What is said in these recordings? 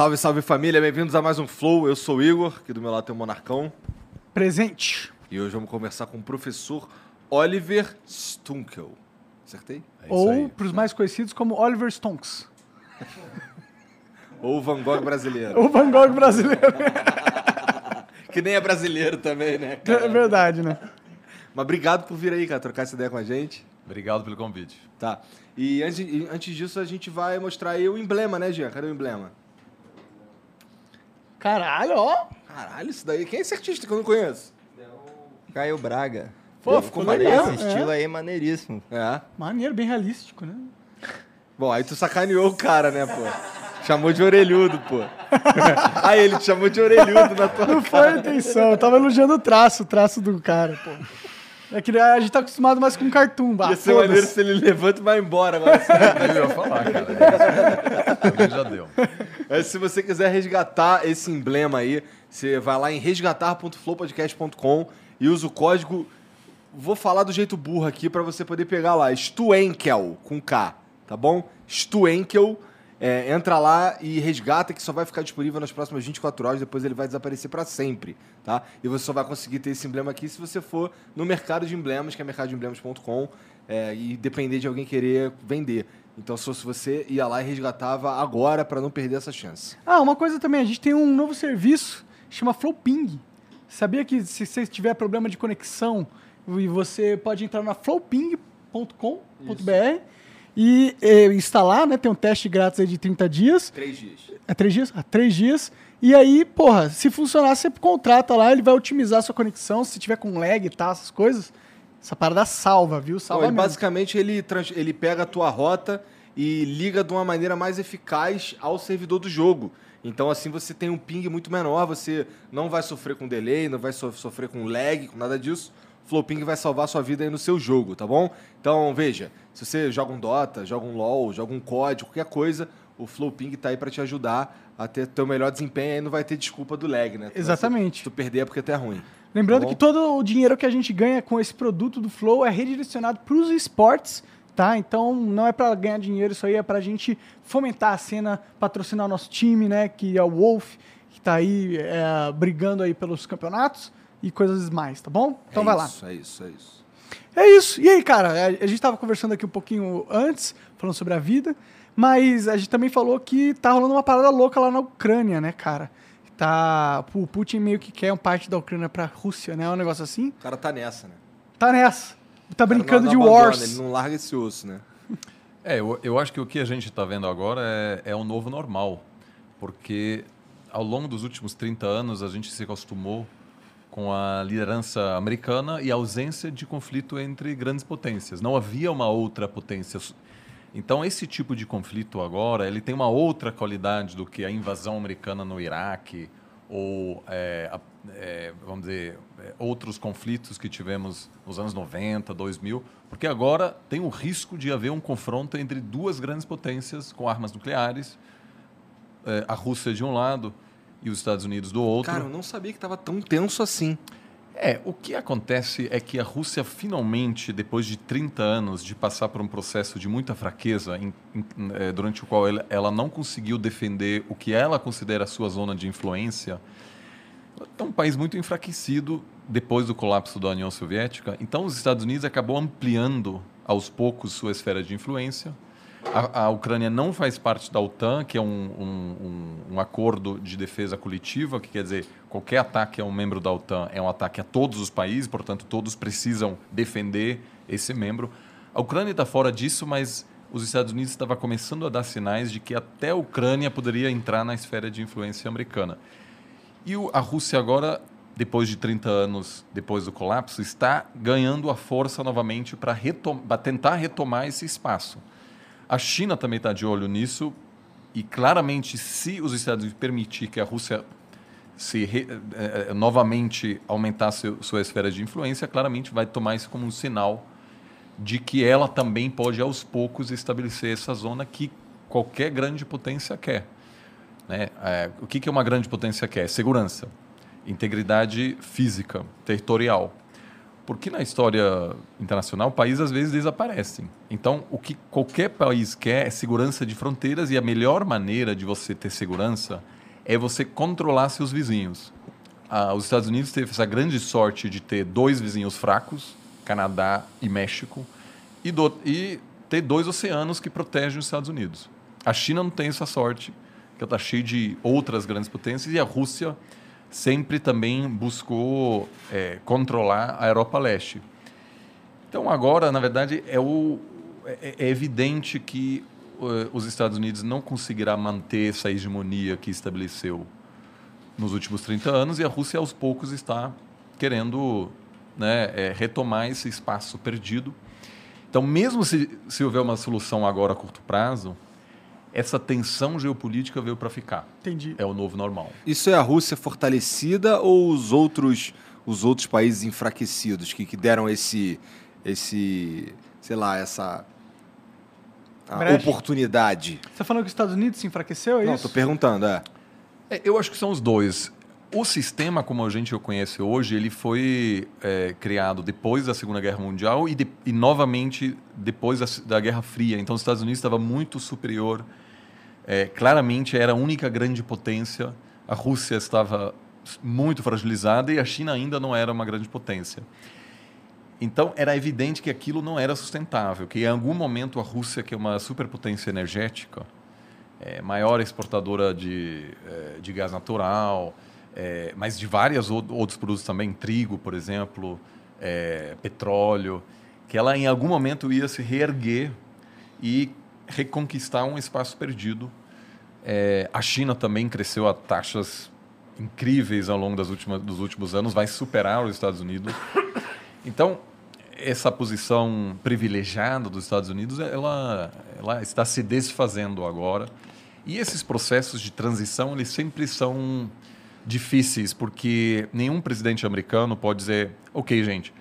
Salve, salve família, bem-vindos a mais um Flow. Eu sou o Igor, aqui do meu lado tem o Monarcão. Presente. E hoje vamos conversar com o professor Oliver Stunkel. Acertei? Ou, para os mais conhecidos, como Oliver Stonks. Ou Van Gogh brasileiro. O Van Gogh brasileiro. que nem é brasileiro também, né? é cara? verdade, né? Mas obrigado por vir aí, cara, trocar essa ideia com a gente. Obrigado pelo convite. Tá. E antes, e antes disso, a gente vai mostrar aí o emblema, né, Jean? Cadê o emblema? Caralho, ó. Caralho, isso daí. Quem é esse artista que eu não conheço? Caio Braga. Pô, ficou legal. Esse estilo é. aí é maneiríssimo. É. Maneiro, bem realístico, né? Bom, aí tu sacaneou o cara, né, pô? Chamou de orelhudo, pô. aí ele te chamou de orelhudo na tua Não foi a intenção. Eu tava elogiando o traço, o traço do cara, pô. É que a gente tá acostumado mais com cartoon, bah, Ia ser maneiro se ele levanta e vai embora. Mas, Eu ia falar, cara. Ele já deu. Mas se você quiser resgatar esse emblema aí, você vai lá em resgatar.flowpodcast.com e usa o código. Vou falar do jeito burro aqui pra você poder pegar lá. Stuenkel, com K, tá bom? Stuenkel. É, entra lá e resgata, que só vai ficar disponível nas próximas 24 horas, depois ele vai desaparecer pra sempre, tá? E você só vai conseguir ter esse emblema aqui se você for no mercado de emblemas, que é mercadodeemblemas.com, é, e depender de alguém querer vender. Então, se você ia lá e resgatava agora pra não perder essa chance. Ah, uma coisa também, a gente tem um novo serviço, chama Flowping. Sabia que se você tiver problema de conexão, e você pode entrar na flowping.com.br e, eh, instalar, né? Tem um teste grátis aí de 30 dias. Três dias. É três dias? Ah, três dias. E aí, porra, se funcionar, você contrata lá, ele vai otimizar a sua conexão. Se tiver com lag e tal, essas coisas, essa parada salva, viu? Bom, Salva ele, mesmo. basicamente, ele, ele pega a tua rota e liga de uma maneira mais eficaz ao servidor do jogo. Então, assim, você tem um ping muito menor, você não vai sofrer com delay, não vai so- sofrer com lag, com nada disso. Flowping vai salvar sua vida aí no seu jogo, tá bom? Então, veja, se você joga um Dota, joga um LoL, joga um COD, qualquer coisa, o Flowping tá aí pra te ajudar a ter teu melhor desempenho aí não vai ter desculpa do lag, né? Tu Exatamente. Se tu perder é porque tu é ruim. Lembrando Tá que todo o dinheiro que a gente ganha com esse produto do Flow é redirecionado para os esportes, tá? Então não é para ganhar dinheiro, isso aí é para a gente fomentar a cena, patrocinar o nosso time, né? Que é o Wolf, que tá aí é, brigando aí pelos campeonatos e coisas mais, tá bom? Então é vai lá. isso, É isso, é isso. É isso. E aí, cara, a gente tava conversando aqui um pouquinho antes, falando sobre a vida, mas a gente também falou que tá rolando uma parada louca lá na Ucrânia, né, cara? Tá, o Putin meio que quer uma parte da Ucrânia pra Rússia, né? Um negócio assim. O cara tá nessa, né? Tá nessa. Tá brincando não- de não abandona, wars. Ele não larga esse osso, né? É, eu, eu acho que o que a gente está vendo agora é, é o novo normal. Porque ao longo dos últimos 30 anos a gente se acostumou com a liderança americana e a ausência de conflito entre grandes potências. Não havia uma outra potência. Então esse tipo de conflito agora ele tem uma outra qualidade do que a invasão americana no Iraque ou é, é, vamos dizer é, outros conflitos que tivemos nos anos 90, 2000, porque agora tem o risco de haver um confronto entre duas grandes potências com armas nucleares, é, a Rússia de um lado e os Estados Unidos do outro. Cara, eu não sabia que tava tão tenso assim. É, o que acontece é que a Rússia finalmente, depois de 30 anos de passar por um processo de muita fraqueza, em- em- eh, durante o qual ela, ela não conseguiu defender o que ela considera sua zona de influência, é um país muito enfraquecido depois do colapso da União Soviética. Então, os Estados Unidos acabou ampliando aos poucos sua esfera de influência. A, a Ucrânia não faz parte da OTAN, que é um, um, um, acordo de defesa coletiva, que quer dizer qualquer ataque a um membro da OTAN é um ataque a todos os países, portanto, todos precisam defender esse membro. A Ucrânia está fora disso, mas os Estados Unidos estavam começando a dar sinais de que até a Ucrânia poderia entrar na esfera de influência americana. E a Rússia agora, depois de 30 anos depois do colapso, está ganhando a força novamente para retom tentar retomar esse espaço. A China também está de olho nisso e claramente, se os Estados Unidos permitir que a Rússia se re, eh, novamente aumentar seu, sua esfera de influência, claramente vai tomar isso como um sinal de que ela também pode aos poucos estabelecer essa zona que qualquer grande potência quer. Né? É, o que, que uma grande potência quer? Segurança, integridade física, territorial. Porque na história internacional, países às vezes desaparecem. Então, o que qualquer país quer é segurança de fronteiras e a melhor maneira de você ter segurança é você controlar seus vizinhos. Ah, os Estados Unidos teve essa grande sorte de ter dois vizinhos fracos, Canadá e México, e, do, e ter dois oceanos que protegem os Estados Unidos. A China não tem essa sorte, que está cheio de outras grandes potências, e a Rússia sempre também buscou é, controlar a Europa Leste. Então, agora, na verdade, é, o, é, é evidente que uh, os Estados Unidos não conseguirá manter essa hegemonia que estabeleceu nos últimos 30 anos e a Rússia, aos poucos, está querendo né, é, retomar esse espaço perdido. Então, mesmo se, se houver uma solução agora a curto prazo, essa tensão geopolítica veio para ficar. Entendi. É o novo normal. Isso é a Rússia fortalecida ou os outros, os outros países enfraquecidos que, que deram esse, esse, sei lá, essa oportunidade? Você está falando que os Estados Unidos se enfraqueceu, é Não, isso? estou perguntando, é. é. Eu acho que são os dois. O sistema, como a gente o conhece hoje, ele foi é, criado depois da Segunda Guerra Mundial e, de, e novamente depois da, da, Guerra Fria. Então, os Estados Unidos estava muito superior. É, claramente, era a única grande potência. A Rússia estava muito fragilizada e a China ainda não era uma grande potência. Então, era evidente que aquilo não era sustentável, que em algum momento a Rússia, que é uma superpotência energética, é, maior exportadora de, é, de gás natural, é, mas de vários outros produtos também, trigo, por exemplo, é, petróleo, que ela em algum momento ia se reerguer e reconquistar um espaço perdido. É, a China também cresceu a taxas incríveis ao longo das últimas, dos últimos anos, vai superar os Estados Unidos. Então, essa posição privilegiada dos Estados Unidos, ela, ela está se desfazendo agora. E esses processos de transição, eles sempre são difíceis, porque nenhum presidente americano pode dizer, ok, gente,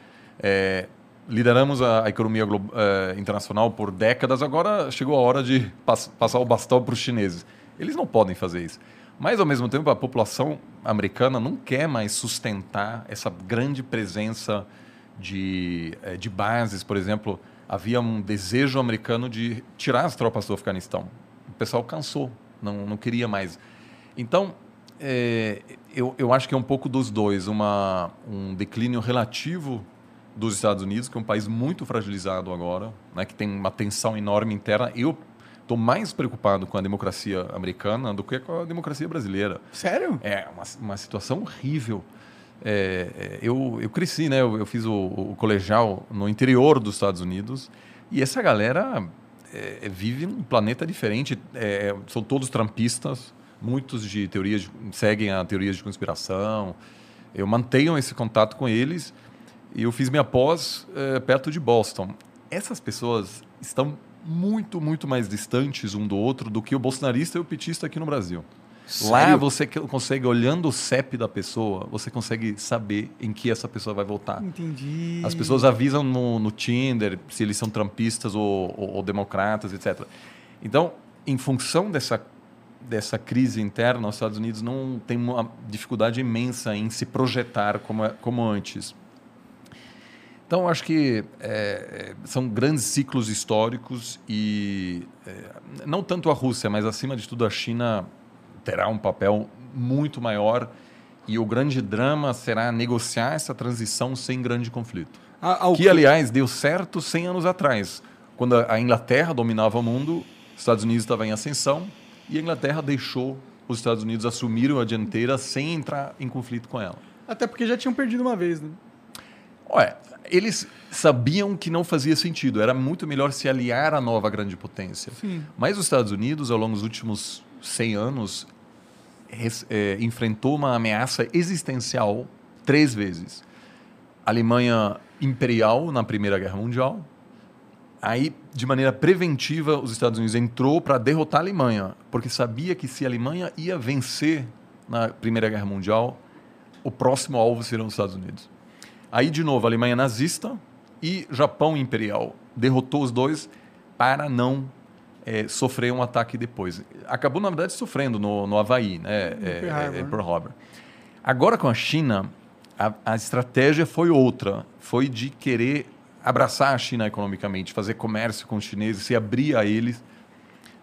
é, lideramos a, economia é, internacional por décadas, agora chegou a hora de pass passar o bastão para os chineses. Eles não podem fazer isso. Mas, ao mesmo tempo, a população americana não quer mais sustentar essa grande presença de, é, de bases. Por exemplo, havia um desejo americano de tirar as tropas do Afeganistão. O pessoal cansou, não, não queria mais. Então, é, eu, eu acho que é um pouco dos dois. Uma, um declínio relativo dos Estados Unidos, que é um país muito fragilizado agora, né, que tem uma tensão enorme interna. Eu estou mais preocupado com a democracia americana do que com a democracia brasileira. Sério? É uma, uma situação horrível. É, é eu, eu cresci, né? Eu, eu fiz o, o, colegial no interior dos Estados Unidos e essa galera é, vive num planeta diferente. É, são todos trampistas, muitos de teorias seguem a teorias de conspiração. Eu mantenho esse contato com eles e eu fiz minha pós é, perto de Boston. Essas pessoas estão muito, muito mais distantes um do outro do que o bolsonarista e o petista aqui no Brasil. Sério? Lá você consegue, olhando o CEP da pessoa, você consegue saber em que essa pessoa vai votar. Entendi. As pessoas avisam no, no Tinder se eles são trampistas ou, ou, ou democratas, etc. Então, em função dessa dessa crise interna, os Estados Unidos não tem uma dificuldade imensa em se projetar como, como antes. Então, acho que é, são grandes ciclos históricos e é, não tanto a Rússia, mas acima de tudo a China terá um papel muito maior E o grande drama será negociar essa transição sem grande conflito. A- a Que, aliás, deu certo 100 anos atrás. Quando a Inglaterra dominava o mundo, os Estados Unidos estavam em ascensão e a Inglaterra deixou os Estados Unidos assumirem a dianteira sem entrar em conflito com ela. Até porque já tinham perdido uma vez, né? Olha, eles sabiam que não fazia sentido. Era muito melhor se aliar à nova grande potência. Sim. Mas os Estados Unidos, ao longo dos últimos 100 anos, eh, enfrentou uma ameaça existencial três vezes. Alemanha imperial na Primeira Guerra Mundial. Aí, de maneira preventiva, os Estados Unidos entrou para derrotar a Alemanha, porque sabia que se a Alemanha ia vencer na Primeira Guerra Mundial, o próximo alvo seriam os Estados Unidos. Aí, de novo, a Alemanha nazista e Japão imperial derrotou os dois para não eh, sofrer um ataque depois. Acabou, na verdade, sofrendo no, no Havaí, né? eh, Pearl Harbor, eh, né? Pearl Harbor. Agora, com a China, a, a estratégia foi outra. Foi de querer abraçar a China economicamente, fazer comércio com os chineses, se abrir a eles,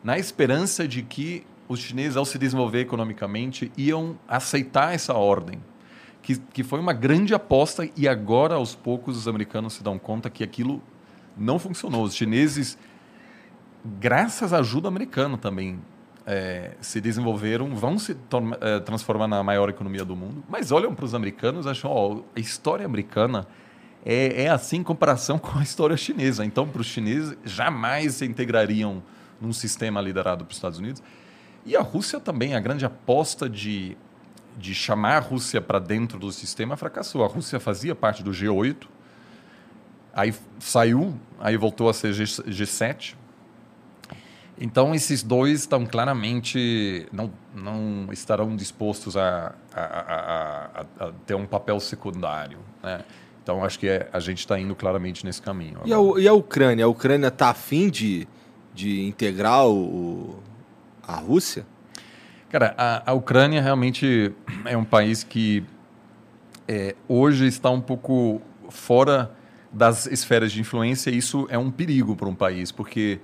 na esperança de que os chineses, ao se desenvolver economicamente, iam aceitar essa ordem. Que, que foi uma grande aposta e agora, aos poucos, os americanos se dão conta que aquilo não funcionou. Os chineses, graças à ajuda americana também, eh, se desenvolveram, vão se eh, transformar na maior economia do mundo. Mas olham para os americanos e acham, ó, a história americana é, é assim em comparação com a história chinesa. Então, para os chineses, jamais se integrariam num sistema liderado pelos Estados Unidos. E a Rússia também, a grande aposta de, de chamar a Rússia para dentro do sistema fracassou. A Rússia fazia parte do G8, aí saiu, aí voltou a ser G, G7. Então, esses dois estão claramente, não, não estarão dispostos a, a, a, a- ter um papel secundário. Né? Então, acho que é- a gente está indo claramente nesse caminho. E a, e a Ucrânia? A Ucrânia tá afim de, de integrar o- a Rússia? Cara, a, a Ucrânia realmente é um país que é, hoje está um pouco fora das esferas de influência e isso é um perigo para um país, porque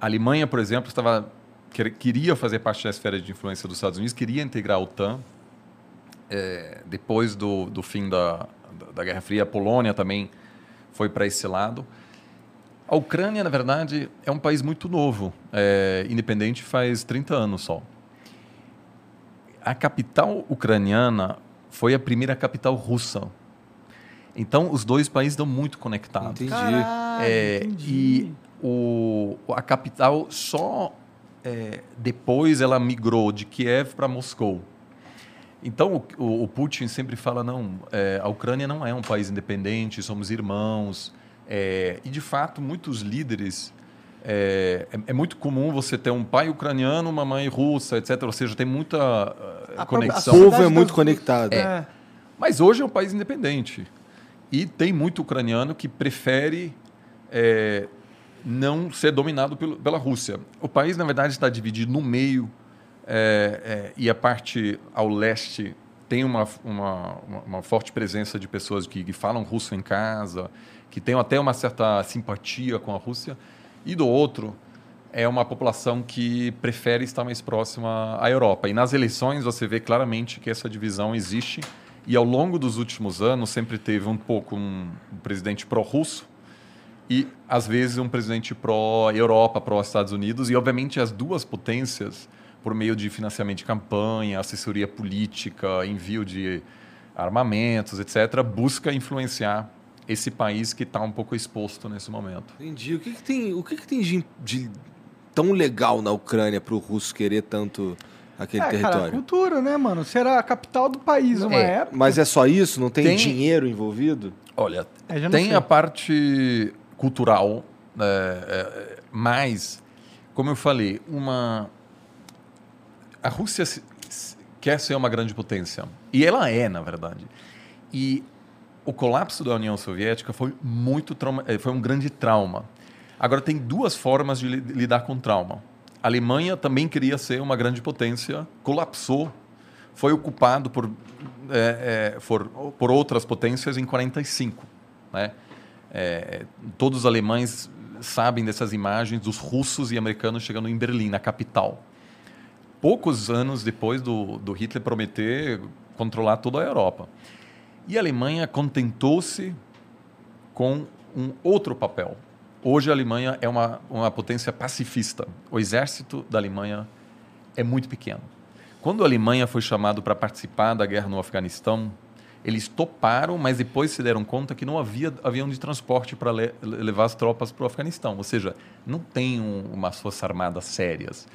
a Alemanha, por exemplo, estava quer- queria fazer parte da esfera de influência dos Estados Unidos, queria integrar a OTAN. É, depois do, do fim da, da, da Guerra Fria, a Polônia também foi para esse lado. A Ucrânia, na verdade, é um país muito novo, é, independente faz 30 anos só. A capital ucraniana foi a primeira capital russa. Então, os dois países estão muito conectados. Entendi. Caralho, É, entendi. e o, a capital só é, depois ela migrou de Kiev para Moscou. Então o, o- o Putin sempre fala não, é, a Ucrânia não é um país independente, somos irmãos. É, e de fato muitos líderes é, é- é muito comum você ter um pai ucraniano, uma mãe russa, etc. Ou seja, tem muita O conexão. a povo é muito das- conectado. É. Mas hoje é um país independente. E tem muito ucraniano que prefere é, não ser dominado pelo, pela Rússia. O país, na verdade, está dividido no meio é, é, e a parte ao leste tem uma, uma, uma- uma forte presença de pessoas que, que falam russo em casa, que têm até uma certa simpatia com a Rússia. E do outro, é uma população que prefere estar mais próxima à Europa. E nas eleições você vê claramente que essa divisão existe. E ao longo dos últimos anos sempre teve um pouco um, presidente pró-russo e às vezes um presidente pró-Europa, pró-Estados Unidos. E obviamente as duas potências, por meio de financiamento de campanha, assessoria política, envio de armamentos, etc., busca influenciar esse país que está um pouco exposto nesse momento. Entendi. O que, que tem, o que, que tem de, de tão legal na Ucrânia para o russo querer tanto aquele É, cara, território? cultura, né, mano? Será a capital do país uma É, época. Mas é só isso? Não tem, Tem- dinheiro envolvido? Olha, É, tem sei. a parte cultural, é, é, mas, como eu falei, uma a Rússia se- se- quer ser uma grande potência e ela é, na verdade. E o colapso da União Soviética foi muito trauma, eh, foi um grande trauma. Agora tem duas formas de li- lidar com trauma. A Alemanha também queria ser uma grande potência, colapsou, foi ocupado por eh, eh, por, por outras potências em 45, né? É, todos os alemães sabem dessas imagens dos russos e americanos chegando em Berlim, na capital. Poucos anos depois do, do Hitler prometer controlar toda a Europa. E a Alemanha contentou-se com um outro papel. Hoje a Alemanha é uma, uma potência pacifista. O exército da Alemanha é muito pequeno. Quando a Alemanha foi chamado para participar da guerra no Afeganistão, eles toparam, mas depois se deram conta que não havia avião de transporte para le levar as tropas para o Afeganistão. Ou seja, não tem um, umas forças armadas sérias.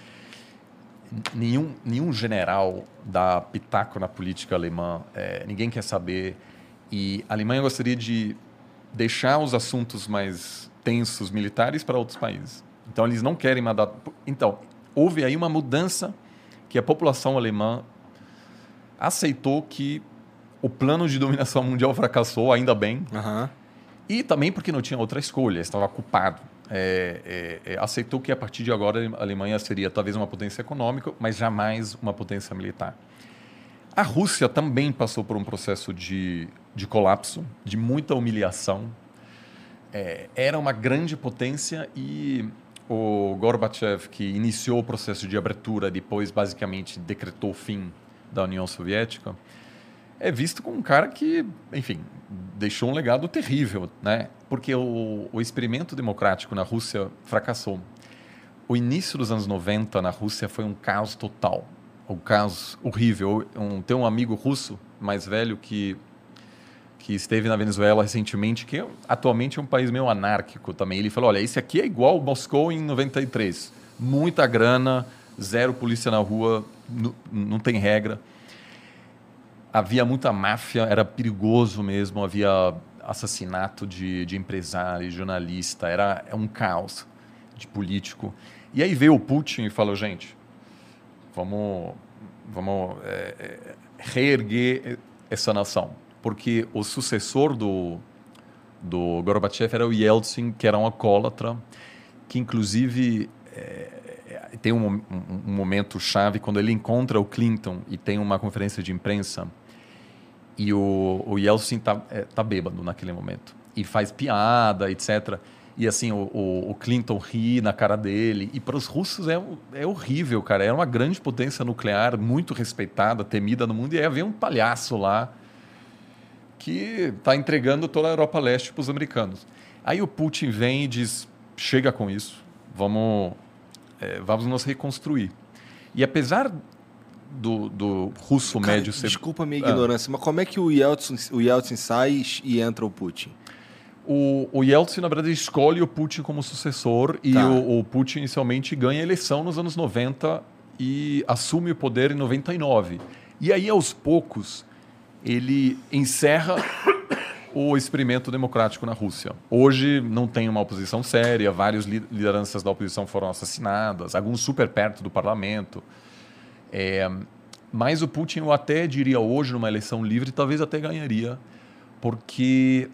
Nenhum, nenhum general dá pitaco na política alemã, é, ninguém quer saber. E a Alemanha gostaria de deixar os assuntos mais tensos militares para outros países. Então, eles não querem mandar. Então, houve aí uma mudança que a população alemã aceitou que o plano de dominação mundial fracassou, ainda bem, Aham. e também porque não tinha outra escolha, estava culpado. É, é, é, aceitou que a partir de agora a Alemanha seria talvez uma potência econômica, mas jamais uma potência militar. A Rússia também passou por um processo de, de colapso, de muita humilhação. É, era uma grande potência e o Gorbachev, que iniciou o processo de abertura, depois basicamente decretou o fim da União Soviética, é visto como um cara que, enfim, deixou um legado terrível, né? Porque o, o experimento democrático na Rússia fracassou. O início dos anos 90 na Rússia foi um caos total. Um caos horrível. Um, tem um amigo russo mais velho que que esteve na Venezuela recentemente, que atualmente é um país meio anárquico também. Ele falou: olha, esse aqui é igual Moscou em 93. Muita grana, zero polícia na rua, não tem regra. Havia muita máfia, era perigoso mesmo, havia assassinato de, de empresário, jornalista, era é um caos de político. E aí veio o Putin e falou: gente, vamos, vamos é, é, reerguer essa nação. Porque o sucessor do, do Gorbachev era o Yeltsin, que era um alcoólatra, que inclusive é, é, tem um, um- um momento chave quando ele encontra o Clinton e tem uma conferência de imprensa e o, o Yeltsin tá, é, tá bêbado naquele momento e faz piada, etc. E assim, o, o, o Clinton ri na cara dele. E para os russos é, é horrível, cara. Era uma grande potência nuclear, muito respeitada, temida no mundo. E aí havia um palhaço lá que está entregando toda a Europa Leste para os americanos. Aí o Putin vem e diz: chega com isso, vamos, é, vamos nos reconstruir. E apesar do, do russo Cara, médio. Desculpa a minha Ah. ignorância, mas como é que o Yeltsin, o Yeltsin sai e entra o Putin? O, o Yeltsin, na verdade, escolhe o Putin como sucessor e Tá. o, o Putin inicialmente ganha a eleição nos anos 90 e assume o poder em 99. E aí, aos poucos, ele encerra o experimento democrático na Rússia. Hoje não tem uma oposição séria, várias li- lideranças da oposição foram assassinadas, alguns super perto do parlamento. É, mas o Putin, eu até diria hoje, numa eleição livre, talvez até ganharia, porque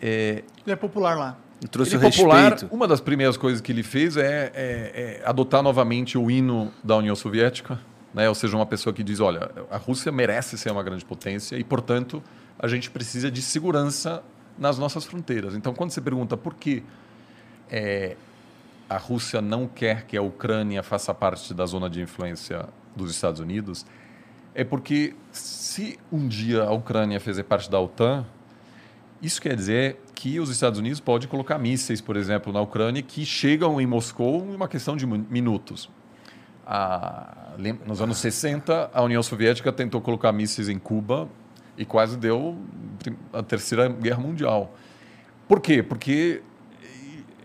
é, Ele é popular lá. E trouxe ele o é popular. respeito. Uma das primeiras coisas que ele fez é, é- é adotar novamente o hino da União Soviética, né? ou seja, uma pessoa que diz: olha, a Rússia merece ser uma grande potência e, portanto, a gente precisa de segurança nas nossas fronteiras. Então, quando você pergunta por que é, a Rússia não quer que a Ucrânia faça parte da zona de influência dos Estados Unidos, é porque se um dia a Ucrânia fizer parte da OTAN, isso quer dizer que os Estados Unidos podem colocar mísseis, por exemplo, na Ucrânia, que chegam em Moscou em uma questão de minutos. Lem- nos anos 60, a União Soviética tentou colocar mísseis em Cuba e quase deu a Terceira Guerra Mundial. Por quê? Porque eh,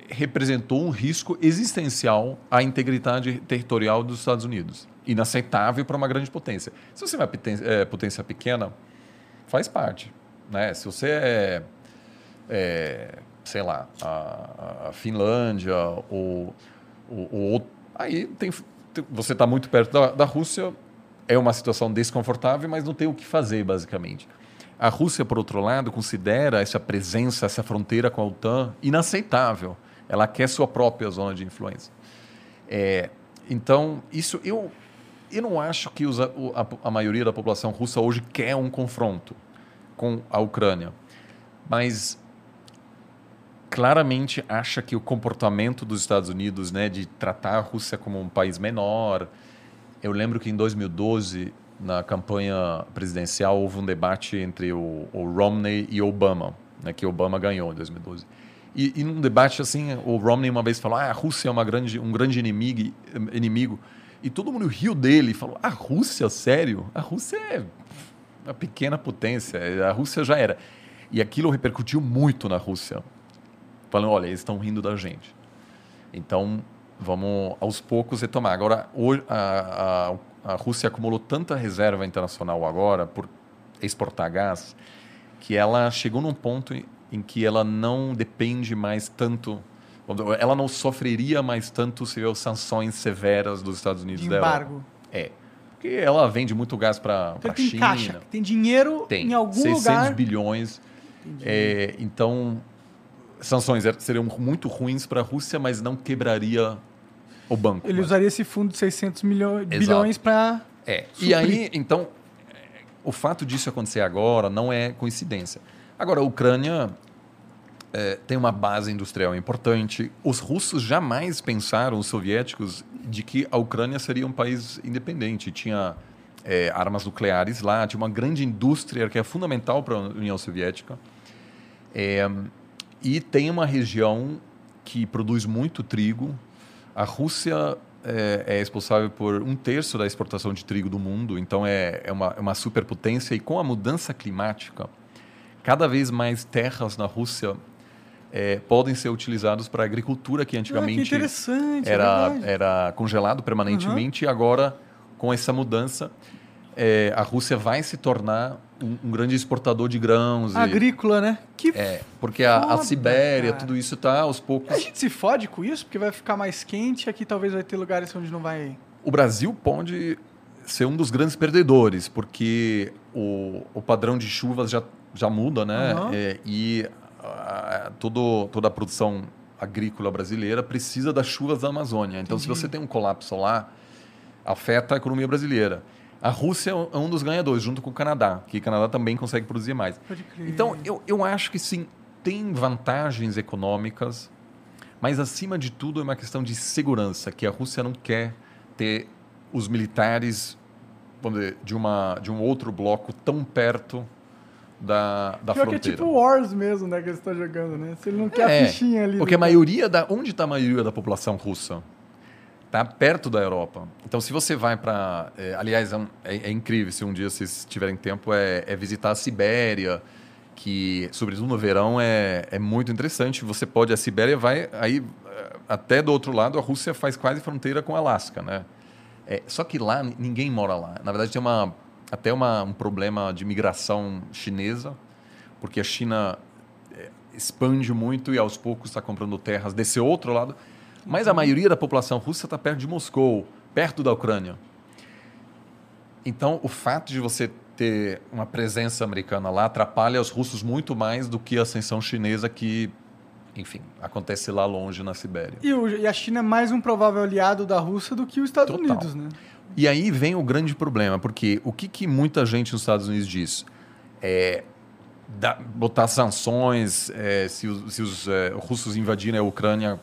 representou um risco existencial à integridade territorial dos Estados Unidos. Inaceitável para uma grande potência. Se você é uma potência, pequena, faz parte. Né? Se você é, é, sei lá, a, a Finlândia ou, ou, ou- aí tem, tem- você está muito perto da, da Rússia, é uma situação desconfortável, mas não tem o que fazer basicamente. A Rússia, por outro lado, considera essa presença, essa fronteira com a OTAN inaceitável. Ela quer sua própria zona de influência. É, então, isso eu, eu não acho que os- a, a maioria da população russa hoje quer um confronto com a Ucrânia, mas claramente acha que o comportamento dos Estados Unidos, né, de tratar a Rússia como um país menor. Eu lembro que em 2012 na campanha presidencial, houve um debate entre o, o Romney e Obama, né, que Obama ganhou em 2012. E, e num debate assim, o Romney uma vez falou: ah, a Rússia é uma grande, um grande inimigo, inimigo. E todo mundo riu dele e falou: a Rússia, sério? A Rússia é uma pequena potência, a Rússia já era. E aquilo repercutiu muito na Rússia. Falando: olha, eles estão rindo da gente. Então, vamos aos poucos retomar. Agora, a, a, a Rússia acumulou tanta reserva internacional agora por exportar gás que ela chegou num ponto em que ela não depende mais tanto, ela não sofreria mais tanto se houver sanções severas dos Estados Unidos De dela. embargo. É. Porque ela vende muito gás para Então a tem China. caixa, tem dinheiro Tem em algum 600 lugar. bilhões. É, então, sanções er- seriam muito ruins para a Rússia, mas não quebraria o banco. Ele Mas- usaria esse fundo de 600 milho- bilhões para É. E suprir. aí, então, é, o fato disso acontecer agora não é coincidência. Agora, a Ucrânia é, tem uma base industrial importante. Os russos jamais pensaram, os soviéticos, de que a Ucrânia seria um país independente. Tinha é, armas nucleares lá, tinha uma grande indústria que é fundamental para a União Soviética. É, e tem uma região que produz muito trigo. A Rússia é, é responsável por um terço da exportação de trigo do mundo, então é, é, uma, é uma superpotência. E com a mudança climática, cada vez mais terras na Rússia é, podem ser utilizadas para a agricultura que Ah, que antigamente é era, verdade. era congelado permanentemente e agora, com essa mudança, é, a Rússia vai se tornar um, um grande exportador de grãos. e- Agrícola, né? Que é, porque a, a Foda, Sibéria, cara. tudo isso está aos poucos. A gente se fode com isso, porque vai ficar mais quente, aqui talvez vai ter lugares onde não vai. O Brasil pode ser um dos grandes perdedores, porque o, o padrão de chuvas já, já muda, né? Aham. É, e todo, toda a produção agrícola brasileira precisa das chuvas da Amazônia. Então, se Entendi. você tem um colapso lá, afeta a economia brasileira. A Rússia é um- dos ganhadores, junto com o Canadá, que o Canadá também consegue produzir mais. Então, eu, eu acho que sim, tem vantagens econômicas, mas acima de tudo é uma questão de segurança, que a Rússia não quer ter os militares dizer, de, uma, de um outro bloco tão perto da, da Pior que é fronteira. tipo Wars mesmo, né? Que eles estão jogando, né? Se ele não quer a É, fichinha ali. Porque a maioria da. Onde está a maioria da população russa? Está perto da Europa. Então, se você vai para. aliás, é, um- é- é incrível, se um dia vocês tiverem tempo, é, é visitar a Sibéria, que, sobretudo no verão, é, é muito interessante. Você pode. A Sibéria vai. Aí, eh, até do outro lado, a Rússia faz quase fronteira com o Alasca, né? É, só que lá ninguém mora lá. Na verdade, tem uma, até uma, um problema de migração chinesa, porque a China é, expande muito e aos poucos está comprando terras desse outro lado. Mas a maioria da população russa está perto de Moscou, perto da Ucrânia. Então, o fato de você ter uma presença americana lá atrapalha os russos muito mais do que a ascensão chinesa que, enfim, acontece lá longe na Sibéria. E, e a China é mais um provável aliado da Rússia do que os Estados Total. Unidos, né? E aí vem o grande problema, porque o que, que muita gente nos Estados Unidos diz? É da- botar sanções, é, se os, se os é, russos invadirem a Ucrânia,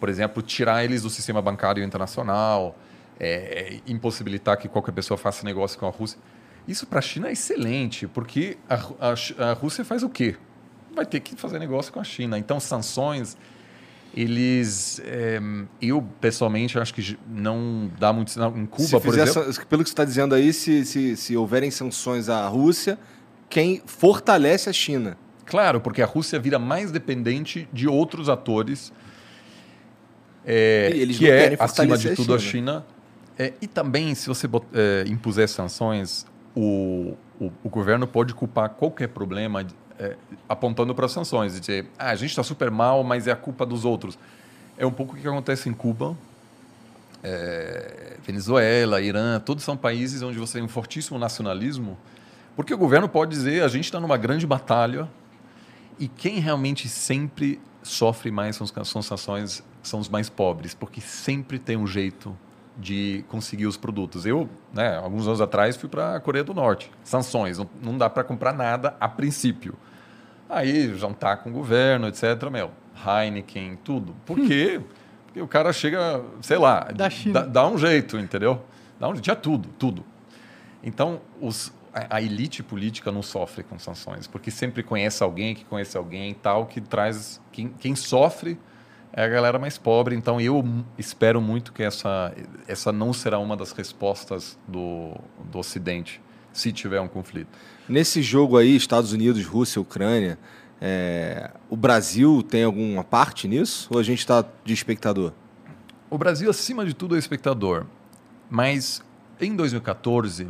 por exemplo, tirar eles do sistema bancário internacional, é, é, impossibilitar que qualquer pessoa faça negócio com a Rússia. Isso para a China é excelente, porque a, a a Rússia faz o quê? Vai ter que fazer negócio com a China. Então, sanções, eles. é, eu, pessoalmente, acho que não dá muito sinal. Em Cuba, por exemplo. san- Pelo que você está dizendo aí, se, se, se houverem sanções à Rússia, quem fortalece a China. Claro, porque a Rússia vira mais dependente de outros atores, é, E eles que é, acima de a tudo, a China. China. É, e também, se você é, impuser sanções, o, o, o governo pode culpar qualquer problema é, apontando para as sanções. e Dizer, ah, a gente está super mal, mas é a culpa dos outros. É um pouco o que acontece em Cuba, é, Venezuela, Irã, todos são países onde você tem um fortíssimo nacionalismo, porque o governo pode dizer a gente está numa grande batalha e quem realmente sempre sofre mais com as sanções são os mais pobres, porque sempre tem um jeito de conseguir os produtos. Eu, né, alguns anos atrás, fui para a Coreia do Norte. Sanções, não, não dá para comprar nada a princípio. Aí jantar com o governo, etc. Meu, Heineken, tudo. Por quê? Porque o cara chega, sei lá, Da China. Dá, dá um jeito, entendeu? Dá um, tinha tudo, tudo. Então, os, a, a elite política não sofre com sanções, porque sempre conhece alguém que conhece alguém tal, que traz. Quem, quem sofre é a galera mais pobre. Então, eu espero muito que essa, essa não será uma das respostas do, do Ocidente, se tiver um conflito. Nesse jogo aí, Estados Unidos, Rússia, Ucrânia, é, o Brasil tem alguma parte nisso? Ou a gente está de espectador? O Brasil, acima de tudo, é espectador. Mas em 2014,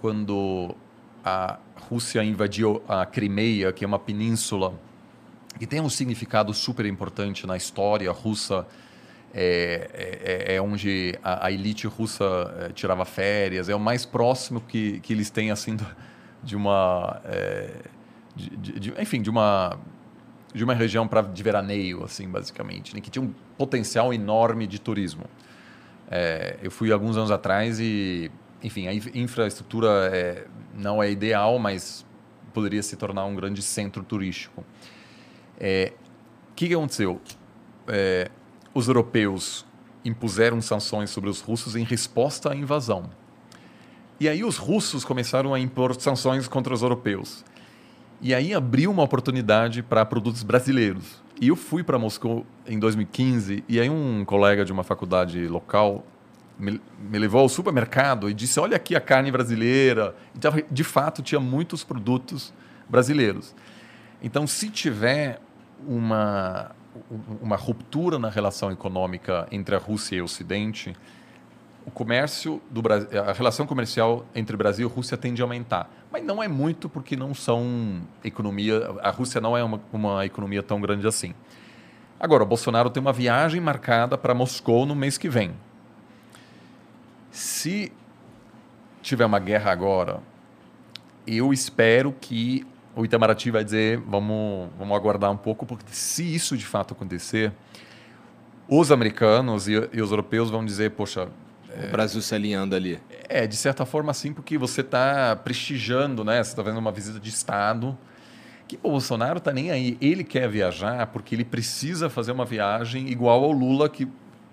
quando a Rússia invadiu a Crimeia, que é uma península que tem um significado super importante na história russa, é, é- é onde a, a elite russa eh, tirava férias, é o mais próximo que, que eles têm assim de uma, eh, de- de- de- enfim, de uma de uma região pra, de veraneio, assim, basicamente, né, que tinha um potencial enorme de turismo. É, eu fui alguns anos atrás e, enfim, a inf- infraestrutura é, não é ideal, mas poderia se tornar um grande centro turístico. É, O que, aconteceu? É, os europeus impuseram sanções sobre os russos em resposta à invasão. E aí os russos começaram a impor sanções contra os europeus. E aí abriu uma oportunidade para produtos brasileiros. E eu fui para Moscou em 2015 e aí um colega de uma faculdade local me, me levou ao supermercado e disse: "Olha aqui a carne brasileira". Então, de fato, tinha muitos produtos brasileiros. Então, se tiver uma uma ruptura na relação econômica entre a Rússia e o Ocidente, o comércio do Brasil, a relação comercial entre Brasil e Rússia tende a aumentar, mas não é muito porque não são economia, a Rússia não é uma, uma economia tão grande assim. Agora, o Bolsonaro tem uma viagem marcada para Moscou no mês que vem. Se tiver uma guerra agora, eu espero que o Itamaraty vai dizer, vamos, vamos aguardar um pouco, porque se isso de fato acontecer, os americanos e, e os europeus vão dizer, poxa, O Brasil se alinhando ali. é, de certa forma sim, porque você está prestigiando, né? Você está vendo uma visita de Estado. Que o Bolsonaro está nem aí. Ele quer viajar porque ele precisa fazer uma viagem igual ao Lula, que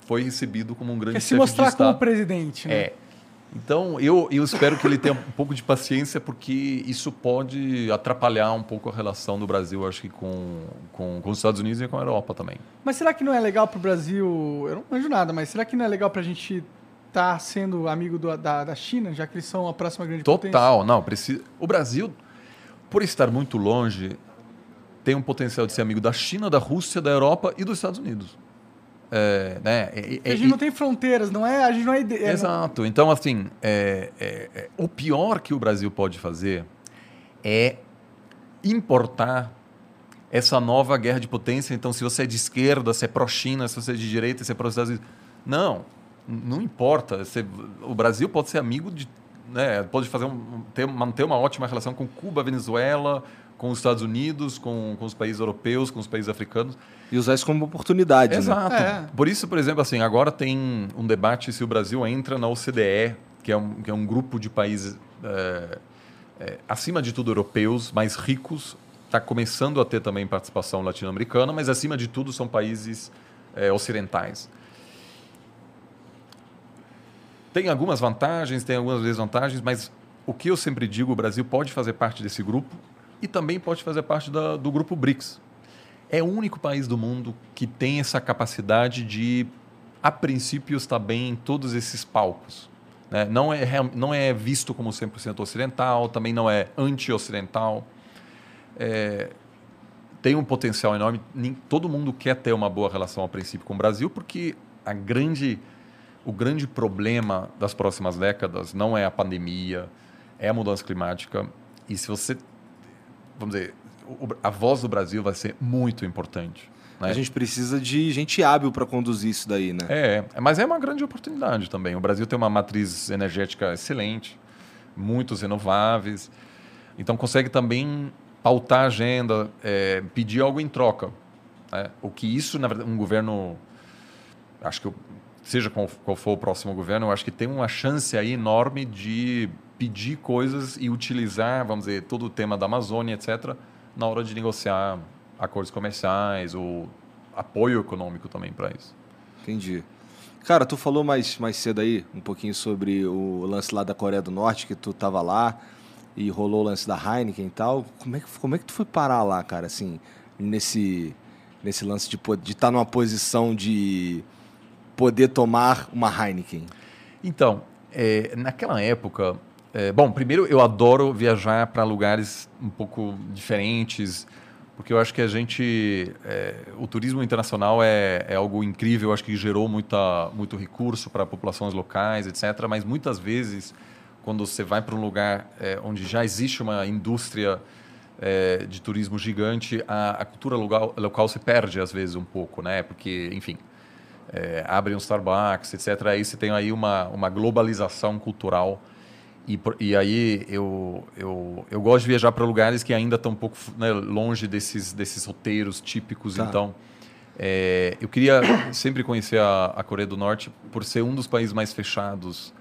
foi recebido como um grande Quer se chefe mostrar de Estado. como presidente, né? É. Então, eu, eu espero que ele tenha um pouco de paciência, porque isso pode atrapalhar um pouco a relação do Brasil, acho que, com, com, com os Estados Unidos e com a Europa também. Mas será que não é legal pro Brasil? Eu não manjo nada, mas será que não é legal pra gente estar sendo amigo do- da, da China, já que eles são a próxima grande potência? Total, não, precisa. O Brasil, por estar muito longe, tem um potencial de ser amigo da China, da Rússia, da Europa e dos Estados Unidos. É, né? E- e- A gente não tem fronteiras, não é? A gente não é. ide- é Exato. Então, assim, é- é- é- o pior que o Brasil pode fazer é importar essa nova guerra de potência. Então, se você é de esquerda, se é pró-China, se você é de direita, se é pró-Estados Unidos. Não, não importa. Você- o Brasil pode ser amigo de. Né, pode fazer um, ter, manter uma ótima relação com Cuba, Venezuela, com os Estados Unidos, com, com os países europeus, com os países africanos. E usar isso como oportunidade, né? Exato. É. Por isso, por exemplo, assim, agora tem um debate se o Brasil entra na OCDE, que é um, que é um grupo de países, é, é, acima de tudo, europeus, mais ricos. Está começando a ter também participação latino-americana, mas acima de tudo são países é, ocidentais. Tem algumas vantagens, tem algumas desvantagens, mas o que eu sempre digo, o Brasil pode fazer parte desse grupo e também pode fazer parte da- do grupo BRICS. É o único país do mundo que tem essa capacidade de, a princípio, estar bem em todos esses palcos. né? Não, é, não é visto como 100% ocidental, também não é anti-ocidental. É, tem um potencial enorme. Todo mundo quer ter uma boa relação, a princípio, com o Brasil, porque a grande, o grande problema das próximas décadas não é a pandemia, é a mudança climática. E se você, vamos dizer, a voz do Brasil vai ser muito importante. né? A gente precisa de gente hábil para conduzir isso daí, né? É, mas é uma grande oportunidade também. O Brasil tem uma matriz energética excelente, muitos renováveis, então consegue também pautar a agenda, é, pedir algo em troca. né? O que isso, na verdade, um governo, acho que seja qual, qual for o próximo governo, eu acho que tem uma chance aí enorme de pedir coisas e utilizar, vamos dizer, todo o tema da Amazônia, etc., na hora de negociar acordos comerciais ou apoio econômico também para isso. Entendi. Cara, tu falou mais, mais cedo aí um pouquinho sobre o lance lá da Coreia do Norte, que tu tava lá e rolou o lance da Heineken e tal. Como é que, como é que tu foi parar lá, cara, assim, nesse, nesse lance de estar de tá numa posição de poder tomar uma Heineken? Então, é, naquela época, é, bom, primeiro eu adoro viajar para lugares um pouco diferentes, porque eu acho que a gente, é, o turismo internacional é, é, algo incrível, eu acho que gerou muita, muito recurso para populações locais, etc. Mas muitas vezes, quando você vai para um lugar é, onde já existe uma indústria é, de turismo gigante, a, a, cultura local, local se perde às vezes um pouco, né? Porque, enfim, é, abre um Starbucks, etc. Aí você tem aí uma, uma globalização cultural e, e aí eu, eu, eu gosto de viajar para lugares que ainda estão um pouco né, longe desses, desses roteiros típicos. Tá. Então, é, eu queria sempre conhecer a, a, Coreia do Norte por ser um dos países mais fechados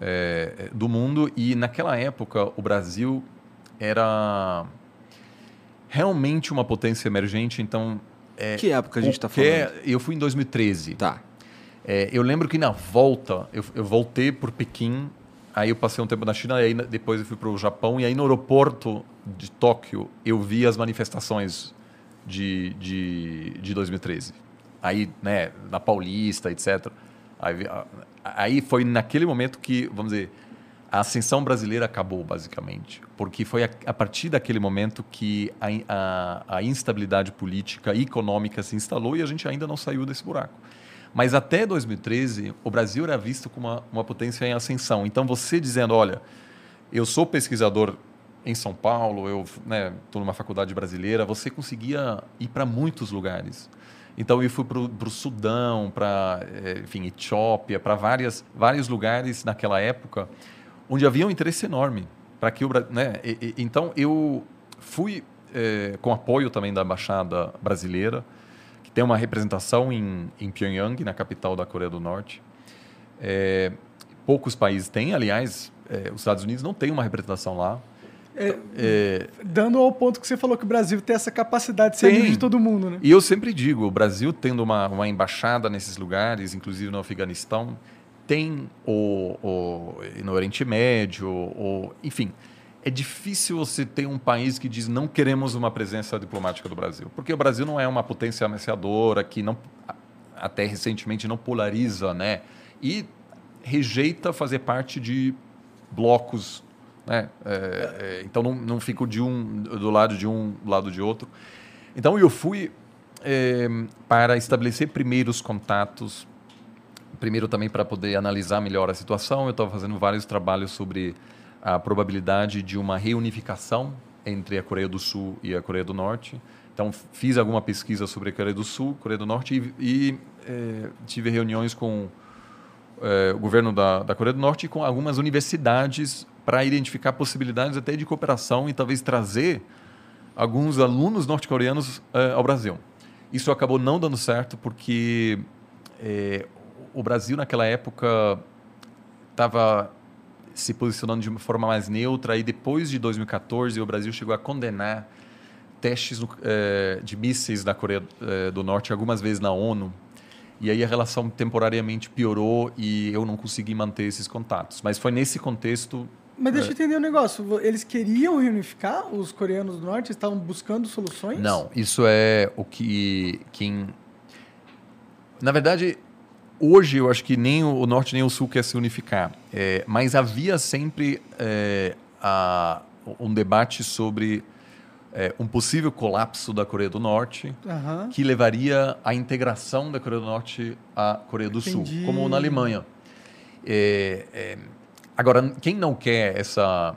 é, do mundo. E naquela época, o Brasil era realmente uma potência emergente. Então, é, que época a gente está falando? Eu fui em 2013. Tá. É, eu lembro que na volta, eu, eu voltei por Pequim Aí eu passei um tempo na China, e aí depois eu fui para o Japão, e aí no aeroporto de Tóquio eu vi as manifestações de, de, de 2013. Aí, né, na Paulista, etc. Aí, aí foi naquele momento que, vamos dizer, a ascensão brasileira acabou, basicamente. Porque foi a, a partir daquele momento que a, a, a instabilidade política e econômica se instalou e a gente ainda não saiu desse buraco. Mas até 2013, o Brasil era visto como uma, uma potência em ascensão. Então, você dizendo, olha, eu sou pesquisador em São Paulo, eu estou né, numa faculdade brasileira, você conseguia ir para muitos lugares. Então eu fui para o Sudão, para eh, enfim Etiópia, para várias vários lugares naquela época onde havia um interesse enorme para que o né? Então eu fui é, com apoio também da embaixada brasileira tem uma representação em, em Pyongyang, na capital da Coreia do Norte. É, poucos países têm, aliás, é, os Estados Unidos não tem uma representação lá. É, é, dando ao ponto que você falou que o Brasil tem essa capacidade de ser amigo de todo mundo, né? E eu sempre digo, o Brasil tendo uma, uma embaixada nesses lugares, inclusive no Afeganistão, tem o, o no Oriente Médio, o, enfim, é difícil você ter um país que diz não queremos uma presença diplomática do Brasil, porque o Brasil não é uma potência ameaçadora que não até recentemente não polariza, né? E rejeita fazer parte de blocos, né? É, é, então não, não fico de um do lado de um do lado de outro. Então eu fui é, para estabelecer primeiros contatos, primeiro também para poder analisar melhor a situação. Eu estava fazendo vários trabalhos sobre a probabilidade de uma reunificação entre a Coreia do Sul e a Coreia do Norte. Então, fiz alguma pesquisa sobre a Coreia do Sul, Coreia do Norte e, e é, tive reuniões com é, o governo da, da Coreia do Norte e com algumas universidades para identificar possibilidades até de cooperação e talvez trazer alguns alunos norte-coreanos é, ao Brasil. Isso acabou não dando certo porque o Brasil, naquela época, estava se posicionando de uma forma mais neutra. E depois de 2014, o Brasil chegou a condenar testes é, de mísseis da Coreia é, do Norte algumas vezes na ONU. E aí a relação temporariamente piorou e eu não consegui manter esses contatos. Mas foi nesse contexto. Mas deixa é, eu entender um negócio. Eles queriam reunificar os coreanos do norte? Estavam buscando soluções? Não, isso é o que quem. Na verdade, Hoje eu acho que nem o norte nem o sul quer se unificar, é, mas havia sempre é, a, um debate sobre é, um possível colapso da Coreia do Norte, uhum. que levaria à integração da Coreia do Norte à Coreia do Entendi. Sul, como na Alemanha. É, é, agora, quem não quer essa,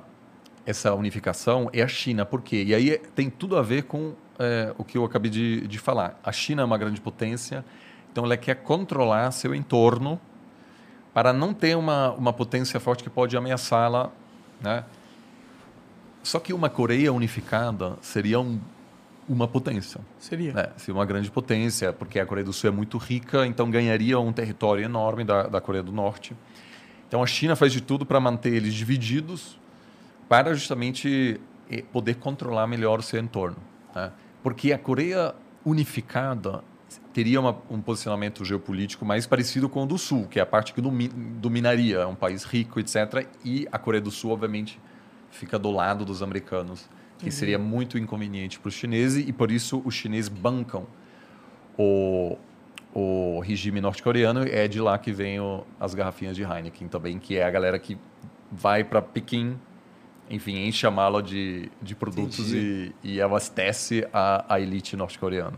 essa unificação é a China, por quê? E aí tem tudo a ver com é, o que eu acabei de, de falar. A China é uma grande potência então, ela quer controlar seu entorno para não ter uma, uma potência forte que pode ameaçá-la. Né? Só que uma Coreia unificada seria um, uma potência. Seria. Né? Seria uma grande potência, porque a Coreia do Sul é muito rica, então ganharia um território enorme da, da Coreia do Norte. Então a China faz de tudo para manter eles divididos, para justamente eh, poder controlar melhor o seu entorno. Né? Porque a Coreia unificada teria uma, um posicionamento geopolítico mais parecido com o do Sul, que é a parte que domi dominaria, é um país rico, etc. E a Coreia do Sul, obviamente, fica do lado dos americanos, que Uhum. seria muito inconveniente para os chineses e por isso os chineses bancam o, o regime norte-coreano. É de lá que vem o- as garrafinhas de Heineken também, que é a galera que vai para Pequim, enfim, enche a mala de, de produtos e, e abastece a, a elite norte-coreana.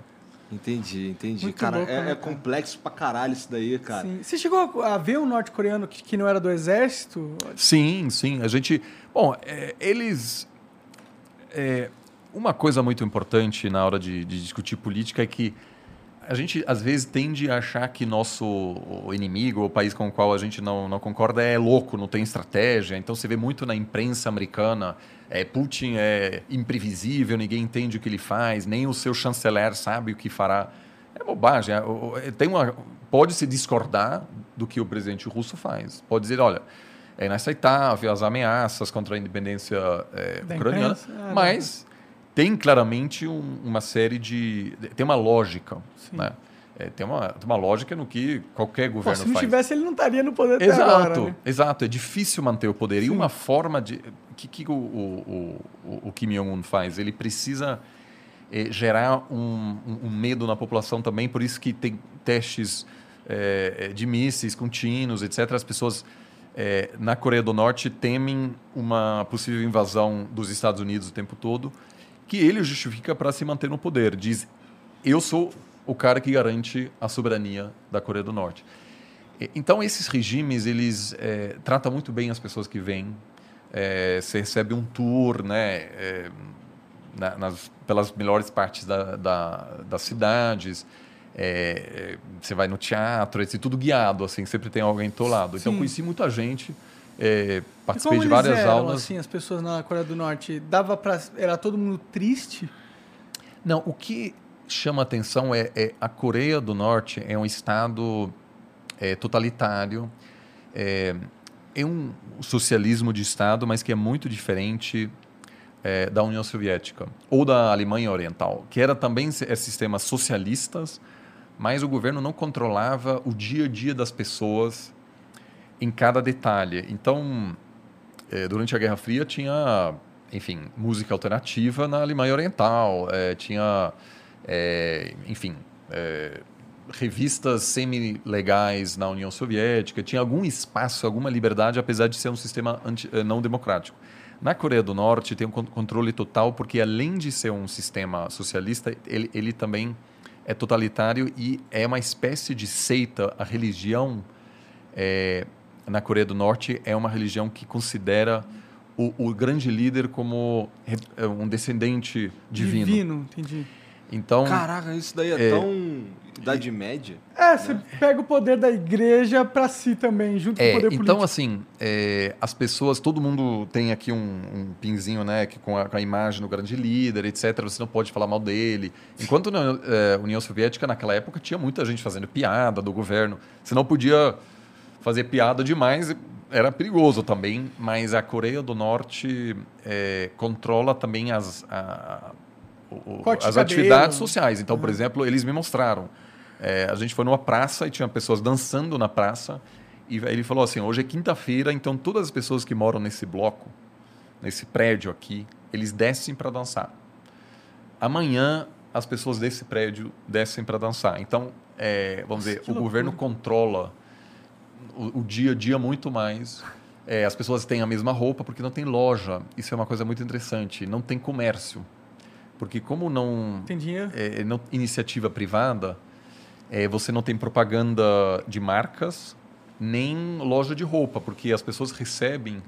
Entendi, entendi. Muito cara, louco, é, né, é cara? complexo pra caralho isso daí, cara. Sim. Você chegou a ver um norte-coreano que, que não era do exército? Sim, sim. A gente. Bom, é, eles. é, uma coisa muito importante na hora de, de discutir política é que a gente às vezes tende a achar que nosso inimigo, o país com o qual a gente não, não concorda, é louco, não tem estratégia. Então você vê muito na imprensa americana: é, Putin é imprevisível, ninguém entende o que ele faz, nem o seu chanceler sabe o que fará. É bobagem. é, o- Tem uma, pode se discordar do que o presidente russo faz. Pode dizer, olha, é inaceitável as ameaças contra a independência é, ucraniana, imprensa, é, mas tem claramente um- uma série de. tem uma lógica. Sim. Né? É, tem, uma, tem uma lógica no que qualquer Pô, governo se não faz. tivesse, ele não estaria no poder Exato, agora, né? exato. É difícil manter o poder. E uma forma de. O que, que o, o, o, o Kim Jong-un faz? Ele precisa eh, gerar um, um- um medo na população também, por isso que tem testes eh, de mísseis contínuos, etc. As pessoas eh, na Coreia do Norte temem uma possível invasão dos Estados Unidos o tempo todo, que ele justifica para se manter no poder. Diz: eu sou o cara que garante a soberania da Coreia do Norte. Então, esses regimes, eles eh, tratam muito bem as pessoas que vêm. Eh, você recebe um tour né, eh, na- nas, pelas melhores partes da, da, das cidades. Eh, eh, você vai no teatro, é tudo guiado, assim, sempre tem alguém do teu lado. Então, conheci muita gente, E participei de várias eles eram, aulas. assim, as pessoas na Coreia do Norte? Dava pra... Era todo mundo triste? Não, o que chama atenção é, é a Coreia do Norte é um estado é, totalitário, é, é um socialismo de estado, mas que é muito diferente é, da União Soviética ou da Alemanha Oriental, que era também é, sistemas socialistas, mas o governo não controlava o dia a dia das pessoas em cada detalhe. Então, eh, durante a Guerra Fria tinha, enfim, música alternativa na Alemanha Oriental, eh, tinha, eh, enfim, revistas semi-legais na União Soviética, tinha algum espaço, alguma liberdade, apesar de ser um sistema anti- não democrático. Na Coreia do Norte tem um con- controle total, porque além de ser um sistema socialista, ele, ele também é totalitário e é uma espécie de seita. A religião é, na Coreia do Norte é uma religião que considera o, o grande líder como é, um descendente divino. entendi. Então, Caraca, isso daí é, É. tão Idade Média. É, você pega o poder da igreja pra si também, junto com o É, poder então político. assim, é, as pessoas, todo mundo tem aqui um, um pinzinho, né, que com a, com a imagem do grande líder, etc. Você não pode falar mal dele. Enquanto na é, União Soviética naquela época tinha muita gente fazendo piada do governo. Você não podia fazer piada demais, era perigoso também. Mas a Coreia do Norte é, controla também as a- o- as atividades sociais. Então, por exemplo, eles me mostraram. É, a gente foi numa praça e tinha pessoas dançando na praça. E ele falou assim: hoje é quinta-feira, então todas as pessoas que moram nesse bloco, nesse prédio aqui, eles descem para dançar. Amanhã as pessoas desse prédio descem para dançar. Então, é, vamos dizer, que o loucura. governo controla o, o dia a dia muito mais. É, as pessoas têm a mesma roupa porque não tem loja. Isso é uma coisa muito interessante. Não tem comércio. Porque como não Tem dinheiro? é, não- iniciativa privada, é, você não tem propaganda de marcas, nem loja de roupa, porque as pessoas recebem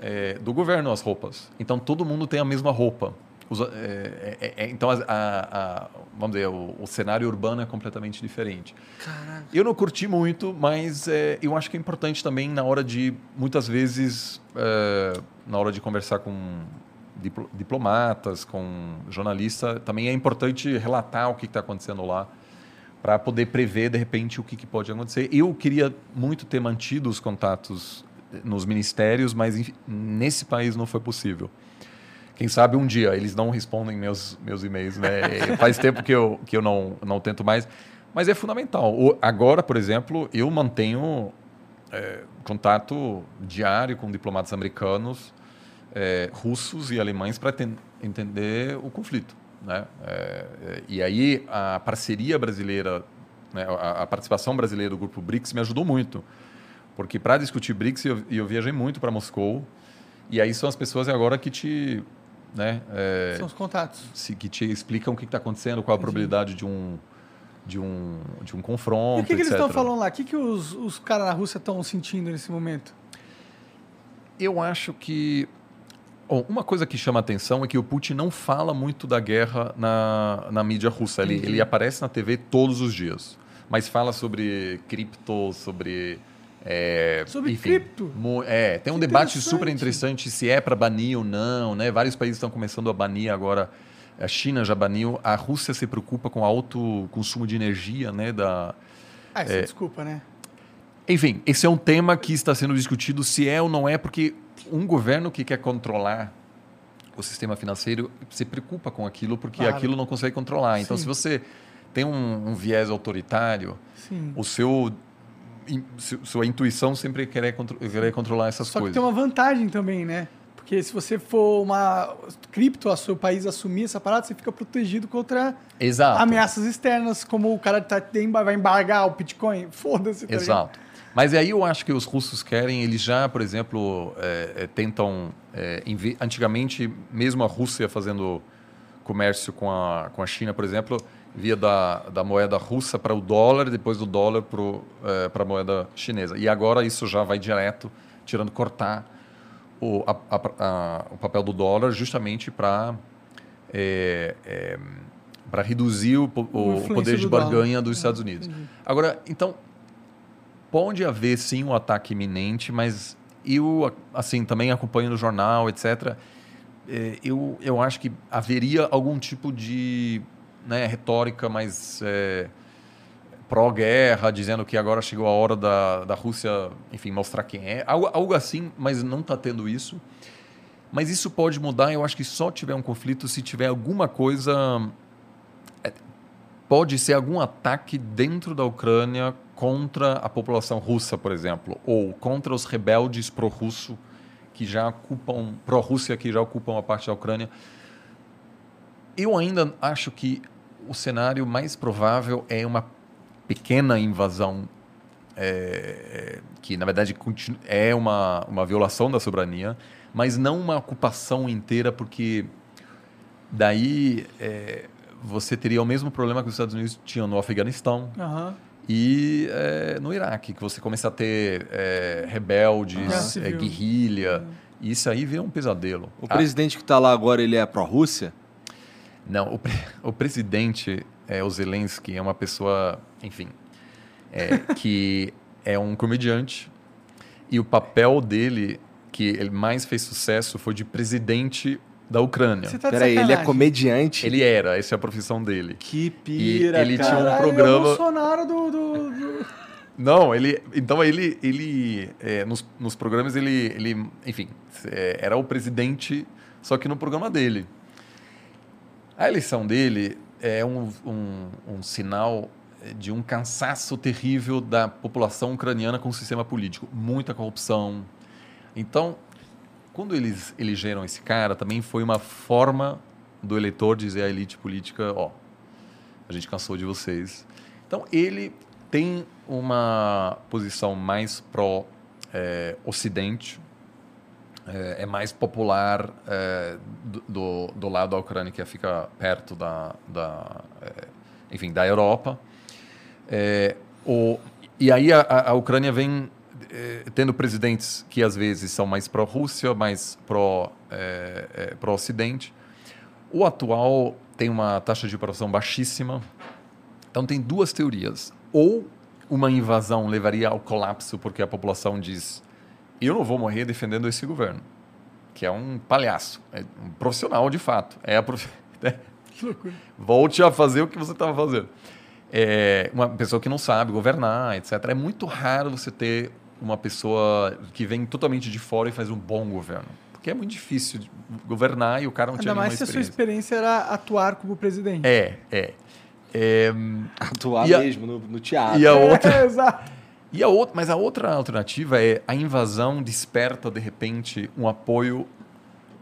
é, do governo as roupas. Então todo mundo tem a mesma roupa. Os- é, é, é, então, a, a- vamos dizer, o, o cenário urbano é completamente diferente. Caraca. Eu não curti muito, mas é, eu acho que é importante também na hora de, muitas vezes, é, na hora de conversar com diplo- diplomatas, com jornalistas, também é importante relatar o que está acontecendo lá para poder prever, de repente, o que, que pode acontecer. Eu queria muito ter mantido os contatos nos ministérios, mas nesse país não foi possível. Quem sabe um dia eles não respondem meus, meus e-mails, né? Faz tempo que eu, que eu não, não tento mais. Mas é fundamental. O- agora, por exemplo, eu mantenho é, contato diário com diplomatas americanos, é, russos e alemães para entender o conflito. Né? É, é, e aí a parceria brasileira, né, a, a participação brasileira do grupo BRICS me ajudou muito. Porque para discutir BRICS eu, eu viajei muito para Moscou e aí são as pessoas agora que te, né, é, São os contatos. se- que te explicam o que está acontecendo, qual a probabilidade de um de um de um confronto, E o que, que eles estão falando lá? O que, que os, os caras na Rússia estão sentindo nesse momento? Eu acho que bom, uma coisa que chama atenção é que o Putin não fala muito da guerra na, na mídia russa. Ele, ele aparece na TV todos os dias, mas fala sobre cripto, sobre é, Sobre enfim, cripto? É, tem um Que debate super interessante se é para banir ou não, né? Vários países estão começando a banir agora. A China já baniu. A Rússia se preocupa com o alto consumo de energia, né? Da, Ah, isso, desculpa, né? enfim, esse é um tema que está sendo discutido se é ou não é, porque um governo que quer controlar o sistema financeiro se preocupa com aquilo, porque Claro. aquilo não consegue controlar. Então, Sim. se você tem um, um viés autoritário, Sim. o seu sua intuição sempre querer, contro querer controlar essas Só que coisas. tem uma vantagem também, né? Porque se você for uma cripto, a seu país assumir essa parada, você fica protegido contra Exato. ameaças externas, como o cara tá, vai embargar o Bitcoin. Foda-se, tá? Exato. Mas aí eu acho que os russos querem, eles já, por exemplo, é, é, tentam. é, antigamente, mesmo a Rússia fazendo comércio com a, com a China, por exemplo, via da, da moeda russa para o dólar, depois do dólar para a moeda chinesa. E agora isso já vai direto, tirando cortar o, a- a- o papel do dólar justamente para para reduzir o, O poder de do dólar. barganha dos Estados Unidos. Agora, então, pode haver sim um ataque iminente, mas eu, assim, também acompanho no jornal, etc. eh, Eu, eu acho que haveria algum tipo de né, retórica mais eh, pró-guerra, dizendo que agora chegou a hora da, da Rússia, enfim, mostrar quem é. Algo, algo assim, mas não está tendo isso. Mas isso pode mudar, eu acho que só tiver um conflito se tiver alguma coisa. é, Pode ser algum ataque dentro da Ucrânia contra a população russa, por exemplo, ou contra os rebeldes pró-russo que já ocupam, pró-Rússia que já ocupam a parte da Ucrânia. Eu ainda acho que o cenário mais provável é uma pequena invasão é, que na verdade é uma, uma violação da soberania, mas não uma ocupação inteira, porque daí é, você teria o mesmo problema que os Estados Unidos tinham no Afeganistão Aham. e é, no Iraque, que você começa a ter é, rebeldes, é, guerrilha, e isso aí vira um pesadelo. O Ah, presidente que tá lá agora, ele é pró-Rússia? Não, o, pre- o presidente, é, o Zelensky, é uma pessoa, enfim, é, que é um comediante e o papel dele, que ele mais fez sucesso, foi de presidente da Ucrânia. Você tá Peraí, ele é comediante? Ele era, essa é a profissão dele. Que E pira, ele cara. tinha um programa- Ele é o Bolsonaro do... do- do- Não, ele. Então ele. ele é, nos, nos programas ele. ele enfim, é, era o presidente, só que no programa dele. A eleição dele é um, um, um sinal de um cansaço terrível da população ucraniana com o sistema político. Muita corrupção. Então, quando eles elegeram esse cara, também foi uma forma do eleitor dizer à elite política: ó, a gente cansou de vocês. Então, ele tem uma posição mais pró-Ocidente, é, é mais popular é, do- do, do lado da Ucrânia, que fica perto da, da, é, enfim, da Europa. É, o, e aí a, a- Ucrânia vem é, tendo presidentes que às vezes são mais pró-Rússia, mais pró, pró-Ocidente. O atual tem uma taxa de aprovação baixíssima. Então tem duas teorias. Ou uma invasão levaria ao colapso porque a população diz: eu não vou morrer defendendo esse governo, que é um palhaço, é um profissional de fato. É a prof... né? Que loucura. Volte a fazer o que você estava fazendo. É uma pessoa que não sabe governar, etc. É muito raro você ter uma pessoa que vem totalmente de fora e faz um bom governo. Porque é muito difícil governar e o cara não tinha Ainda nenhuma mais se a sua experiência. experiência era atuar como presidente. É, é. É, Atuar E a- mesmo no, no teatro. e a outra, É, exato. E a outra, mas a outra alternativa é a invasão desperta de repente um apoio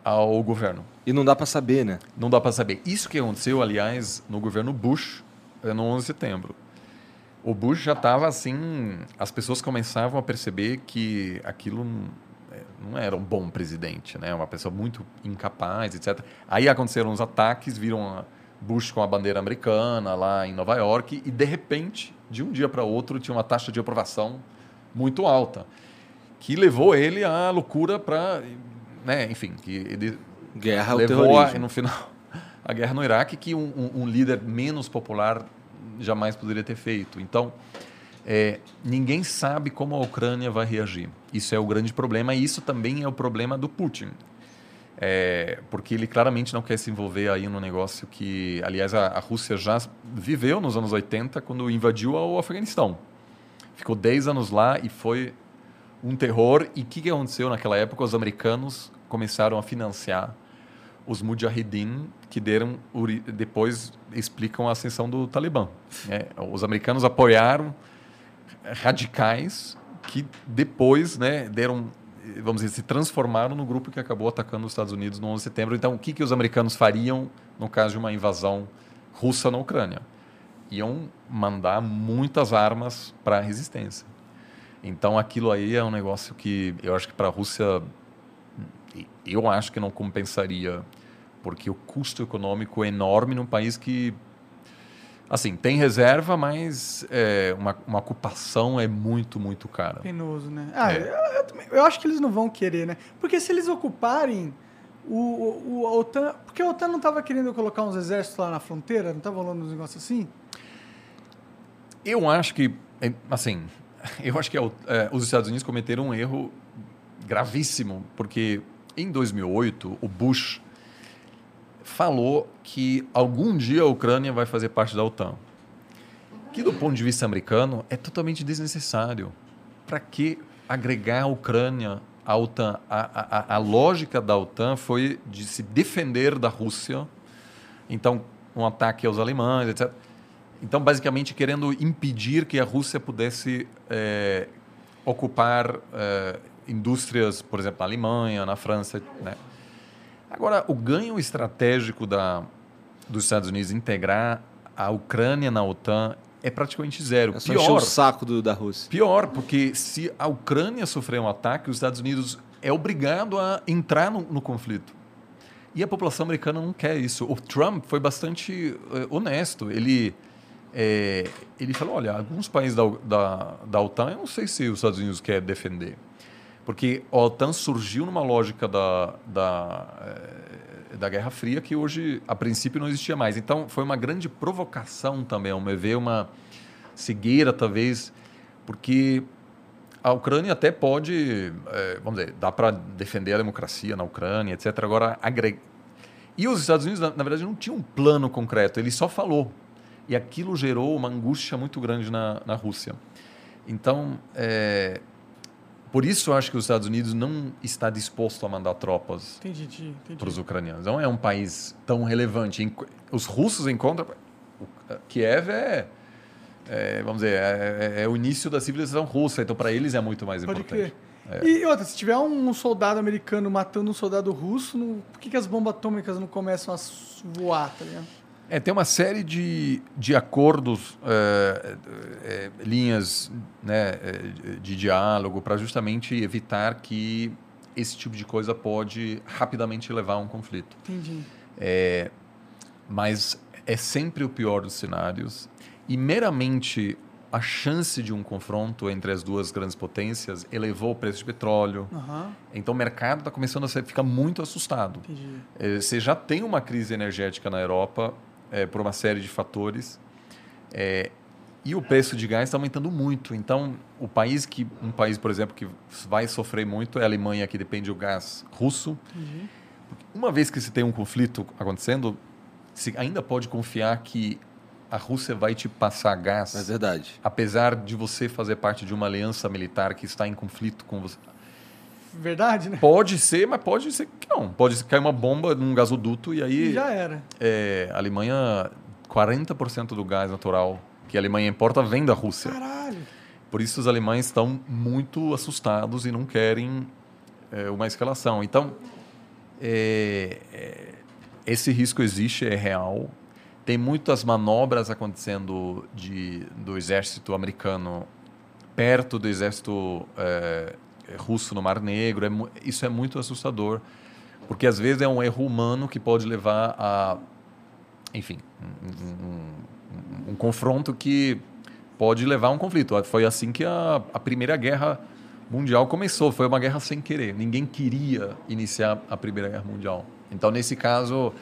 ao governo. E não dá pra saber, né? Não dá para saber. Isso que aconteceu, aliás, no governo Bush, eh, no 11 de setembro. O Bush já estava assim, as pessoas começavam a perceber que aquilo não- eh, não era um bom presidente, né? Uma pessoa muito incapaz, etc. Aí aconteceram os ataques, viram a Bush com a bandeira americana lá em Nova York e de repente, de um dia para outro, tinha uma taxa de aprovação muito alta, que levou ele à loucura para, né? Enfim, que ele Guerra ao levou a, no final a guerra no Iraque que um, um- um líder menos popular jamais poderia ter feito. Então, é, ninguém sabe como a Ucrânia vai reagir. Isso é o grande problema e isso também é o problema do Putin. É, porque ele claramente não quer se envolver aí no negócio que, aliás, a, a Rússia já viveu nos anos 80 quando invadiu o Afeganistão. Ficou 10 anos lá e foi um terror. E o que, que aconteceu naquela época? Os americanos começaram a financiar os mujahideen que deram depois explicam a ascensão do Talibã. né? os americanos apoiaram radicais que depois né, deram vamos dizer se transformaram no grupo que acabou atacando os Estados Unidos no 11 de setembro. Então, o que, que os americanos fariam no caso de uma invasão russa na Ucrânia? Iam mandar muitas armas para a resistência. Então, aquilo aí é um negócio que eu acho que para a Rússia eu acho que não compensaria, porque o custo econômico é enorme num país que, assim, tem reserva, mas é, uma, uma ocupação é muito, muito cara. Penoso, né? Ah, É. eu, eu também- eu acho que eles não vão querer, né? Porque se eles ocuparem o, o, o- a OTAN. Porque a OTAN não estava querendo colocar uns exércitos lá na fronteira? Não estava rolando uns negócios assim? Eu acho que, é, assim, eu acho que é, os Estados Unidos cometeram um erro gravíssimo, porque em 2008 o Bush falou que algum dia a Ucrânia vai fazer parte da OTAN. Que do ponto de vista americano é totalmente desnecessário. Para que agregar a Ucrânia à OTAN? A, a, a lógica da OTAN foi de se defender da Rússia. Então, um ataque aos alemães, etc. Então, basicamente, querendo impedir que a Rússia pudesse eh, ocupar eh, indústrias, por exemplo, na Alemanha, na França. Né? Agora, o ganho estratégico da, dos Estados Unidos integrar a Ucrânia na OTAN é praticamente zero. É Pior, o saco do, da Rússia. pior, porque se a Ucrânia sofrer um ataque, os Estados Unidos é obrigado a entrar no, no conflito. E a população americana não quer isso. O Trump foi bastante eh, honesto. Ele, eh, ele falou: olha, alguns países da, da, da OTAN, eu não sei se os Estados Unidos querem defender. Porque a OTAN surgiu numa lógica da, da, eh, da Guerra Fria que hoje, a princípio, não existia mais. Então, foi uma grande provocação também, ao meu ver, uma cegueira, talvez, porque a Ucrânia até pode, eh, vamos dizer, dá para defender a democracia na Ucrânia, etc. Agora, agre... E os Estados Unidos, na, na verdade, não tinham um plano concreto, ele só falou. E aquilo gerou uma angústia muito grande na, na Rússia. Então, eh, por isso eu acho que os Estados Unidos não está disposto a mandar tropas para os ucranianos. Não é um país tão relevante. Os russos encontram. o- Kiev é, é, vamos dizer, é, é- é o início da civilização russa, então para eles é muito mais Pode importante. crer. E outra, se tiver um soldado americano matando um soldado russo, não- por que, que as bombas atômicas não começam a voar, tá ligado? É, tem uma série de, de acordos, é, é, linhas né, é, de diálogo para justamente evitar que esse tipo de coisa pode rapidamente levar a um conflito. Entendi. É, mas é sempre o pior dos cenários e meramente a chance de um confronto entre as duas grandes potências elevou o preço de petróleo. Aham, Então o mercado está começando a ficar muito assustado. entendi. É, Você já tem uma crise energética na Europa é, por uma série de fatores é, e o preço de gás está aumentando muito. Então o país que um país, por exemplo, que vai sofrer muito é a Alemanha, que depende do gás russo. entendi. Uma vez que se tem um conflito acontecendo, se ainda pode confiar que a Rússia vai te passar gás, É verdade. apesar de você fazer parte de uma aliança militar que está em conflito com você. Verdade, né? Pode ser, mas pode ser que não. Pode cair uma bomba num gasoduto e aí E já era. é, a Alemanha 40% do gás natural que a Alemanha importa vem da Rússia. Caralho. Por isso os alemães estão muito assustados e não querem é, uma escalação. Então, é, é, esse risco existe, é real. Tem muitas manobras acontecendo de, do exército americano perto do exército é, russo no Mar Negro. É isso é muito assustador, porque às vezes é um erro humano que pode levar a, enfim, um, um- um confronto que pode levar a um conflito. Foi assim que a, a Primeira Guerra Mundial começou. Foi uma guerra sem querer. Ninguém queria iniciar a Primeira Guerra Mundial. Então, nesse caso,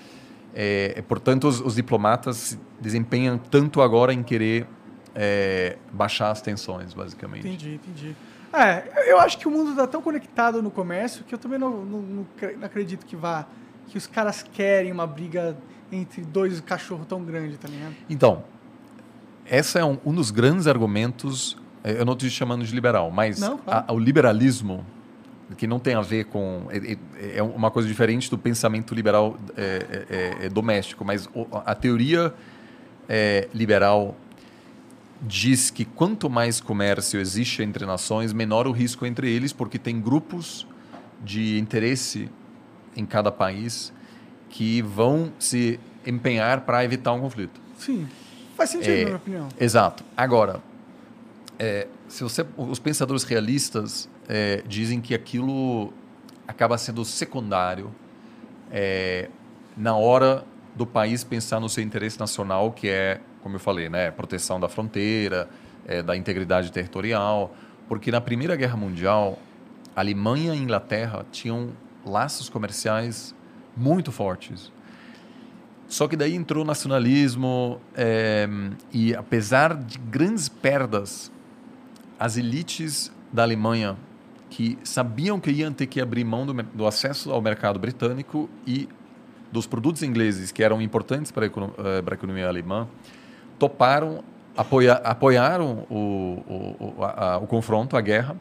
é, é, portanto, os, os diplomatas se desempenham tanto agora em querer é, baixar as tensões, basicamente. Entendi, entendi. É, eu acho que o mundo está tão conectado no comércio que eu também não, não- não cre- não acredito que vá. Que os caras querem uma briga entre dois cachorros tão grande, tá ligado? Então, esse é um, um dos grandes argumentos. eh, Eu não estou te chamando de liberal, mas Não, claro. a- o liberalismo, que não tem a ver com. É, é- é uma coisa diferente do pensamento liberal é, é- é doméstico, mas a teoria é, liberal diz que quanto mais comércio existe entre nações, menor o risco entre eles, porque tem grupos de interesse em cada país que vão se empenhar para evitar um conflito. Sim. Faz sentido, É, na minha opinião. Exato. Agora, é, se você, os pensadores realistas é, dizem que aquilo acaba sendo secundário é, na hora do país pensar no seu interesse nacional, que é, como eu falei, né, proteção da fronteira, é, da integridade territorial, porque na Primeira Guerra Mundial, a Alemanha e a Inglaterra tinham laços comerciais muito fortes. Só que daí entrou o nacionalismo é, e apesar de grandes perdas, as elites da Alemanha que sabiam que iam ter que abrir mão do, do acesso ao mercado britânico e dos produtos ingleses que eram importantes para a, econo- eh, para a economia alemã, toparam, apoia, apoiaram o, o, a- a- o confronto, a guerra.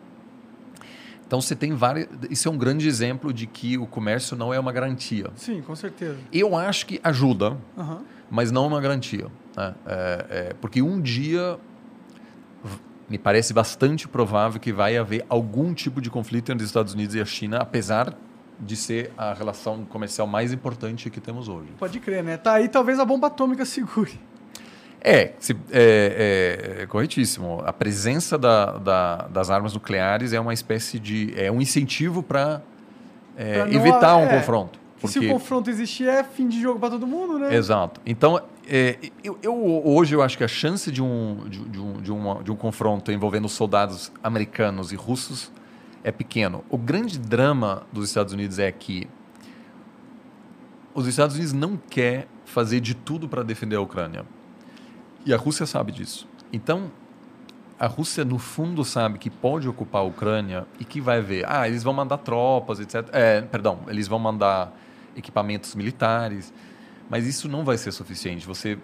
Então você tem várias. Isso é um grande exemplo de que o comércio não é uma garantia. Sim, com certeza. Eu acho que ajuda, Aham. mas não é uma garantia. né? É, é, porque um dia me parece bastante provável que vai haver algum tipo de conflito entre os Estados Unidos e a China, apesar de ser a relação comercial mais importante que temos hoje. Pode crer, né? Tá aí talvez a bomba atômica segure. É, se- é, é- é corretíssimo. A presença da- da- das armas nucleares é uma espécie de. é um incentivo para não- evitar um é, confronto. Que Se o confronto existir, é fim de jogo pra todo mundo, né? Exato. Então, é, eu, eu- hoje eu acho que a chance de um, de, de um, de, uma- de um confronto envolvendo soldados americanos e russos é pequeno. O grande drama dos Estados Unidos é que os Estados Unidos não quer fazer de tudo para defender a Ucrânia. E a Rússia sabe disso. Então, a Rússia, no fundo, sabe que pode ocupar a Ucrânia e que vai ver. Ah, eles vão mandar tropas, etc. É, perdão, eles vão mandar equipamentos militares. Mas isso não vai ser suficiente. Você,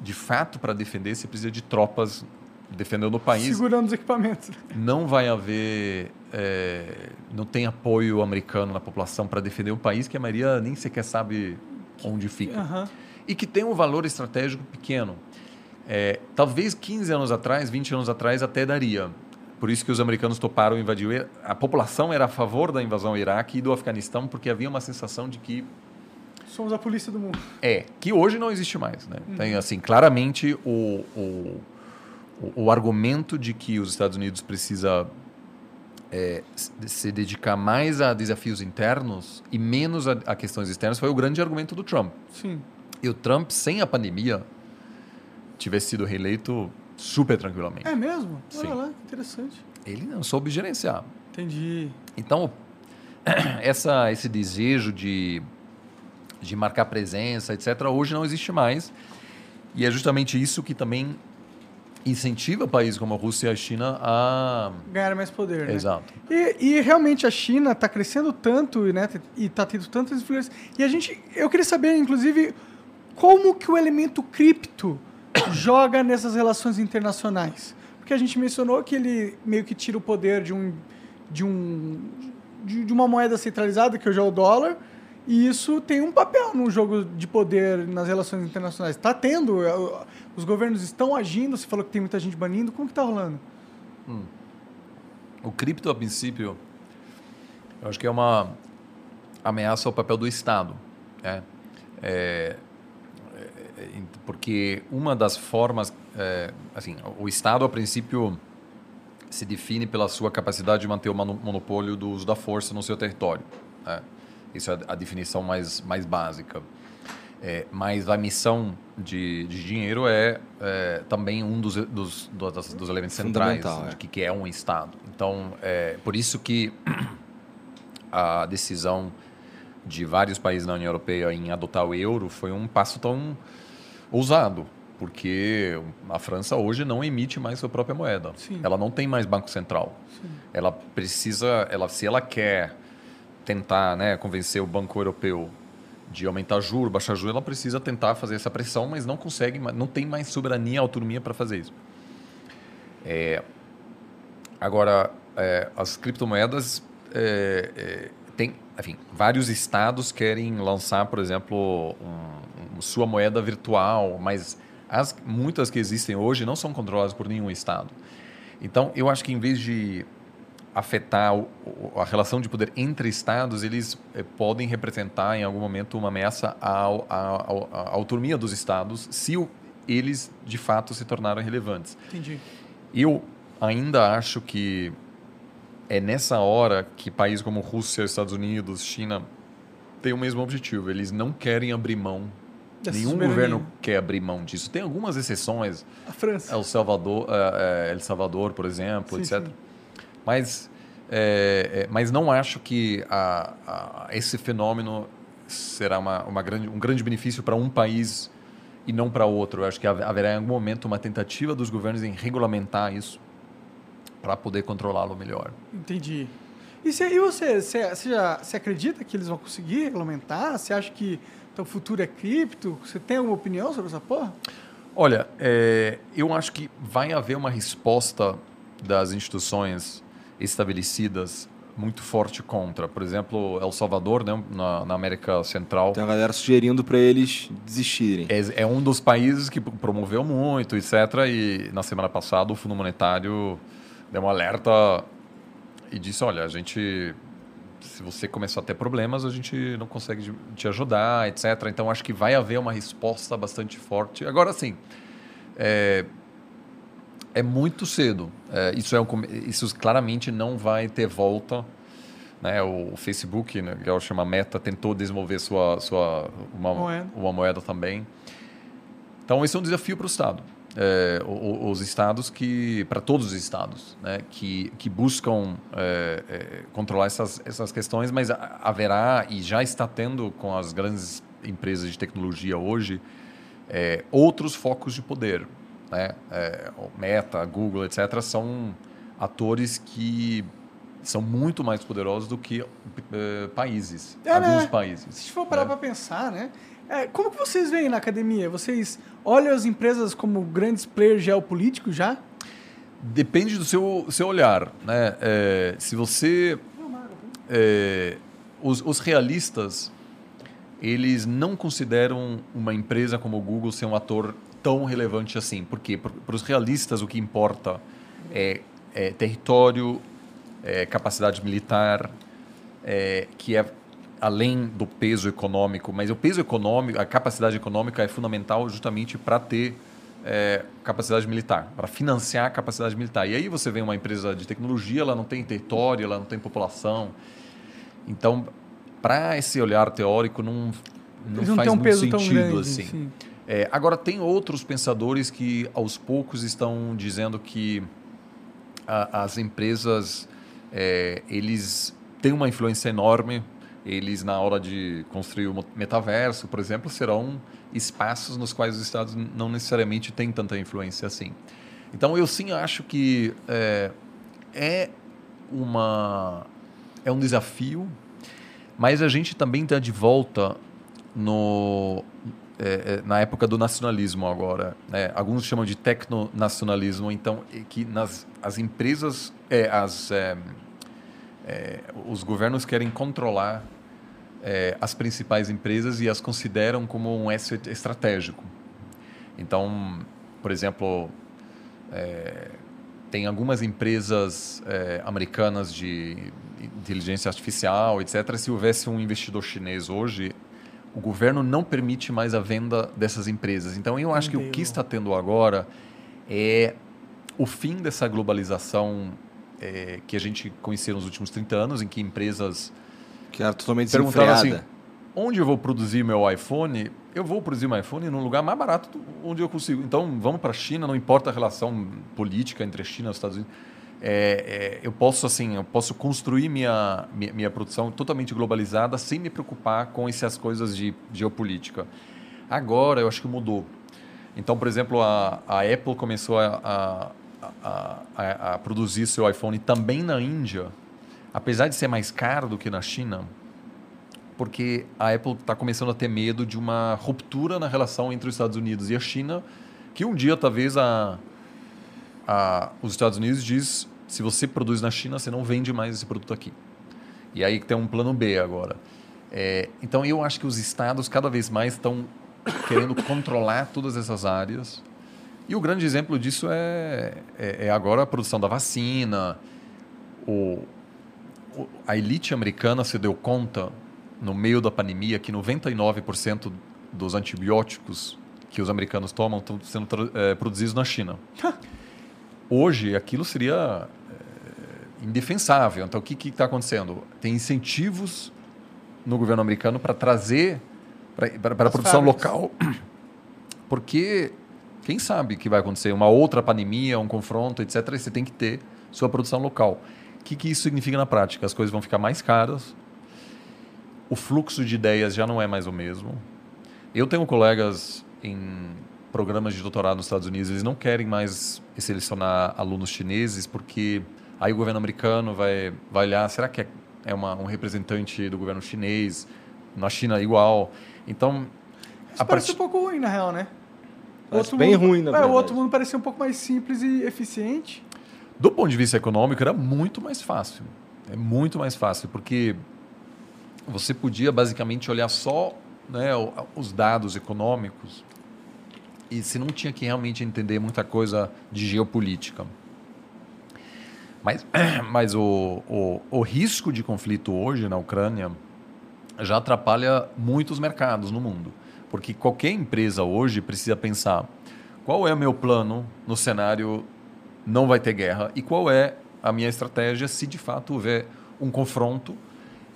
de fato, para defender, você precisa de tropas defendendo o país. Segurando os equipamentos. Não vai haver. é, não tem apoio americano na população para defender um país que a maioria nem sequer sabe onde fica Aham. e que tem um valor estratégico pequeno. É, talvez 15 anos atrás, 20 anos atrás, até daria. Por isso que os americanos toparam invadir. A população era a favor da invasão ao Iraque e do Afeganistão, porque havia uma sensação de que Somos a polícia do mundo. é, que hoje não existe mais. Né? Tem, assim, claramente o, o, o, o argumento de que os Estados Unidos precisa é, se- se dedicar mais a desafios internos e menos a, a questões externas foi o grande argumento do Trump. Sim. E o Trump, sem a pandemia, tivesse sido reeleito super tranquilamente. É mesmo? Sim. Olha lá, que interessante. Ele não soube gerenciar. Entendi. Então, essa, esse desejo de, de marcar presença, etc., hoje não existe mais. E é justamente isso que também incentiva países como a Rússia e a China a. Ganhar mais poder, né? Exato. E, e realmente a China está crescendo tanto, né? E está tendo tantas influências. E a gente, eu queria saber, inclusive, como que o elemento cripto joga nessas relações internacionais. Porque a gente mencionou que ele meio que tira o poder de um de um de, de uma moeda centralizada que hoje é o dólar E isso tem um papel no jogo de poder nas relações internacionais. Está tendo, é, os governos estão agindo, você falou que tem muita gente banindo, como que tá rolando? O cripto, a princípio, eu acho que é uma ameaça ao papel do Estado. Né? É, é, é, porque uma das formas, é, assim, o Estado, a princípio, se define pela sua capacidade de manter o mono- monopólio do uso da força no seu território. né? Isso é a definição mais, mais básica. É, mas a missão de, de dinheiro é, é, também um dos, dos, dos, dos elementos centrais Fundamental, é. de que, que é um Estado. Então, é por isso que a decisão de vários países da União Europeia em adotar o euro foi um passo tão ousado, porque a França hoje não emite mais sua própria moeda. Sim. Ela não tem mais banco central. Ela precisa, ela, se ela quer tentar né, convencer o Banco Europeu de aumentar juro, baixar juro, ela precisa tentar fazer essa pressão, mas não consegue, não tem mais soberania, autonomia para fazer isso. É, agora, é, as criptomoedas é, é, tem, enfim, vários estados querem lançar, por exemplo, um- sua moeda virtual, mas as muitas que existem hoje não são controladas por nenhum estado. Então, eu acho que em vez de afetar o- a relação de poder entre estados, eles eh, podem representar em algum momento uma ameaça ao- à ao- à autonomia dos estados, se o- eles de fato se tornaram relevantes. Entendi. Eu ainda acho que é nessa hora que países como Rússia, Estados Unidos, China têm o mesmo objetivo. Eles não querem abrir mão. Dessa Nenhum governo quer abrir mão disso. Tem algumas exceções, A França. El Salvador, eh, eh, El Salvador, por exemplo, Sim, etc. sim. Mas, é, é, mas não acho que a, a- esse fenômeno será uma, uma grande, um grande benefício para um país e não para outro. Eu acho que haver- haverá em algum momento uma tentativa dos governos em regulamentar isso para poder controlá-lo melhor. Entendi. E, você, e você, já, você acredita que eles vão conseguir regulamentar? Você acha que então, o futuro é cripto? Você tem alguma opinião sobre essa porra? Olha, é, eu acho que vai haver uma resposta das instituições estabelecidas muito forte contra. Por exemplo, El Salvador, né, na, na América Central, Tem a galera sugerindo pra eles desistirem. É, é um dos países que promoveu muito, etc. E na semana passada o Fundo Monetário deu um alerta e disse: olha, a gente, se você começar a ter problemas, a gente não consegue te ajudar, etc. Então acho que vai haver uma resposta bastante forte. Agora sim, é, é muito cedo. É, isso, é um isso claramente não vai ter volta. Né? O, o Facebook, né, que é o chama Meta, tentou desenvolver sua, sua uma, Moeda. uma moeda também. Então, esse é um desafio para o Estado. É, os estados que, para todos os estados, né, que, que buscam é, é, controlar essas, essas questões, mas ha- haverá e já está tendo com as grandes empresas de tecnologia hoje é, outros focos de poder. Né? É, Meta, Google, etc., são atores que são muito mais poderosos do que eh, países, É, alguns né? países. Se a gente for parar né? para pensar, né? É, como que vocês veem na academia? Vocês olham as empresas como grandes players geopolíticos já? Depende do seu, seu olhar. Né? É, se você. é, os, os realistas, eles não consideram uma empresa como o Google ser um ator tão relevante assim. Por quê? Para os realistas, o que importa é, é território, é capacidade militar, é, que é além do peso econômico, mas o peso econômico, a capacidade econômica é fundamental justamente para ter é, capacidade militar, para financiar a capacidade militar. E aí você vê uma empresa de tecnologia, ela não tem território, ela não tem população. Então, para esse olhar teórico, não, não não faz um muito sentido grande. assim. sim. É, agora, tem outros pensadores que, aos poucos, estão dizendo que a- as empresas, é, eles têm uma influência enorme. Eles, na hora de construir o metaverso, por exemplo, serão espaços nos quais os estados não necessariamente têm tanta influência assim. Então, eu sim acho que é, é uma é um desafio, mas a gente também está de volta no é, é, na época do nacionalismo agora. né? Alguns chamam de tecnonacionalismo, então é que nas as empresas, é, as é, é, os governos querem controlar eh, as principais empresas e as consideram como um asset estratégico. Então, por exemplo, eh, tem algumas empresas eh, americanas de inteligência artificial, etc. Se houvesse um investidor chinês hoje, o governo não permite mais a venda dessas empresas. Então, eu acho que o que Entendeu. está tendo agora é o fim dessa globalização eh, que a gente conheceu nos últimos 30 anos, em que empresas Que era totalmente perguntaram assim, onde eu vou produzir meu iPhone? Eu vou produzir meu iPhone num lugar mais barato onde eu consigo. Então, vamos para a China, não importa a relação política entre a China e os Estados Unidos. É, é, eu posso assim, eu posso construir minha, minha, minha produção totalmente globalizada sem me preocupar com essas coisas de geopolítica. Agora, eu acho que mudou. Então, por exemplo, a, a Apple começou a, a, a, a, a produzir seu iPhone também na Índia, apesar de ser mais caro do que na China, porque a Apple está começando a ter medo de uma ruptura na relação entre os Estados Unidos e a China, que um dia talvez a, a, os Estados Unidos diz se você produz na China, você não vende mais esse produto aqui. E aí tem um plano B agora. É, então eu acho que os estados cada vez mais estão querendo controlar todas essas áreas. E o grande exemplo disso é, é, é agora a produção da vacina. O, o- a elite americana se deu conta, no meio da pandemia, que 99% dos antibióticos que os americanos tomam estão sendo eh, produzidos na China. Hoje, aquilo seria eh, indefensável. Então, o que está acontecendo? Tem incentivos no governo americano para trazer para a produção fábricas. local, porque quem sabe que vai acontecer uma outra pandemia, um confronto, etc. E você tem que ter sua produção local. O que, que isso significa na prática? As coisas vão ficar mais caras, o fluxo de ideias já não é mais o mesmo. Eu tenho colegas em programas de doutorado nos Estados Unidos, eles não querem mais selecionar alunos chineses porque aí o governo americano vai, vai olhar, será que é, é uma, um representante do governo chinês? Na China igual. Então, Isso parece partir- um pouco ruim, na real, né? Outro bem mundo- ruim, na é, verdade. O outro mundo parecia um pouco mais simples e eficiente. Do ponto de vista econômico, era muito mais fácil. É muito mais fácil, porque você podia basicamente olhar só né, os dados econômicos e você não tinha que realmente entender muita coisa de geopolítica. Mas, mas o, o, o risco de conflito hoje na Ucrânia já atrapalha muitos mercados no mundo. Porque qualquer empresa hoje precisa pensar qual é o meu plano no cenário não vai ter guerra e qual é a minha estratégia se de fato houver um confronto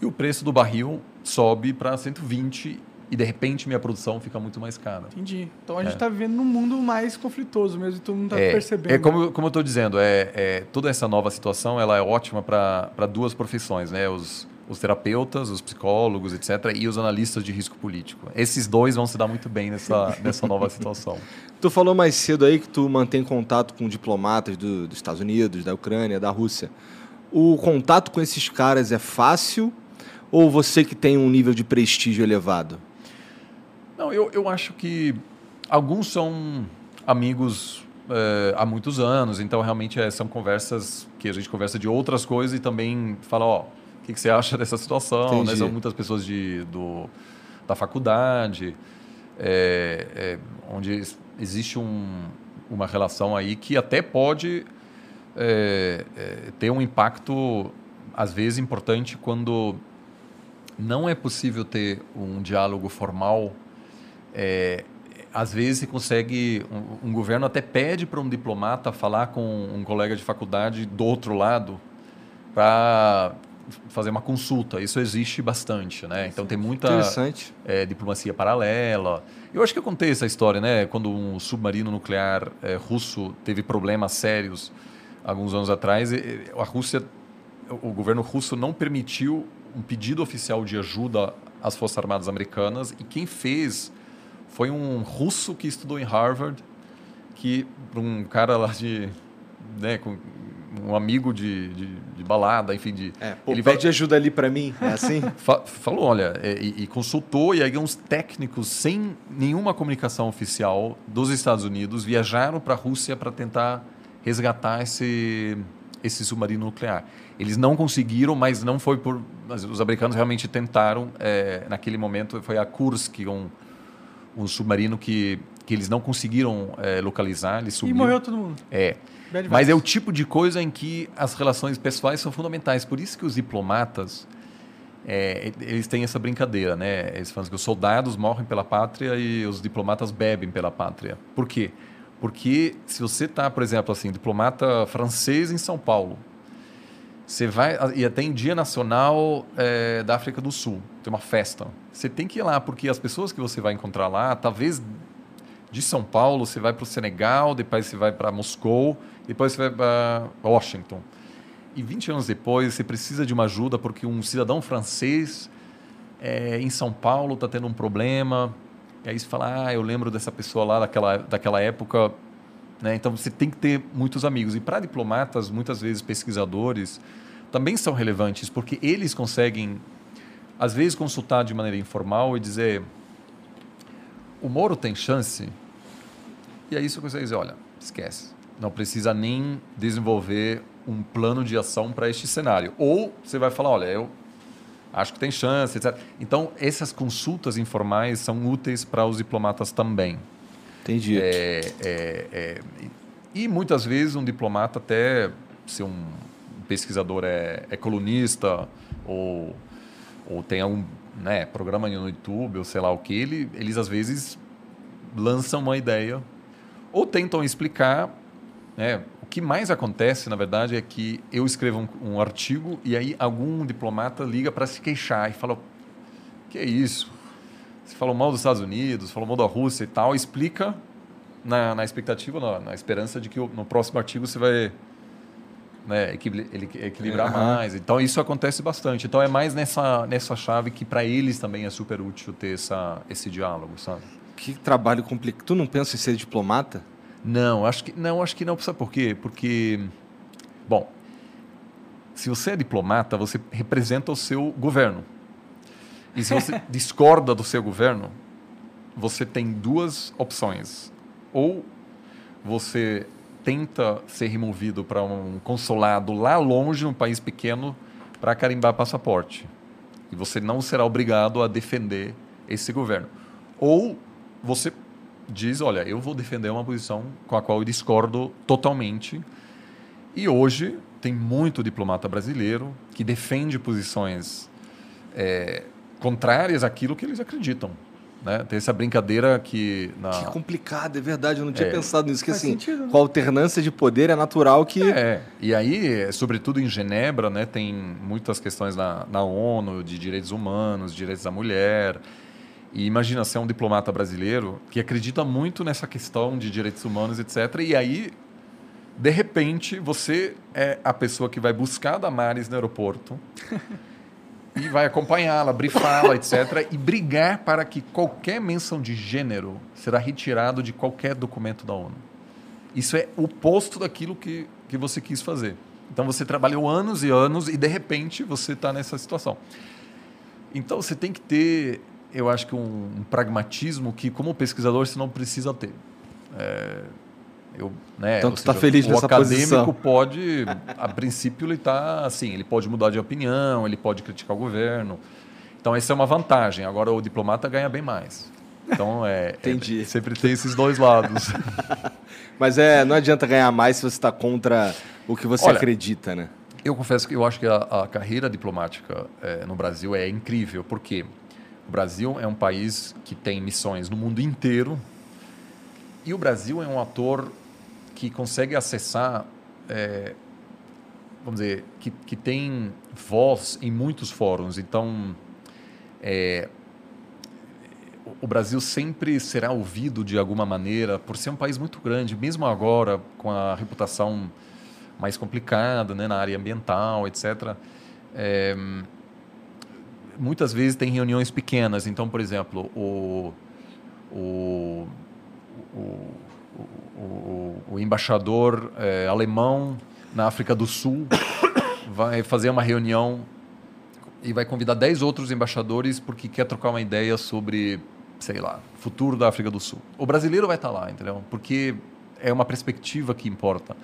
e o preço do barril sobe para 120 e de repente minha produção fica muito mais cara. Entendi. Então a gente É. tá vivendo num mundo mais conflitoso mesmo, e todo mundo tá É, percebendo. é como, como eu estou dizendo, é, é, toda essa nova situação ela é ótima para duas profissões, né? Os, os terapeutas, os psicólogos, etc., e os analistas de risco político. Esses dois vão se dar muito bem nessa, nessa nova situação. Tu falou mais cedo aí que tu mantém contato com diplomatas do- dos Estados Unidos, da Ucrânia, da Rússia. O contato com esses caras é fácil ou você que tem um nível de prestígio elevado? Não, eu, eu acho que alguns são amigos eh, há muitos anos, então realmente eh, são conversas que a gente conversa de outras coisas e também fala, ó, que, que você acha dessa situação? Né? São muitas pessoas de, do, da faculdade, eh, eh, onde ex- existe um, uma relação aí que até pode eh, eh, ter um impacto, às vezes, importante quando não é possível ter um diálogo formal é, às vezes você consegue, um, um governo até pede para um diplomata falar com um colega de faculdade do outro lado para fazer uma consulta. Isso existe bastante, né? Então tem muita Interessante. é, diplomacia paralela. Eu acho que eu contei essa história, né? Quando um submarino nuclear é, russo teve problemas sérios alguns anos atrás, a Rússia, o governo russo não permitiu um pedido oficial de ajuda às forças armadas americanas e quem fez foi um russo que estudou em Harvard, que um cara lá de, né, com um amigo de, de, de balada, enfim, de É, pô, ele pede ajuda ali pra mim, é assim? Fa- falou, olha, é, e, e consultou, e aí uns técnicos sem nenhuma comunicação oficial dos Estados Unidos viajaram para a Rússia para tentar resgatar esse, esse submarino nuclear. Eles não conseguiram, mas não foi por. mas os americanos realmente tentaram. é, naquele momento foi a Kursk, um, um submarino que, que eles não conseguiram é, localizar. Ele E subiu. morreu todo mundo. É. Mas é o tipo de coisa em que as relações pessoais são fundamentais. Por isso que os diplomatas, é, eles têm essa brincadeira, né? Eles falam que os soldados morrem pela pátria e os diplomatas bebem pela pátria. Por quê? Porque se você está, por exemplo, assim, diplomata francês em São Paulo, você vai e até em Dia Nacional é, da África do Sul, tem uma festa. Você tem que ir lá porque as pessoas que você vai encontrar lá, talvez de São Paulo você vai para o Senegal, depois você vai para Moscou, depois você vai para Washington. E 20 anos depois você precisa de uma ajuda porque um cidadão francês é, em São Paulo está tendo um problema. E aí você fala, ah, eu lembro dessa pessoa lá daquela, daquela época. Né? Então você tem que ter muitos amigos. E para diplomatas, muitas vezes pesquisadores, também são relevantes porque eles conseguem, às vezes, consultar de maneira informal e dizer: o Moro tem chance? E aí você consegue dizer: olha, esquece. Não precisa nem desenvolver um plano de ação para este cenário. Ou você vai falar: olha, eu acho que tem chance, etc. Então, essas consultas informais são úteis para os diplomatas também. Entendi. É, é, é, e muitas vezes um diplomata até se um pesquisador é, é colunista ou, ou tem algum né, programa no YouTube ou sei lá o que, ele, eles às vezes lançam uma ideia ou tentam explicar. Né, o que mais acontece, na verdade, é que eu escrevo um, um artigo e aí algum diplomata liga para se queixar e fala: que é isso? Você falou mal dos Estados Unidos, falou mal da Rússia e tal, explica na, na expectativa, na, na esperança de que no próximo artigo você vai né, equilibrar mais. Então isso acontece bastante. Então é mais nessa, nessa chave que para eles também é super útil ter essa, esse diálogo, sabe? Que trabalho complicado. Tu não pensa em ser diplomata? Não, acho que não, acho que não. Sabe por quê? Porque, bom, se você é diplomata, você representa o seu governo. E se você discorda do seu governo, você tem duas opções. Ou você tenta ser removido para um consulado lá longe, num país pequeno, para carimbar passaporte. E você não será obrigado a defender esse governo. Ou você diz, olha, eu vou defender uma posição com a qual eu discordo totalmente. E hoje tem muito diplomata brasileiro que defende posições é, contrárias àquilo que eles acreditam. Né? Tem essa brincadeira que na, Que complicado, é verdade. Eu não tinha É. pensado nisso. Que Faz assim, sentido, né? com a alternância de poder é natural que. É, e aí, sobretudo em Genebra, né, tem muitas questões na, na ONU de direitos humanos, direitos da mulher. E imagina ser um diplomata brasileiro que acredita muito nessa questão de direitos humanos, etc. E aí, de repente, você é a pessoa que vai buscar a Damares no aeroporto e vai acompanhá-la, brifá-la, etc. E brigar para que qualquer menção de gênero será retirado de qualquer documento da ONU. Isso é o oposto daquilo que, que você quis fazer. Então você trabalhou anos e anos e de repente você está nessa situação. Então você tem que ter, eu acho que um, um pragmatismo que, como pesquisador, você não precisa ter. É, eu, né, Então ou tu tá seja, feliz o nessa acadêmico posição. pode, a princípio, ele está assim, ele pode mudar de opinião, ele pode criticar o governo. Então essa é uma vantagem. Agora o diplomata ganha bem mais. Então é, é- Entendi. sempre tem esses dois lados. Mas é, não adianta ganhar mais se você está contra o que você Olha, acredita, né? Eu confesso que eu acho que a, a carreira diplomática eh, no Brasil é incrível, porque o Brasil é um país que tem missões no mundo inteiro e o Brasil é um ator que consegue acessar, eh, vamos dizer, que, que tem voz em muitos fóruns. Então, o- o Brasil sempre será ouvido de alguma maneira por ser um país muito grande, mesmo agora com a reputação mais complicada né, na área ambiental, etc. É, muitas vezes tem reuniões pequenas. Então, por exemplo, o, o, o, o, embaixador eh, alemão na África do Sul vai fazer uma reunião e vai convidar 10 outros embaixadores porque quer trocar uma ideia sobre, sei lá, futuro da África do Sul. O brasileiro vai estar lá, entendeu? Porque é uma perspectiva que importa.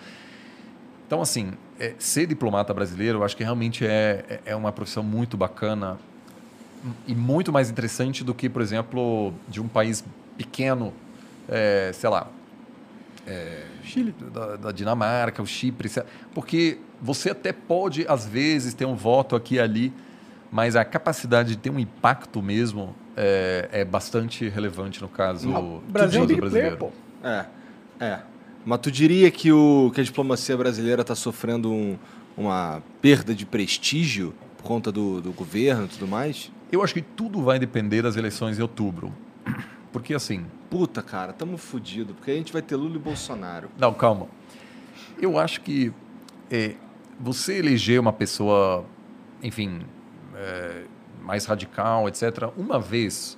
Então, assim, é, ser diplomata brasileiro, eu acho que realmente é, é- é uma profissão muito bacana e muito mais interessante do que, por exemplo, de um país pequeno, é, sei lá, Chile. da, da Dinamarca, o Chipre, porque você até pode, às vezes, ter um voto aqui e ali, mas a capacidade de ter um impacto mesmo é, é bastante relevante no caso O Brasil é do big player. É, é. Mas tu diria que, o, que a diplomacia brasileira está sofrendo um- uma perda de prestígio por conta do, do governo e tudo mais? Eu acho que tudo vai depender das eleições em outubro. Porque assim, Puta, cara, tamo fudido, porque a gente vai ter Lula e Bolsonaro. Não, calma. Eu acho que é, você eleger uma pessoa, enfim, é, mais radical, etc., uma vez,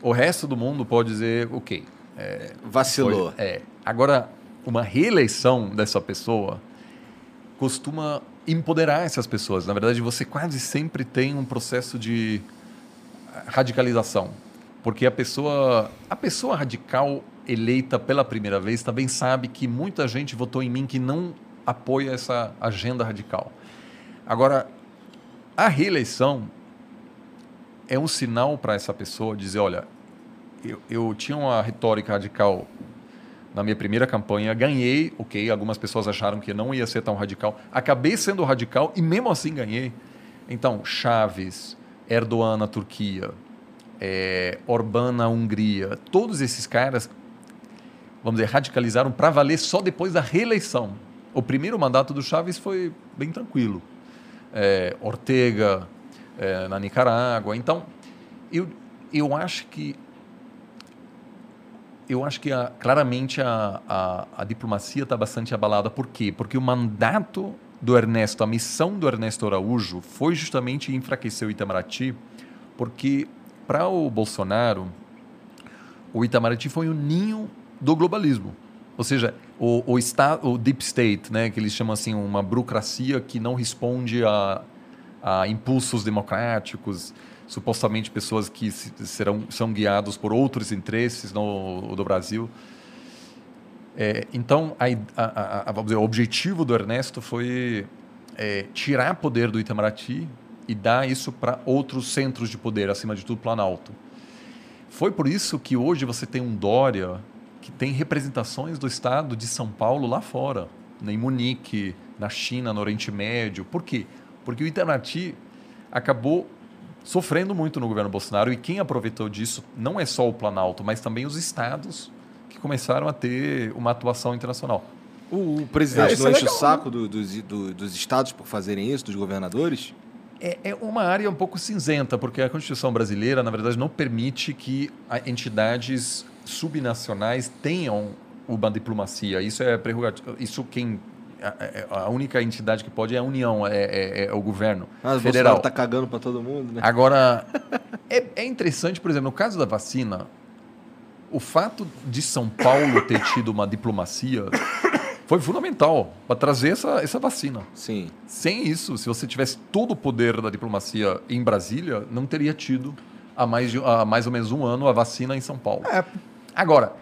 o resto do mundo pode dizer, ok. é, Vacilou. foi- é. Agora, uma reeleição dessa pessoa costuma empoderar essas pessoas. Na verdade, você quase sempre tem um processo de radicalização. Porque a pessoa, a pessoa radical eleita pela primeira vez também sabe que muita gente votou em mim que não apoia essa agenda radical. Agora, a reeleição é um sinal para essa pessoa dizer, olha, eu, eu tinha uma retórica radical na minha primeira campanha, ganhei, ok, algumas pessoas acharam que não ia ser tão radical, acabei sendo radical e mesmo assim ganhei. Então, Chaves, Erdogan na Turquia, é, Orbán na Hungria, todos esses caras, vamos dizer, radicalizaram para valer só depois da reeleição. O primeiro mandato do Chaves foi bem tranquilo. É, Ortega é, na Nicarágua. Então, eu, eu acho que eu acho que a- claramente a, a, a diplomacia está bastante abalada. Por quê? Porque o mandato do Ernesto, a missão do Ernesto Araújo foi justamente enfraquecer o Itamaraty, porque para o Bolsonaro, o Itamaraty foi o ninho do globalismo. Ou seja, o, o, esta- o deep state, né, que eles chamam assim, uma burocracia que não responde a, a impulsos democráticos, supostamente pessoas que se- serão, são guiados por outros interesses no, do Brasil. É, então, a, a- a- dizer, o objetivo do Ernesto foi é, tirar poder do Itamaraty e dar isso para outros centros de poder, acima de tudo, Planalto. Foi por isso que hoje você tem um Dória que tem representações do Estado de São Paulo lá fora, né, em Munique, na China, no Oriente Médio. Por quê? Porque o Itamaraty acabou sofrendo muito no governo Bolsonaro e quem aproveitou disso não é só o Planalto, mas também os estados que começaram a ter uma atuação internacional. O, o É, presidente isso não é enche o legal, saco do- dos, do- dos estados por fazerem isso, dos governadores? É, é uma área um pouco cinzenta, porque a Constituição brasileira, na verdade, não permite que entidades subnacionais tenham uma diplomacia. Isso é prerrogativo. Isso quem a, a- a única entidade que pode é a União, é, é- é o governo Ah, o federal. Bolsonaro tá cagando pra todo mundo, né? Agora, é, é interessante, por exemplo, no caso da vacina, o fato de São Paulo ter tido uma diplomacia foi fundamental para trazer essa, essa vacina. Sim. Sem isso, se você tivesse todo o poder da diplomacia em Brasília, não teria tido há mais, de, há mais ou menos um ano a vacina em São Paulo. É, Agora,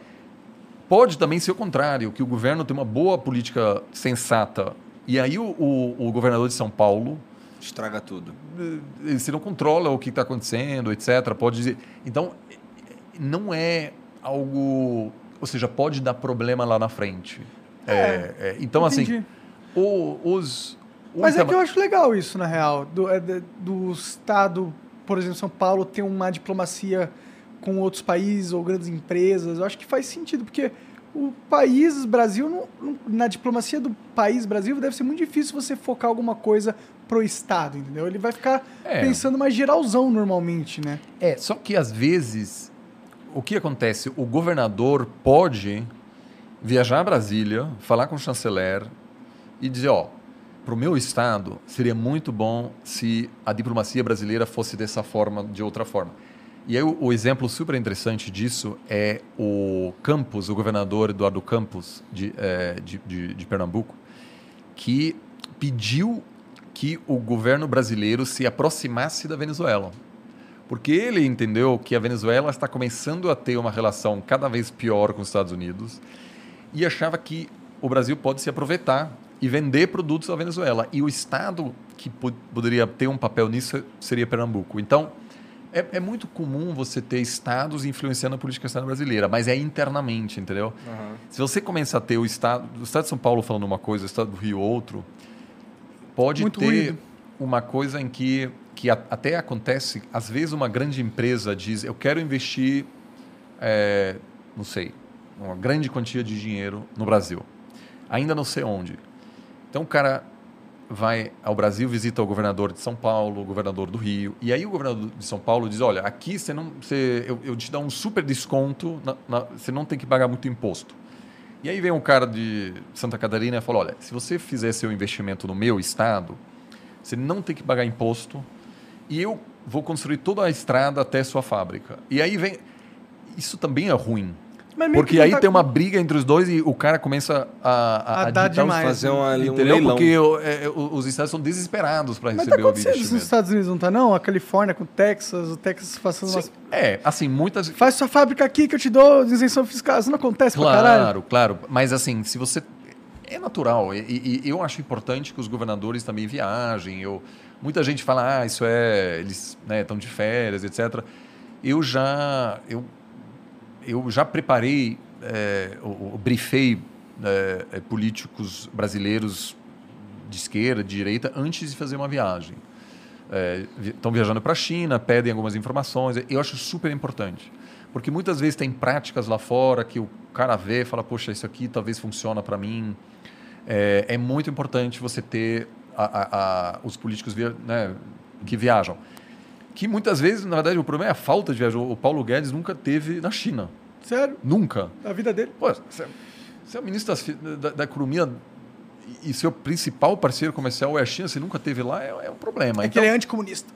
pode também ser o contrário, que o governo tem uma boa política sensata. E aí o, o- o governador de São Paulo, Estraga tudo. eh, se não controla o que está acontecendo, etc. Pode dizer. Então, não é algo. Ou seja, pode dar problema lá na frente. É, é, então, entendi. assim, o- os. o Mas é Itama- que eu acho legal isso, na real. Do, é, do Estado, por exemplo, São Paulo, ter uma diplomacia com outros países ou grandes empresas. Eu acho que faz sentido, porque o país Brasil, não- na diplomacia do país Brasil, deve ser muito difícil você focar alguma coisa pro Estado, entendeu? Ele vai ficar É. pensando mais geralzão normalmente, né? É, só que às vezes o que acontece? O governador pode viajar a Brasília, falar com o chanceler e dizer, ó, para o meu estado seria muito bom se a diplomacia brasileira fosse dessa forma, de outra forma. E aí o, exemplo super interessante disso é o Campos, o governador Eduardo Campos de, eh, de, de, de Pernambuco, que pediu que o governo brasileiro se aproximasse da Venezuela. Porque ele entendeu que a Venezuela está começando a ter uma relação cada vez pior com os Estados Unidos e achava que o Brasil pode se aproveitar e vender produtos à Venezuela. E o Estado que po- poderia ter um papel nisso seria Pernambuco. Então, é, é muito comum você ter estados influenciando a política externa brasileira, mas é internamente, entendeu? Se você começar a ter o estado, o estado de São Paulo falando uma coisa, o estado do Rio outro, pode Muito ter ruído. uma coisa em que que a- até acontece, às vezes uma grande empresa diz, eu quero investir, é, não sei, uma grande quantia de dinheiro no Brasil, ainda não sei onde. Então o cara vai ao Brasil, visita o governador de São Paulo, o governador do Rio, e aí o governador de São Paulo diz, olha, aqui você não, você, eu, eu te dou um super desconto, na- na- você não tem que pagar muito imposto. E aí vem um cara de Santa Catarina e fala, olha, se você fizer seu investimento no meu estado, você não tem que pagar imposto e eu vou construir toda a estrada até sua fábrica. E aí vem... Isso também é ruim. Mas Porque aí tá- tem uma briga entre os dois e o cara começa a, A dar ditar os- demais. Fazer um, ali, um Entendeu? leilão. Porque o- é, o- os estados são desesperados para Mas tá receber o acontecendo isso nos. Estados Unidos, não tá não? A Califórnia com o Texas, o Texas fazendo umas... É, assim, muitas... Faz sua fábrica aqui que eu te dou isenção fiscal. Isso não acontece pra caralho. Claro, claro. Mas assim, se você. É natural. E, e- e eu acho importante que os governadores também viajem. Eu, muita gente fala, ah, isso é. Eles estão de férias, etc. Eu já. Eu, eu já preparei, é, o, o briefei é, é, políticos brasileiros de esquerda, de direita, antes de fazer uma viagem. Estão viajando para a China, pedem algumas informações. Eu acho super importante. Porque muitas vezes tem práticas lá fora que o cara vê e fala, poxa, isso aqui talvez funciona para mim. É, é muito importante você ter a- a- a- os políticos via- né, que viajam. Que muitas vezes, na verdade, o problema é a falta de viagem. O Paulo Guedes nunca teve na China. Sério, Nunca. a vida dele. Pô, você você é o ministro fi- da, da Economia e seu principal parceiro comercial é a China, você nunca teve lá, é, é um problema. É que ele é anticomunista.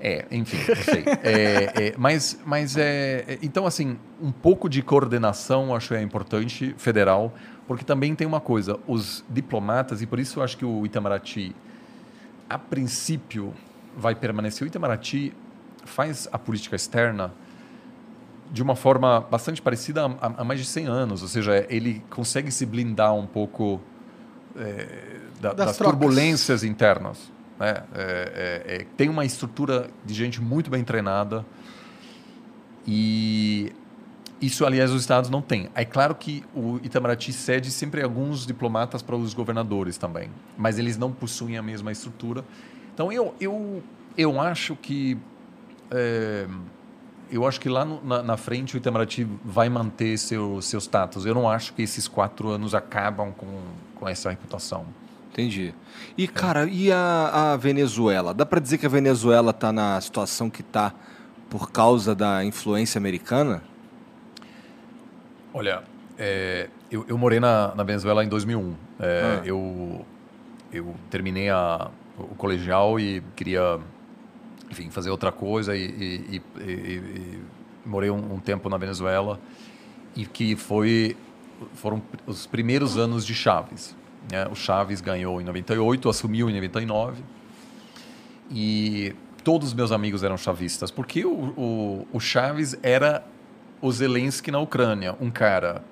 É, enfim, não sei. É, é, mas, mas é, é, então assim, um pouco de coordenação acho é importante federal, porque também tem uma coisa, os diplomatas e por isso eu acho que o Itamaraty, a princípio, vai permanecer. O Itamaraty faz a política externa de uma forma bastante parecida há, há mais de 100 anos, ou seja, ele consegue se blindar um pouco é, da- Das das, turbulências internas. né? É, é, é, tem uma estrutura de gente muito bem treinada e isso, aliás, os estados não têm. É claro que o Itamaraty cede sempre alguns diplomatas para os governadores também, mas eles não possuem a mesma estrutura. Então, eu, eu, eu acho que é, eu acho que lá no- na, na frente o Itamaraty vai manter seu, seu status. Eu não acho que esses quatro anos acabam com, com essa reputação. Entendi. E, cara, e a, a Venezuela? Dá pra dizer que a Venezuela tá na situação que tá por causa da influência americana? Olha, é, eu, eu morei na, na Venezuela em 2001. É, Ah. eu, eu terminei a, o colegial e queria, enfim, fazer outra coisa e, e- e- e- morei um, um tempo na Venezuela e que foi foram os primeiros anos de Chaves. né? O Chaves ganhou em 98, assumiu em 99 e todos os meus amigos eram chavistas, porque o, o, o Chaves era o Zelensky na Ucrânia, um cara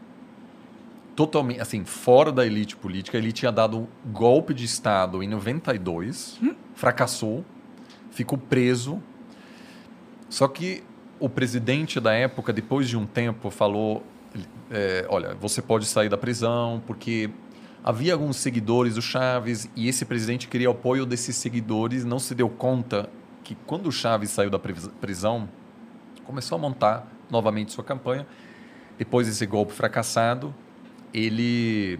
totalmente, assim, fora da elite política. Ele tinha dado um golpe de Estado em 92, fracassou, ficou preso. Só que o presidente da época, depois de um tempo, falou: é, olha, você pode sair da prisão, porque havia alguns seguidores do Chaves e esse presidente queria o apoio desses seguidores, não se deu conta que quando o Chaves saiu da pris- prisão, começou a montar novamente sua campanha. Depois desse golpe fracassado, ele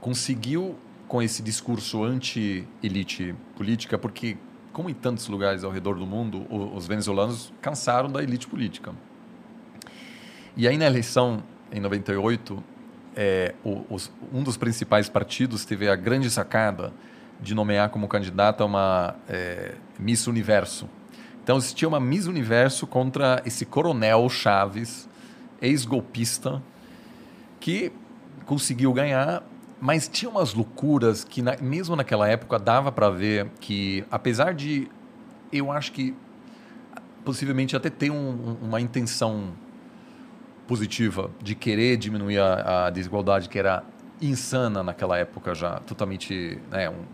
conseguiu, com esse discurso anti-elite política, porque, como em tantos lugares ao redor do mundo, os venezuelanos cansaram da elite política. E aí, na eleição, em 98, é, os- um dos principais partidos teve a grande sacada de nomear como candidata uma é, Miss Universo. Então, existia uma Miss Universo contra esse coronel Chaves, ex-golpista, que conseguiu ganhar, mas tinha umas loucuras que, na- mesmo naquela época, dava para ver que, apesar de, eu acho que possivelmente até ter um- um- uma intenção positiva de querer diminuir a, a desigualdade, que era insana naquela época já, totalmente, né, um,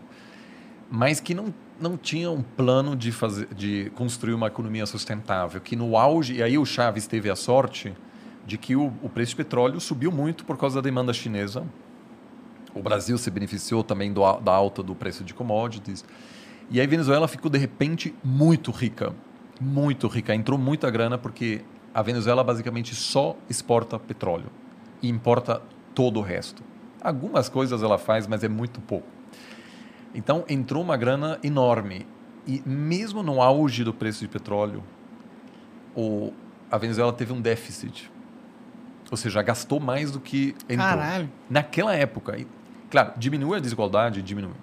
mas que não não tinha um plano de fazer, de construir uma economia sustentável. Que no auge, e aí o Chaves teve a sorte de que o, o preço de petróleo subiu muito por causa da demanda chinesa. O Brasil se beneficiou também do, da alta do preço de commodities. E aí Venezuela ficou de repente muito rica, muito rica. Entrou muita grana porque a Venezuela basicamente só exporta petróleo e importa todo o resto. Algumas coisas ela faz, mas é muito pouco. Então entrou uma grana enorme e mesmo no auge do preço de petróleo, o, a Venezuela teve um déficit. Ou seja, gastou mais do que entrou. Caralho. Naquela época, e, claro, diminui a desigualdade, diminui.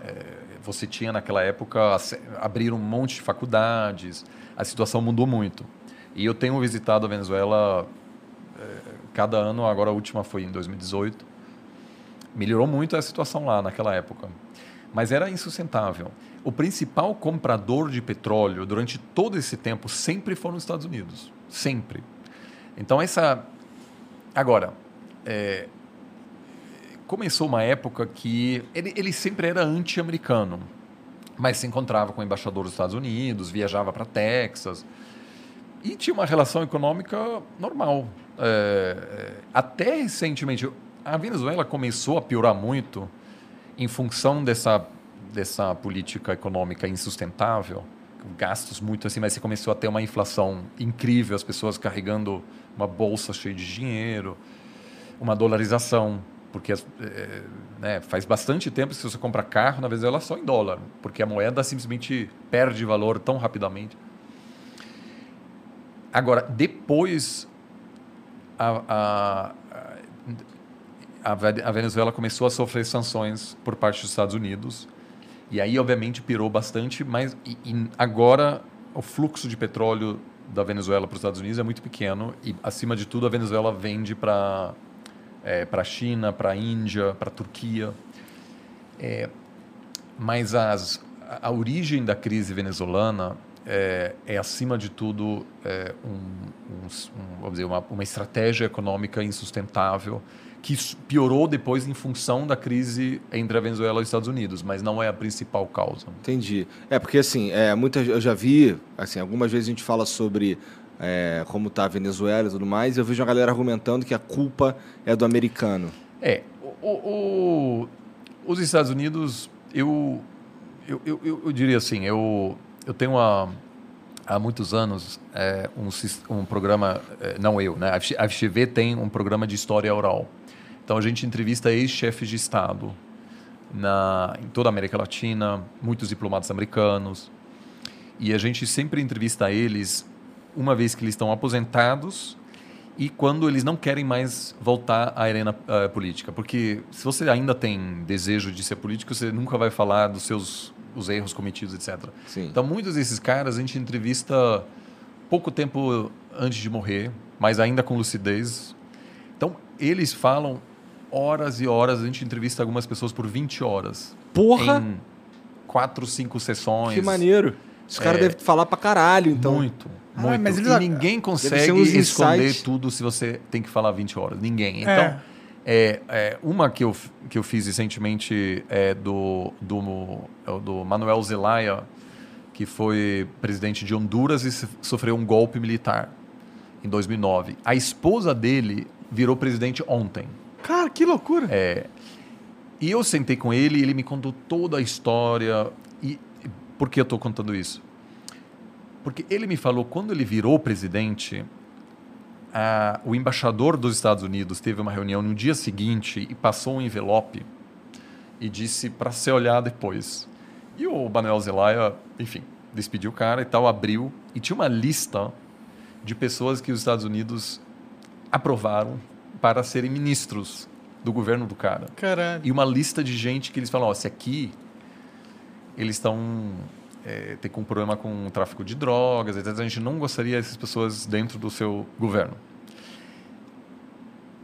É, você tinha naquela época abrir um monte de faculdades, a situação mudou muito. E eu tenho visitado a Venezuela é, cada ano, agora a última foi em 2018. Melhorou muito a situação lá naquela época mas era insustentável. O principal comprador de petróleo durante todo esse tempo sempre foram os Estados Unidos, sempre. Então essa, agora, é... começou uma época que ele, ele sempre era anti-americano, mas se encontrava com o embaixador dos Estados Unidos, viajava para Texas e tinha uma relação econômica normal. É... é até recentemente, a Venezuela começou a piorar muito em função dessa, dessa política econômica insustentável, gastos muito assim, mas você começou a ter uma inflação incrível, as pessoas carregando uma bolsa cheia de dinheiro, uma dolarização, porque é, né, faz bastante tempo que se você compra carro, na Venezuela só em dólar, porque a moeda simplesmente perde valor tão rapidamente. Agora, depois a, a, a Venezuela começou a sofrer sanções por parte dos Estados Unidos. E aí, obviamente, pirou bastante, mas e, e agora o fluxo de petróleo da Venezuela para os Estados Unidos é muito pequeno e, acima de tudo, a Venezuela vende para é, a China, para a Índia, para a Turquia. É, mas as, a origem da crise venezuelana é, é acima de tudo, é, um, um, um, vamos dizer, uma, uma estratégia econômica insustentável que piorou depois em função da crise entre a Venezuela e os Estados Unidos, mas não é a principal causa. Entendi. É porque assim, é, muitas, eu já vi, assim, algumas vezes a gente fala sobre é, como está a Venezuela e tudo mais, e eu vejo uma galera argumentando que a culpa é do americano. É, o, o, os Estados Unidos, eu, eu, eu, eu, diria assim, eu, eu tenho uma, há muitos anos é, um, um programa, é, não eu, né? A FGV tem um programa de história oral. Então a gente entrevista ex-chefes de Estado na, em toda a América Latina, muitos diplomatas americanos. E a gente sempre entrevista eles uma vez que eles estão aposentados e quando eles não querem mais voltar à arena uh, política. Porque se você ainda tem desejo de ser político, você nunca vai falar dos seus os erros cometidos, etc. Sim. Então, muitos desses caras a gente entrevista pouco tempo antes de morrer, mas ainda com lucidez. Então, eles falam horas e horas. A gente entrevista algumas pessoas por 20 horas. Porra! Em quatro, cinco sessões. Que maneiro. Os caras é, devem falar pra caralho, então. Muito, ah, muito. Mas eles... E ninguém consegue esconder tudo se você tem que falar 20 horas. Ninguém. Então, é. É, é, uma que eu, que eu fiz recentemente é do, do, é do Manuel Zelaya, que foi presidente de Honduras e sofreu um golpe militar em 2009. A esposa dele virou presidente ontem. Cara, que loucura! É. E eu sentei com ele ele me contou toda a história. E por que eu estou contando isso? Porque ele me falou, quando ele virou presidente, a, o embaixador dos Estados Unidos teve uma reunião no dia seguinte e passou um envelope e disse para ser olhado depois. E o Manuel Zelaya, enfim, despediu o cara e tal, abriu e tinha uma lista de pessoas que os Estados Unidos aprovaram para serem ministros do governo do cara. Caralho. E uma lista de gente que eles falam, ó, se aqui eles estão é, tem um problema com o tráfico de drogas, etc. A gente não gostaria dessas pessoas dentro do seu governo.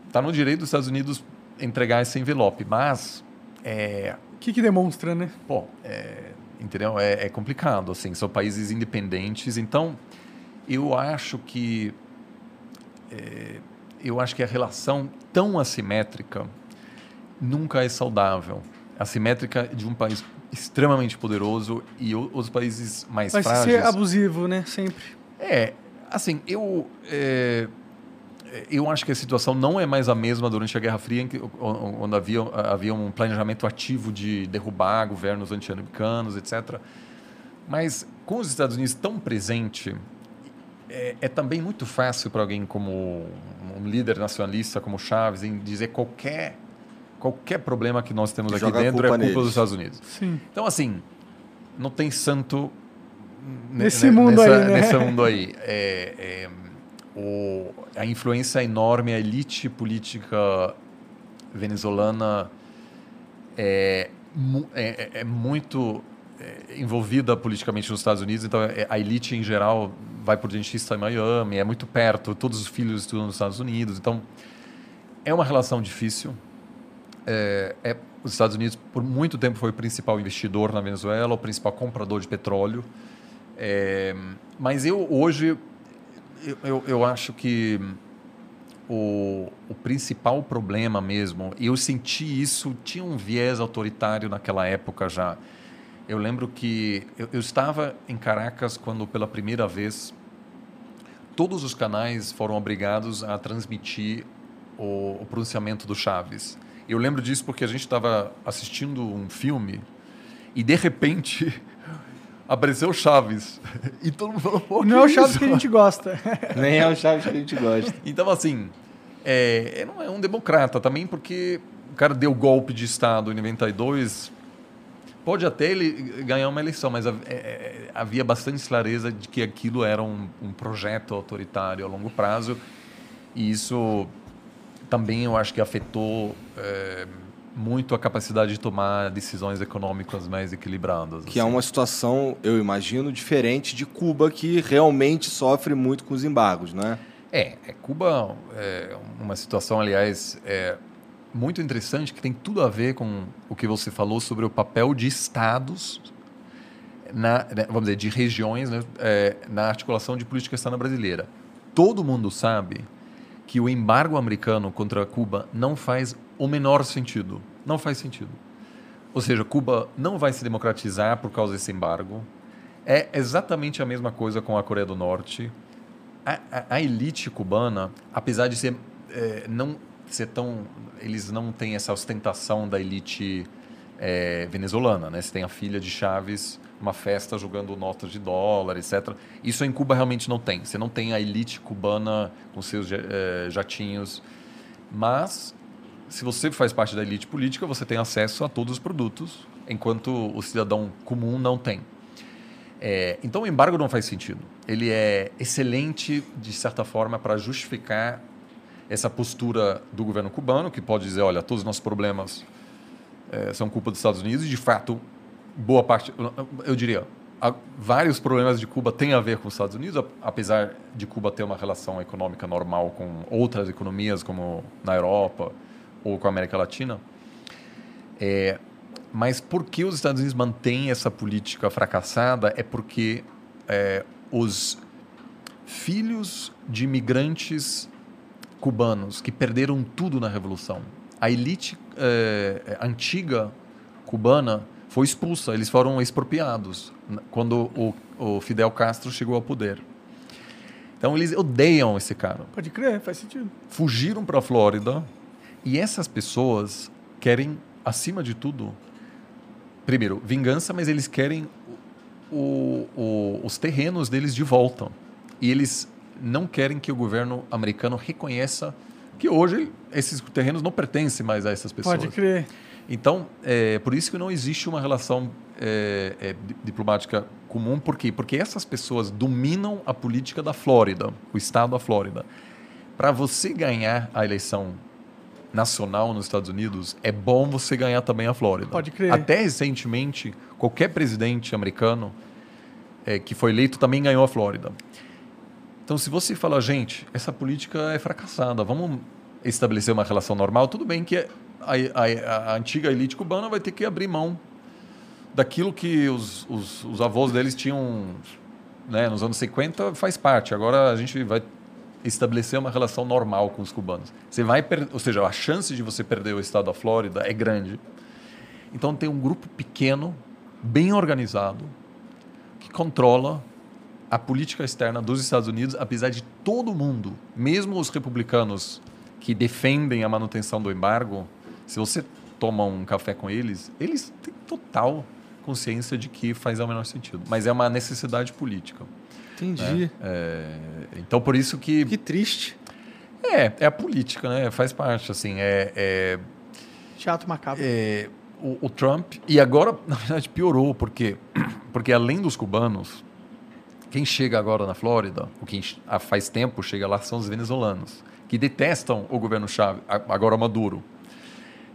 Está no direito dos Estados Unidos entregar esse envelope, mas é, o que, que demonstra, né? Pô, é, entendeu? É, é, complicado, assim. São países independentes, então eu acho que é, eu acho que a relação tão assimétrica nunca é saudável. Assimétrica de um país extremamente poderoso e os países mais Vai frágeis. ser abusivo, né? Sempre. É, assim, eu é, eu acho que a situação não é mais a mesma durante a Guerra Fria, em que, onde havia, havia um planejamento ativo de derrubar governos anti-americanos, etc. Mas com os Estados Unidos tão presente, é, é também muito fácil para alguém como um líder nacionalista como Chaves em dizer qualquer qualquer problema que nós temos aqui dentro é culpa culpa neles. dos Estados Unidos. Sim. Então, assim, não tem santo ne- Nesse ne- mundo nessa- aí, né? Nesse mundo aí. É, é, o, a influência enorme, a elite política venezuelana é, é, é- é muito é, envolvida politicamente nos Estados Unidos, então é- a elite em geral vai por dentista em Miami, é muito perto, todos os filhos estudam nos Estados Unidos, então é uma relação difícil. É, é- os Estados Unidos por muito tempo foi o principal investidor na Venezuela, o principal comprador de petróleo. É, mas eu hoje eu, eu, eu acho que o, o principal problema mesmo, e eu senti isso, tinha um viés autoritário naquela época já. Eu lembro que eu, eu estava em Caracas quando pela primeira vez todos os canais foram obrigados a transmitir o, o pronunciamento do Chaves. Eu lembro disso porque a gente estava assistindo um filme e de repente apareceu o Chaves e todo mundo falou Pô, Não é o Chaves isso?" que a gente gosta. Nem é o Chaves que a gente gosta. Então, assim, é, ele não é um democrata também, porque o cara deu golpe de Estado em 92. Pode até ele ganhar uma eleição, mas hav- é, é, havia bastante clareza de que aquilo era um, um projeto autoritário a longo prazo. E isso também eu acho que afetou é, muito a capacidade de tomar decisões econômicas mais equilibradas. Que é assim. uma situação, eu imagino, diferente de Cuba, que realmente sofre muito com os embargos, né? É, é, Cuba é uma situação, aliás, é muito interessante que tem tudo a ver com o que você falou sobre o papel de estados, na, né, vamos dizer, de regiões né, é, na articulação de política externa brasileira. Todo mundo sabe que o embargo americano contra Cuba não faz o menor sentido. Não faz sentido. Ou seja, Cuba não vai se democratizar por causa desse embargo. É exatamente a mesma coisa com a Coreia do Norte a, a- a elite cubana, apesar de ser eh, não ser tão, eles não têm essa ostentação da elite eh, venezuelana, né? Você tem a filha de Chaves, uma festa jogando notas de dólar, etc. Isso em Cuba realmente não tem. Você não tem a elite cubana com seus eh, jatinhos, mas se você faz parte da elite política, você tem acesso a todos os produtos, enquanto o cidadão comum não tem. É, então o embargo não faz sentido. Ele é excelente, de certa forma, para justificar essa postura do governo cubano, que pode dizer, olha, todos os nossos problemas é, são culpa dos Estados Unidos, e de fato, boa parte, eu- diria, vários problemas de Cuba têm a ver com os Estados Unidos, apesar de Cuba ter uma relação econômica normal com outras economias, como na Europa ou com a América Latina. É, mas por que os Estados Unidos mantêm essa política fracassada é porque é, os filhos de imigrantes cubanos que perderam tudo na Revolução, a elite é, antiga cubana foi expulsa, eles foram expropriados quando o, o Fidel Castro chegou ao poder. Então eles odeiam esse cara Pode crer, faz sentido. fugiram para a Flórida e essas pessoas querem, acima de tudo, primeiro, vingança, mas eles querem o- o- os terrenos deles de volta. E eles não querem que o governo americano reconheça que hoje esses terrenos não pertencem mais a essas pessoas. Pode crer. Então, é por isso que não existe uma relação é, é, di- diplomática comum. Por quê? Porque essas pessoas dominam a política da Flórida, o estado da Flórida. Para você ganhar a eleição nacional nos Estados Unidos, é bom você ganhar também a Flórida. Pode crer. Até recentemente, qualquer presidente americano é, que foi eleito também ganhou a Flórida. Então, se você fala, gente, essa política é fracassada, vamos estabelecer uma relação normal, tudo bem que a, a- a antiga elite cubana vai ter que abrir mão daquilo que os, os, os avós deles tinham né, nos anos 50, faz parte. Agora a gente vai estabelecer uma relação normal com os cubanos. Você vai, per- ou seja, a chance de você perder o estado da Flórida é grande. Então tem um grupo pequeno, bem organizado, que controla a política externa dos Estados Unidos, apesar de todo mundo, mesmo os republicanos que defendem a manutenção do embargo, se você toma um café com eles, eles têm total consciência de que faz o menor sentido. Mas é uma necessidade política. Entendi. É, então, por isso que... Que triste. É, é a política, né? Faz parte, assim. É, é, Teatro macabro. é, o, o Trump e agora na verdade piorou porque porque além dos cubanos quem chega agora na Flórida o há faz tempo chega lá são os venezuelanos que detestam o governo Chávez agora Maduro.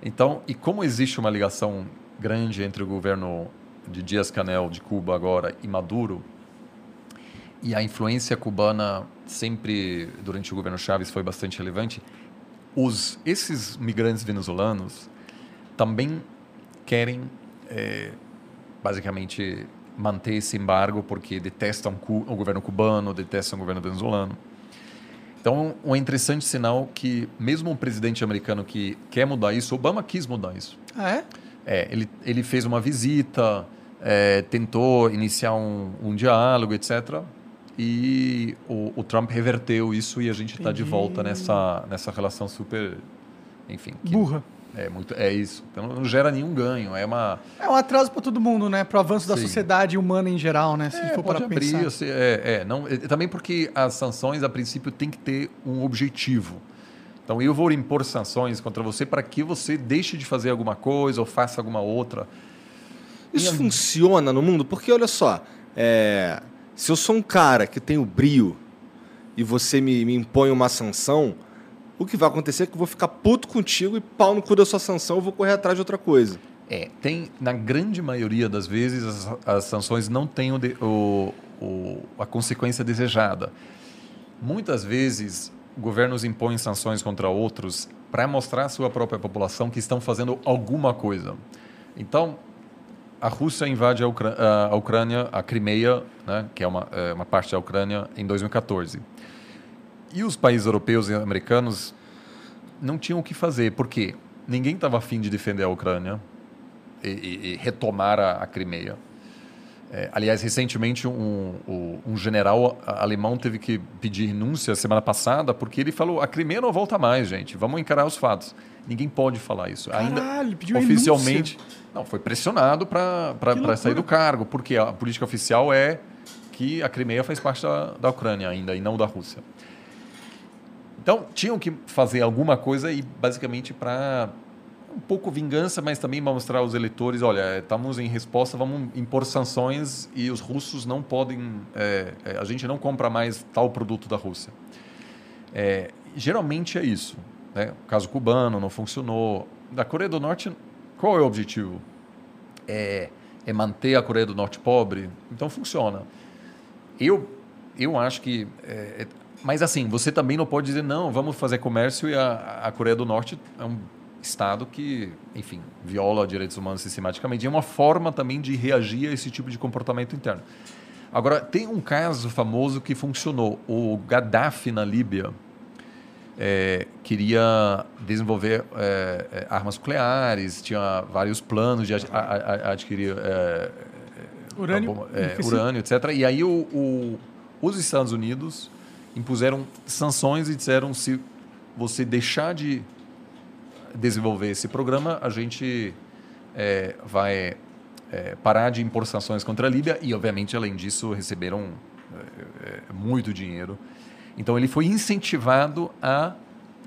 Então e como existe uma ligação grande entre o governo de Dias Canel de Cuba agora e Maduro e a influência cubana sempre durante o governo Chávez foi bastante relevante os esses migrantes venezuelanos também querem eh, basicamente manter esse embargo porque detestam o governo cubano, detestam o governo venezuelano. Então, um interessante sinal que mesmo um presidente americano que quer mudar isso, Obama quis mudar isso. Ah, é? É, ele, ele fez uma visita, é, tentou iniciar um, um diálogo, etc. E o, o Trump reverteu isso e a gente está de volta nessa, nessa relação super, enfim, que Burra. É muito, é isso. Então não gera nenhum ganho. É uma É um atraso pra todo mundo, né? Pro avanço da Sim. sociedade humana em geral, né? Se é, for para abrir, pensar. é, é, não, é, também porque as sanções a princípio tem que ter um objetivo. Então eu vou impor sanções contra você para que você deixe de fazer alguma coisa ou faça alguma outra. Isso funciona no mundo? Porque, olha só, é, se eu sou um cara que tem o brio e você me, me impõe uma sanção, o que vai acontecer é que eu vou ficar puto contigo e pau no cu da sua sanção, eu vou correr atrás de outra coisa. É, tem, na grande maioria das vezes, as, as sanções não têm o o- o- a consequência desejada. Muitas vezes, governos impõem sanções contra outros para mostrar à sua própria população que estão fazendo alguma coisa. Então, a Rússia invade a, Ucrã- a Ucrânia, a Crimeia, né, que é uma, é uma parte da Ucrânia, em 2014. E os países europeus e americanos não tinham o que fazer, porque ninguém estava afim de defender a Ucrânia e, e- e retomar a, a Crimeia. É, aliás, recentemente um, um- um general alemão teve que pedir renúncia semana passada porque ele falou: a Crimeia não volta mais, gente. Vamos encarar os fatos. Ninguém pode falar isso. Caralho, pediu oficialmente, não foi pressionado para sair do cargo, porque a política oficial é que a Crimeia faz parte da, da Ucrânia ainda e não da Rússia. Então, tinham que fazer alguma coisa e basicamente para um pouco vingança, mas também mostrar aos eleitores, olha, estamos em resposta, vamos impor sanções e os russos não podem, é, é, a gente não compra mais tal produto da Rússia. É, geralmente é isso. Né? O caso cubano não funcionou. Da Coreia do Norte, qual é o objetivo? É, é manter a Coreia do Norte pobre? Então funciona. Eu, eu acho que. é, é- mas assim, você também não pode dizer, não, vamos fazer comércio e a, a Coreia do Norte é um Estado que, enfim, viola direitos humanos sistematicamente. É uma forma também de reagir a esse tipo de comportamento interno. Agora, tem um caso famoso que funcionou. O Gaddafi na Líbia é, queria desenvolver é, armas nucleares, tinha vários planos de ad- a- a- adquirir é, Urânio. bomba- urânio, etc. E aí o- o- os Estados Unidos impuseram sanções e disseram se você deixar de desenvolver esse programa, a gente é, vai é, parar de impor sanções contra a Líbia e, obviamente, além disso, receberam é, é, muito dinheiro. Então, ele foi incentivado a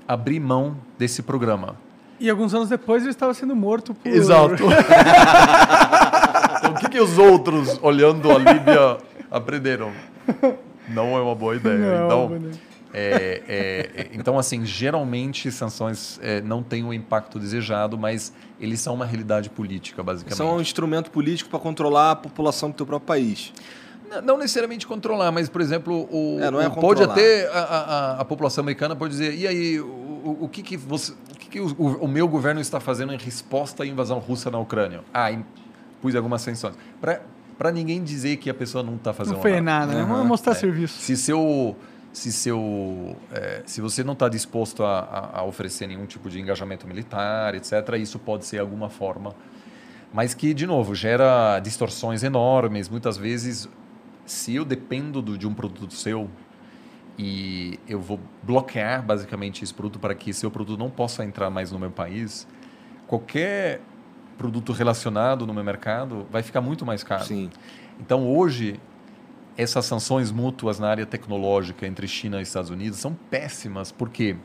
abrir mão desse programa. E alguns anos depois ele estava sendo morto por. Exato. então, o que, que os outros, olhando a Líbia, aprenderam? Não é uma boa ideia. Não, então, é, é, é, então, assim, geralmente sanções é, não têm o impacto desejado, mas eles são uma realidade política, basicamente. São um instrumento político para controlar a população do teu próprio país. Não, não necessariamente controlar, mas, por exemplo, o, É, não é o- pode até a, a- a população americana pode dizer, e aí, o, o- o que, que, você, o, que, que o, o meu governo está fazendo em resposta à invasão russa na Ucrânia? Ah, pus algumas sanções. Para ninguém dizer que a pessoa não está fazendo Não foi nada, né? Aham, Vamos mostrar É. serviço. Se seu, se, seu, é, se você não está disposto a, a, a, oferecer nenhum tipo de engajamento militar, etc., isso pode ser alguma forma. Mas que, de novo, gera distorções enormes. Muitas vezes, se eu dependo do, de um produto seu e eu vou bloquear basicamente esse produto para que seu produto não possa entrar mais no meu país, qualquer produto relacionado no meu mercado vai ficar muito mais caro. Sim. Então, hoje, essas sanções mútuas na área tecnológica entre China e Estados Unidos são péssimas, porque,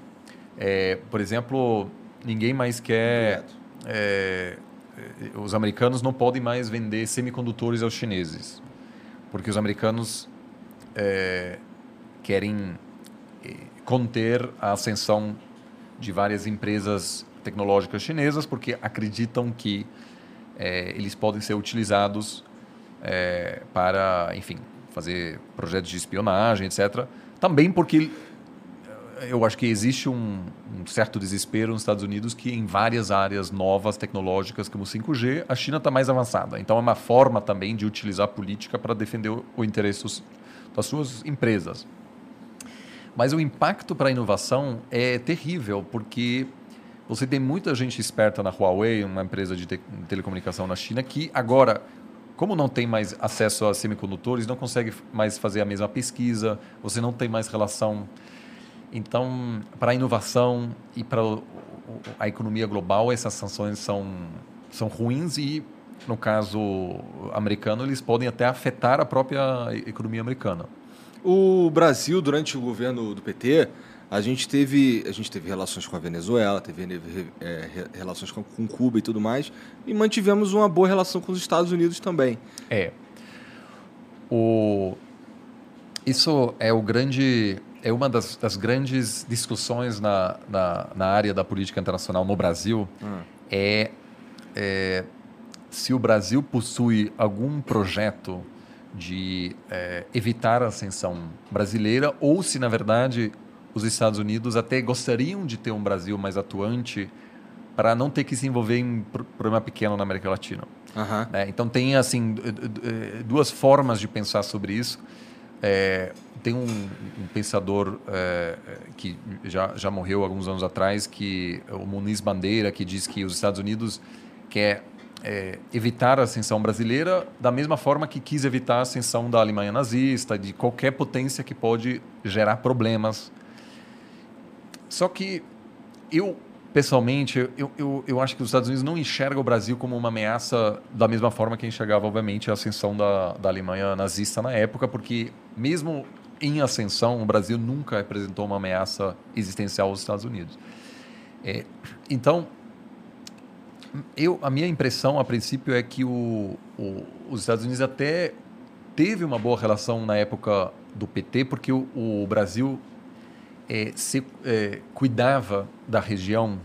é, por exemplo, ninguém mais quer. É, os americanos não podem mais vender semicondutores aos chineses, porque os americanos é, querem é, conter a ascensão de várias empresas tecnológicas chinesas, porque acreditam que é, eles podem ser utilizados é, para, enfim, fazer projetos de espionagem, etc. Também porque eh, eu acho que existe um, um, certo desespero nos Estados Unidos que em várias áreas novas tecnológicas como 5G a China está mais avançada. Então é uma forma também de utilizar a política para defender o, o interesse das suas empresas. Mas o impacto para a inovação é terrível porque você tem muita gente esperta na Huawei, uma empresa de te telecomunicação na China, que agora como não tem mais acesso a semicondutores, não consegue mais fazer a mesma pesquisa, você não tem mais relação. Então, para a inovação e para a economia global, essas sanções são, são ruins e, no caso americano, eles podem até afetar a própria economia americana. O Brasil, durante o governo do PT, a gente teve, a gente teve relações com a Venezuela, teve é, relações com, com, Cuba e tudo mais, e mantivemos uma boa relação com os Estados Unidos também. É. O, isso é o grande, é uma das, das grandes discussões na, na, na, área da política internacional no Brasil. Hum. É, é, se o Brasil possui algum projeto de é, evitar a ascensão brasileira ou se na verdade os Estados Unidos até gostariam de ter um Brasil mais atuante para não ter que se envolver em problema pequeno na América Latina. Uhum. É, então tem assim duas formas de pensar sobre isso. É, tem um, um pensador é, que já, já morreu alguns anos atrás, que o Muniz Bandeira, que diz que os Estados Unidos quer é, evitar a ascensão brasileira da mesma forma que quis evitar a ascensão da Alemanha nazista, de qualquer potência que pode gerar problemas só que eu, pessoalmente, eu, eu, eu acho que os Estados Unidos não enxergam o Brasil como uma ameaça da mesma forma que enxergava, obviamente, a ascensão da, da Alemanha nazista na época, porque mesmo em ascensão, o Brasil nunca representou uma ameaça existencial aos Estados Unidos. É, então, eu, a minha impressão, a princípio, é que o, o, os Estados Unidos até teve uma boa relação na época do PT, porque o, o Brasil é, se é, cuidava da região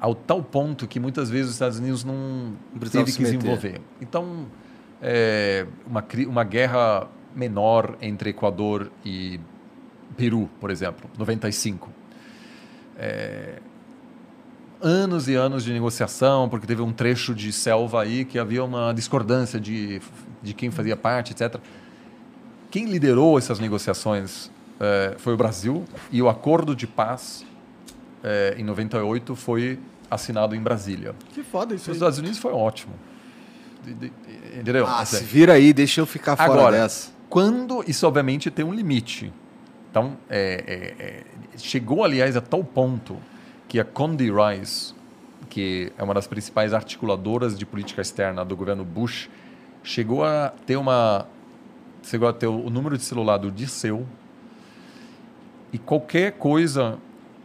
ao tal ponto que muitas vezes os Estados Unidos não, não teve que se envolver. Então, é, uma, uma guerra menor entre Equador e Peru, por exemplo, 95. É, anos e anos de negociação, porque teve um trecho de selva aí que havia uma discordância de, de quem fazia parte, etc. Quem liderou essas negociações é, foi o Brasil e o acordo de paz é, em 98 foi assinado em Brasília. Que foda isso. Nos Estados Unidos foi ótimo. Entendeu? Ah, se vira aí, deixa eu ficar fora Agora, dessa. Quando isso obviamente tem um limite. Então, é, é, é, chegou aliás a tal ponto que a Condi Rice, que é uma das principais articuladoras de política externa do governo Bush, chegou a ter uma chegou a ter o número de celular do Disseu, e qualquer coisa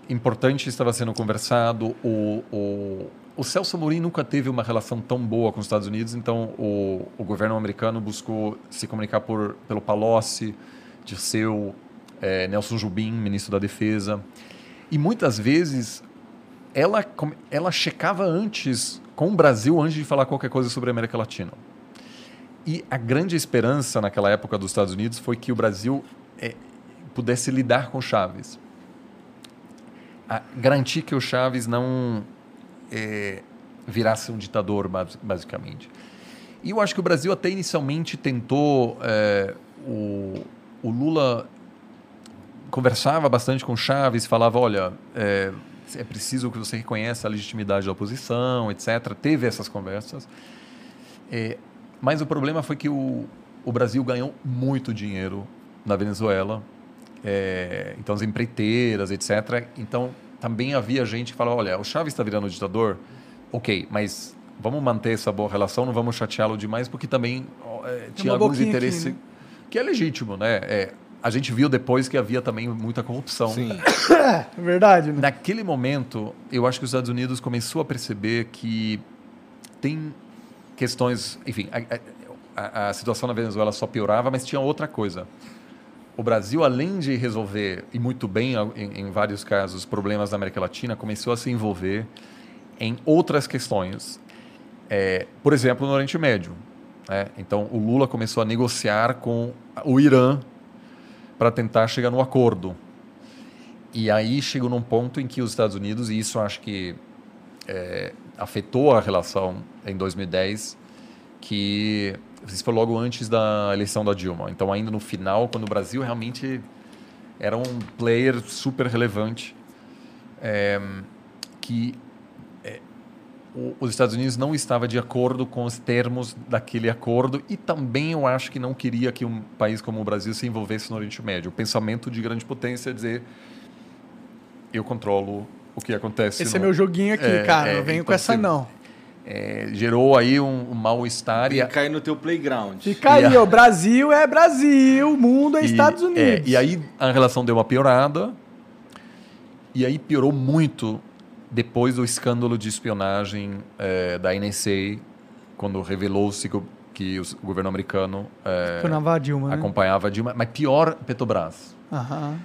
importante estava sendo conversado. O, o, o Celso Amorim nunca teve uma relação tão boa com os Estados Unidos, então o, o governo americano buscou se comunicar por, pelo Palocci, Dirceu, é, Nelson Jubim, ministro da Defesa. E muitas vezes ela, ela checava antes com o Brasil antes de falar qualquer coisa sobre a América Latina. E a grande esperança naquela época dos Estados Unidos foi que o Brasil é, pudesse lidar com Chaves. A, garantir que o Chaves não é, virasse um ditador, basicamente. E eu acho que o Brasil até inicialmente tentou. É, o, o Lula conversava bastante com Chaves, falava, olha, é, é preciso que você reconheça a legitimidade da oposição, etc. Teve essas conversas. É, mas o problema foi que o, o Brasil ganhou muito dinheiro na Venezuela. É, então, as empreiteiras, etc. Então, também havia gente que falava, olha, o Chaves está virando ditador, ok, mas vamos manter essa boa relação, não vamos chateá-lo demais, porque também ó, é, tinha alguns interesses aqui, né? que é legítimo, né? É, a gente viu depois que havia também muita corrupção. Sim. É verdade, né? Naquele momento, eu acho que os Estados Unidos começou a perceber que tem questões, enfim, a, a- a situação na Venezuela só piorava, mas tinha outra coisa. O Brasil, além de resolver, e muito bem em, em vários casos, problemas da América Latina, começou a se envolver em outras questões. É, por exemplo, no Oriente Médio. né? Então, o Lula começou a negociar com o Irã para tentar chegar no acordo. E aí chegou num ponto em que os Estados Unidos, e isso acho que é, afetou a relação em 2010, que isso foi logo antes da eleição da Dilma. Então, ainda no final, quando o Brasil realmente era um player super relevante, é, que é, o- os Estados Unidos não estava de acordo com os termos daquele acordo e também eu acho que não queria que um país como o Brasil se envolvesse no Oriente Médio. O pensamento de grande potência é dizer eu controlo o que acontece. Esse é no- meu joguinho aqui, É, cara. é, não venho então com essa, você- não. É, gerou aí um, um mal-estar e, a- aí no teu playground. Fica aí, E a- ó. Brasil é Brasil, mundo é e- Estados é, Unidos. e aí a relação deu uma piorada e aí piorou muito depois do escândalo de espionagem é, da NSA, quando revelou-se que, o- que o governo americano é, Foi na Dilma, né? acompanhava a Dilma, mas pior Petrobras. Aham.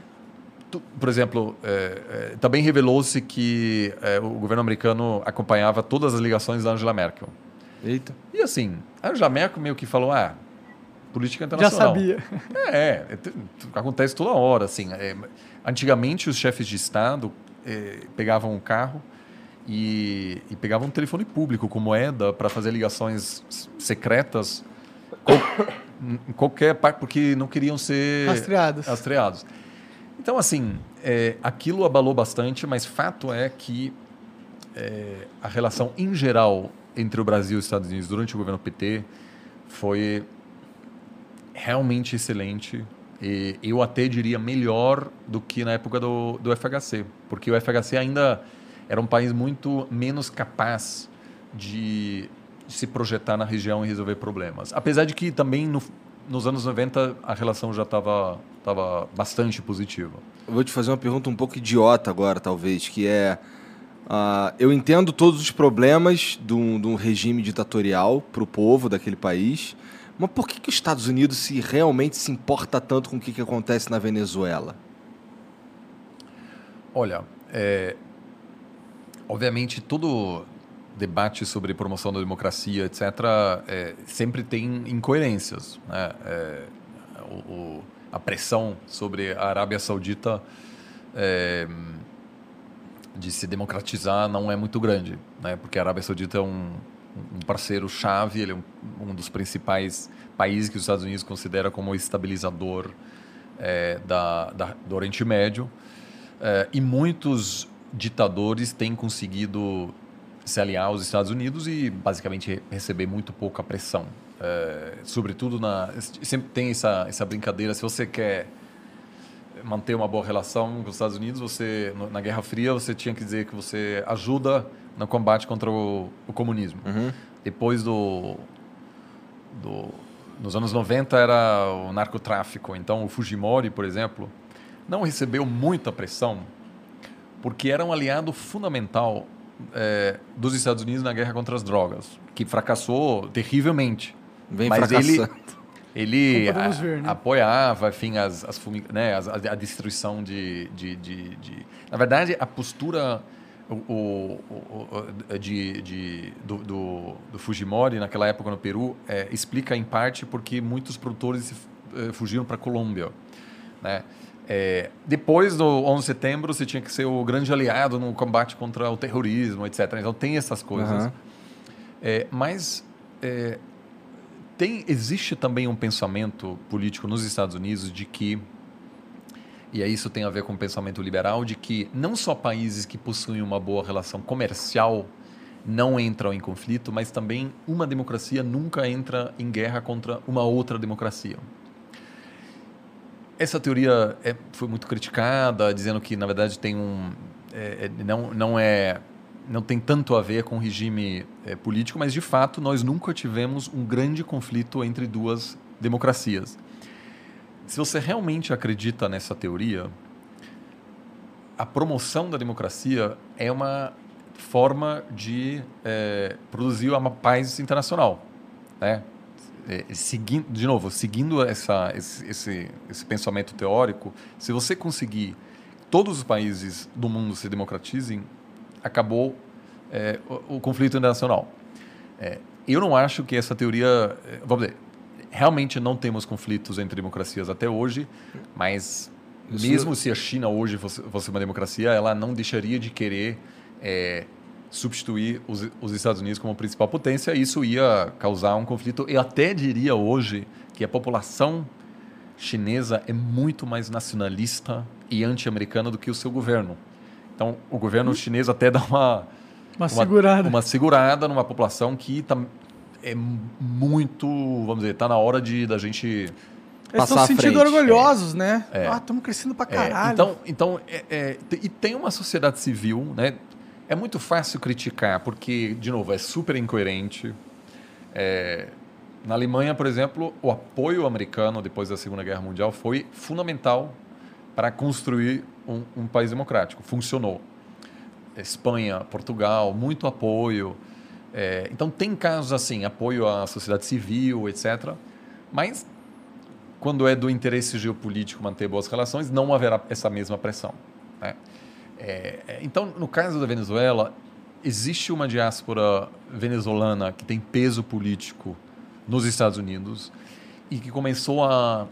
Tu- Por exemplo, é, é, também revelou-se que é, o governo americano acompanhava todas as ligações da Angela Merkel. Eita. E assim, a Angela Merkel meio que falou, ah, política Já internacional. sabia. É, é, t- acontece toda hora, assim. é, antigamente, os chefes de Estado é, pegavam um carro e, e pegavam um telefone público com moeda para fazer ligações secretas qual- em qualquer parte, porque não queriam ser Rastreados. rastreados. Então, assim, é, aquilo abalou bastante, mas fato é que é, a relação em geral entre o Brasil e os Estados Unidos durante o governo PT foi realmente excelente. E eu até diria melhor do que na época do, do FHC, porque o FHC ainda era um país muito menos capaz de, se projetar na região e resolver problemas. Apesar de que também no- nos anos 90 a relação já estava tava bastante positiva. Eu vou te fazer uma pergunta um pouco idiota agora, talvez, que é... ah, eu entendo todos os problemas de um, de um regime ditatorial para o povo daquele país, mas por que, que os Estados Unidos se realmente se importa tanto com o que, que acontece na Venezuela? Olha, é, obviamente todo debate sobre promoção da democracia, etc., é, sempre tem incoerências. Né? É, o- o- a pressão sobre a Arábia Saudita é, de se democratizar não é muito grande, né? porque a Arábia Saudita é um, um parceiro chave, ele é um, um dos principais países que os Estados Unidos considera como estabilizador é, da, da- do Oriente Médio. É, e muitos ditadores têm conseguido se aliar aos Estados Unidos e basicamente re- receber muito pouca pressão. É, sobretudo na sempre tem essa essa brincadeira se você quer manter uma boa relação com os Estados Unidos você na Guerra Fria você tinha que dizer que você ajuda no combate contra o, o comunismo. Depois do, do nos anos 90 era o narcotráfico. Então o Fujimori por exemplo não recebeu muita pressão porque era um aliado fundamental eh, dos Estados Unidos na guerra contra as drogas, que fracassou terrivelmente. Vem Mas ele, ele a- ver, né? apoiava, enfim, as, as fumi- né, as- a, a destruição de, de, de, de- Na verdade, a postura o, o- o- de, de- do, do, do Fujimori naquela época no Peru eh, explica em parte porque muitos produtores eh, fugiram para a Colômbia, né? É, depois do 11 de setembro, você tinha que ser o grande aliado no combate contra o terrorismo, etc. Então tem essas coisas. Aham. É, mas é, tem, existe também um pensamento político nos Estados Unidos de que e aí isso tem a ver com o pensamento liberal, de que não só países que possuem uma boa relação comercial não entram em conflito, mas também uma democracia nunca entra em guerra contra uma outra democracia. Essa teoria é, foi muito criticada, dizendo que na verdade tem um é, é, não não é não tem tanto a ver com o regime é, político, mas de fato nós nunca tivemos um grande conflito entre duas democracias. Se você realmente acredita nessa teoria, a promoção da democracia é uma forma de é, produzir uma paz internacional, né? É, seguindo, de novo, seguindo essa, esse, esse, esse pensamento teórico, se você conseguir todos os países do mundo se democratizem, acabou é, o, o, conflito internacional. É, eu não acho que essa teoria, é, vamos dizer, realmente não temos conflitos entre democracias até hoje, mas Isso... mesmo se a China hoje fosse, fosse, uma democracia, ela não deixaria de querer é, substituir os, os, Estados Unidos como principal potência. Isso ia causar um conflito. Eu até diria hoje que a população chinesa é muito mais nacionalista e anti-americana do que o seu governo. Então, o governo hum. chinês até dá uma, uma, uma segurada. Uma segurada numa população que tá, é muito, vamos dizer, está na hora de da gente Eles estão se sentindo orgulhosos, é. né? É. Ah, estamos crescendo pra é. caralho. Então, então é, é e tem uma sociedade civil, né? É muito fácil criticar, porque, de novo, é super incoerente. É, na Alemanha, por exemplo, o apoio americano depois da Segunda Guerra Mundial foi fundamental para construir um, um país democrático. Funcionou. Espanha, Portugal, muito apoio. É, então, tem casos assim, apoio à sociedade civil, etc. Mas, quando é do interesse geopolítico manter boas relações, não haverá essa mesma pressão. Né? É, é, então, no caso da Venezuela, existe uma diáspora venezuelana que tem peso político nos Estados Unidos e que começou a,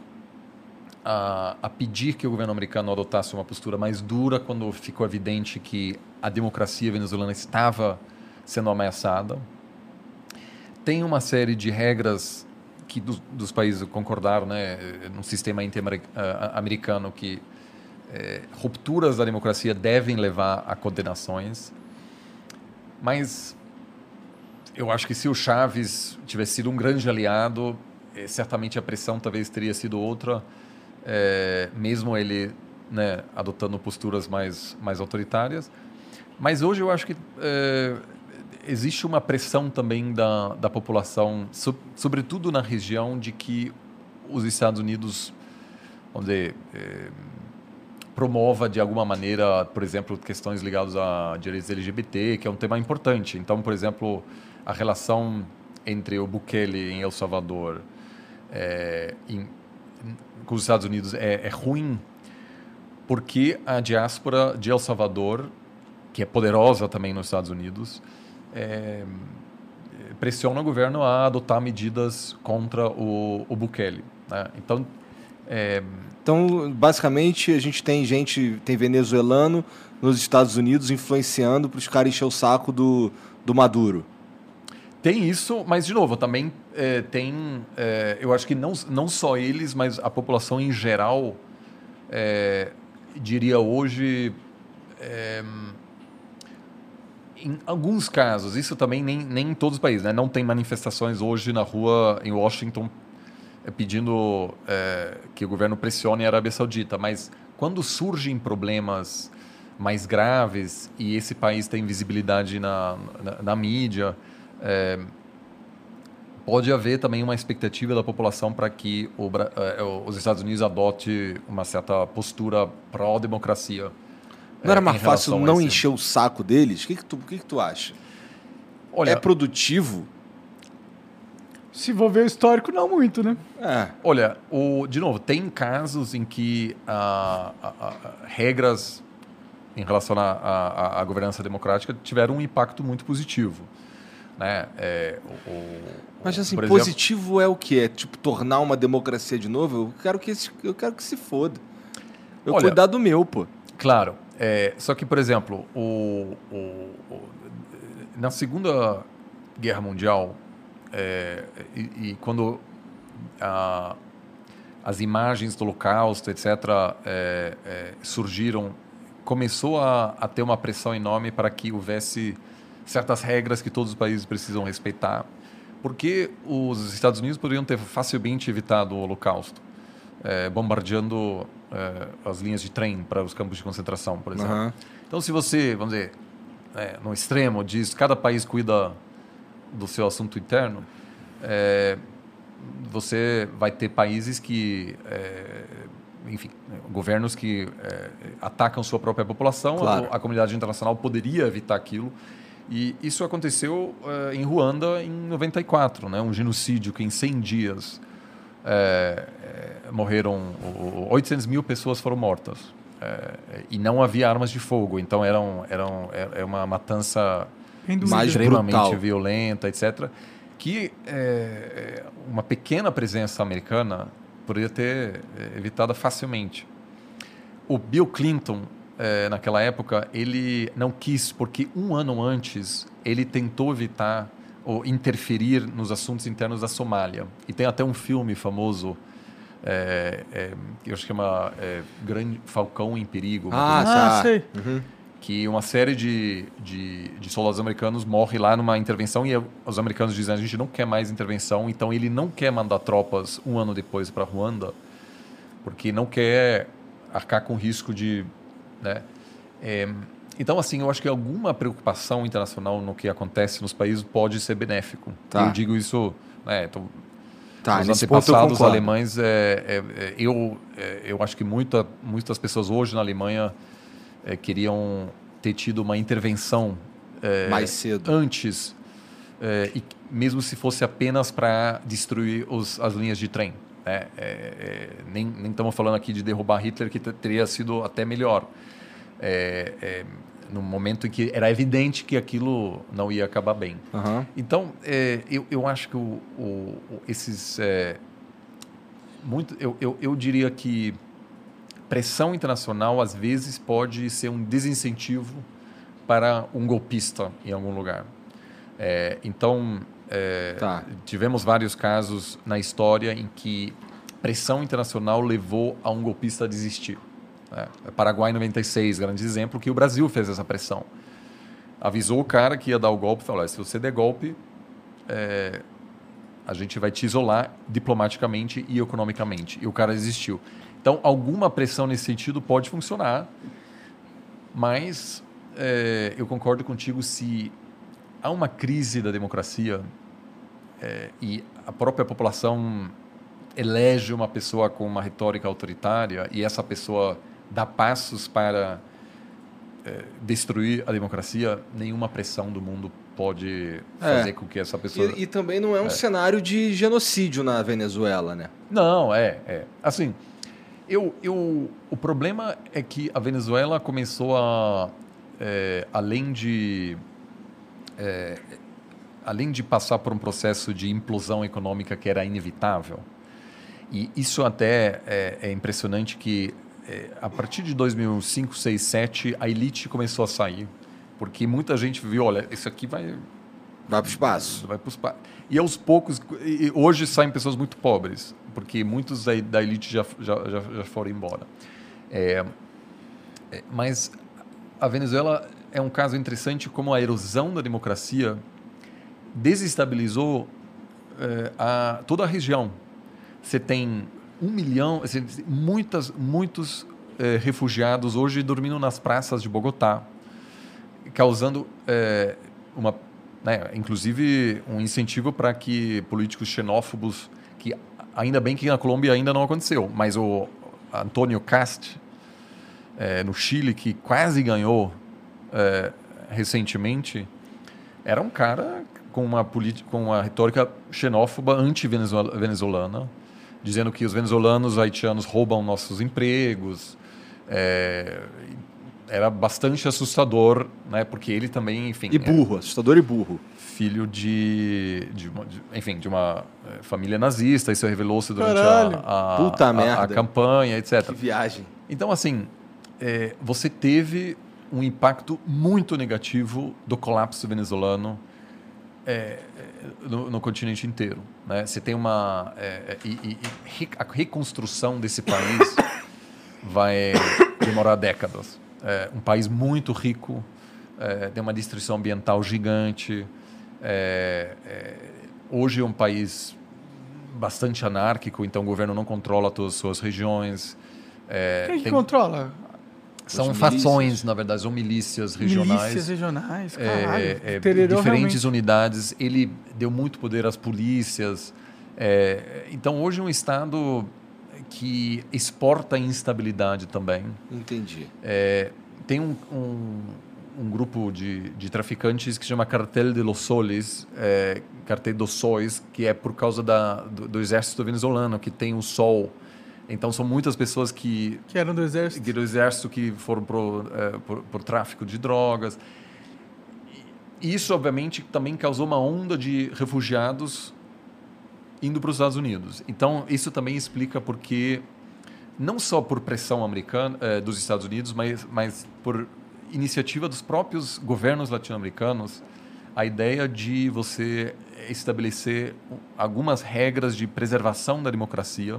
a, a, pedir que o governo americano adotasse uma postura mais dura quando ficou evidente que a democracia venezuelana estava sendo ameaçada. Tem uma série de regras que dos, dos países concordaram, né, no sistema inter-americano eh, que é, rupturas da democracia devem levar a condenações. Mas eu acho que se o Chaves tivesse sido um grande aliado, é, certamente a pressão talvez teria sido outra, é, mesmo ele né, adotando posturas mais, mais autoritárias. Mas hoje eu acho que é, existe uma pressão também da, da população, so, sobretudo na região, de que os Estados Unidos, vamos dizer, promova de alguma maneira, por exemplo, questões ligadas a direitos LGBT, que é um tema importante. Então, por exemplo, a relação entre o Bukele em El Salvador é, em, com os Estados Unidos é, é ruim porque a diáspora de El Salvador, que é poderosa também nos Estados Unidos, é, pressiona o governo a adotar medidas contra o, o Bukele. Né? Então, é... então, basicamente, a gente tem gente, tem venezuelano nos Estados Unidos influenciando para os caras encher o saco do, do Maduro. Tem isso, mas, de novo, também é, tem. É, eu acho que não, não só eles, mas a população em geral, é, diria hoje é, em alguns casos, isso também nem, nem em todos os países, né? não tem manifestações hoje na rua em Washington pedindo é, que o governo pressione a Arábia Saudita, mas quando surgem problemas mais graves e esse país tem visibilidade na, na, na mídia, é, pode haver também uma expectativa da população para que o, é, os Estados Unidos adote uma certa postura pró-democracia não era mais fácil não esse... encher o saco deles? O que, que, tu, que, que tu acha? Olha, é produtivo? Se for ver o histórico, não muito, né? É. Olha, o, de novo, tem casos em que a, a, a, regras em relação à governança democrática tiveram um impacto muito positivo. Né? É, o, o, Mas assim, positivo é o que? É tipo tornar uma democracia de novo? Eu quero que, esse, eu quero que se foda. Eu Olha, cuidar do meu, pô. Claro. É, só que, por exemplo, o, o, o, na Segunda Guerra Mundial, é, e, e, quando a, as imagens do Holocausto, etc., é, é, surgiram, começou a, a ter uma pressão enorme para que houvesse certas regras que todos os países precisam respeitar, porque os Estados Unidos poderiam ter facilmente evitado o Holocausto, é, bombardeando é, as linhas de trem para os campos de concentração, por exemplo. Aham. Então, se você, vamos dizer, é, no extremo, diz cada país cuida do seu assunto interno, é, você vai ter países que, é, enfim, governos que é, atacam sua própria população. Claro. A, a comunidade internacional poderia evitar aquilo. E isso aconteceu é, em Ruanda em 94, né? um genocídio que em 100 dias é, é, morreram, o- o- 800 mil pessoas foram mortas. E não havia armas de fogo, então eram, eram, é uma matança. Mais extremamente brutal. violenta, etc. Que é, uma pequena presença americana poderia ter é, evitado facilmente. O Bill Clinton, é, naquela época, ele não quis, porque um ano antes ele tentou evitar ou interferir nos assuntos internos da Somália. E tem até um filme famoso, é, é, que eu acho que chama é, Grande Falcão em Perigo. Ah, Ah, tá. sei. Que uma série de, de, de soldados americanos morre lá numa intervenção e os americanos dizem a gente não quer mais intervenção, então ele não quer mandar tropas um ano depois para Ruanda, porque não quer arcar com o risco de... Né? É, então, assim, eu acho que alguma preocupação internacional no que acontece nos países pode ser benéfico. Tá. Eu digo isso... Né, tô- Tá, os antepassados alemães, é, é, é, eu, é, eu acho que muita, muitas pessoas hoje na Alemanha é, queriam ter tido uma intervenção é, Mais cedo. antes, é, e mesmo se fosse apenas para destruir os, as linhas de trem. né? Nem nem estamos falando aqui de derrubar Hitler, que te- teria sido até melhor. No momento em que era evidente que aquilo não ia acabar bem. Aham. Então, eu, eu acho que o, o- esses. muito, eu, eu, eu diria que pressão internacional, às vezes, pode ser um desincentivo para um golpista em algum lugar. É, então, é, Tá. tivemos vários casos na história em que pressão internacional levou a um golpista a desistir. né? Paraguai em 96, grande exemplo, que o Brasil fez essa pressão. Avisou o cara que ia dar o golpe, falou: "Olha, se você der golpe, é, a gente vai te isolar diplomaticamente e economicamente. E o cara desistiu. Então, alguma pressão nesse sentido pode funcionar, mas é, eu concordo contigo se há uma crise da democracia é, e a própria população elege uma pessoa com uma retórica autoritária e essa pessoa dá passos para é, destruir a democracia, nenhuma pressão do mundo pode É. fazer com que essa pessoa E, e também não é um cenário de genocídio na Venezuela, né? Não, é, é. Assim, eu, eu, o problema é que a Venezuela começou a, é, além de, é, além de passar por um processo de implosão econômica que era inevitável, e isso até é, é impressionante que é, a partir de 2005, 6, 7, a elite começou a sair, porque muita gente viu, olha, isso aqui vai Vai pro espaço. Vai pros pa- E aos poucos, hoje saem pessoas muito pobres, porque muitos da, da elite já, já, já, já foram embora. É, é, mas a Venezuela é um caso interessante como a erosão da democracia desestabilizou é, a, toda a região. Você tem um milhão, muitas, muitos é, refugiados hoje dormindo nas praças de Bogotá, causando é, uma, né, inclusive um incentivo para que políticos xenófobos, ainda bem que na Colômbia ainda não aconteceu, mas o Antônio Cast é, no Chile que quase ganhou é, recentemente era um cara com uma com uma retórica xenófoba anti-venezuelana, dizendo que os venezuelanos haitianos roubam nossos empregos. É, era bastante assustador, né? Porque ele também, enfim, E burro, assustador e burro. Filho de, de, uma- de- enfim, de uma eh, família nazista. Isso revelou-se durante Caralho. a, a, a- campanha, etc. Que viagem. Então, assim, é, você teve um impacto muito negativo do colapso venezuelano. É, no, no continente inteiro. Né? Você tem uma é, e, e, a reconstrução desse país vai demorar décadas. É um país muito rico, tem uma destruição ambiental gigante. É, é, hoje é um país bastante anárquico, então o governo não controla todas as suas regiões. É, Quem que tem- controla? são fações, na verdade, são milícias regionais. Milícias regionais, É, caralho. é, Tererô diferentes realmente- unidades. Ele deu muito poder às polícias. É, então, hoje é um Estado que exporta instabilidade também. Entendi. É, tem um, um, um grupo de, de traficantes que se chama Cartel de los Soles, é, Cartel dos Sóis, que é por causa da, do, do exército venezuelano, que tem o sol. Então, são muitas pessoas que Que eram do exército. do exército que foram pro, eh, por, por tráfico de drogas. E isso, obviamente, também causou uma onda de refugiados indo para os Estados Unidos. Então, isso também explica porque, não só por pressão americana eh, dos Estados Unidos, mas, mas por iniciativa dos próprios governos latino-americanos, a ideia de você estabelecer algumas regras de preservação da democracia,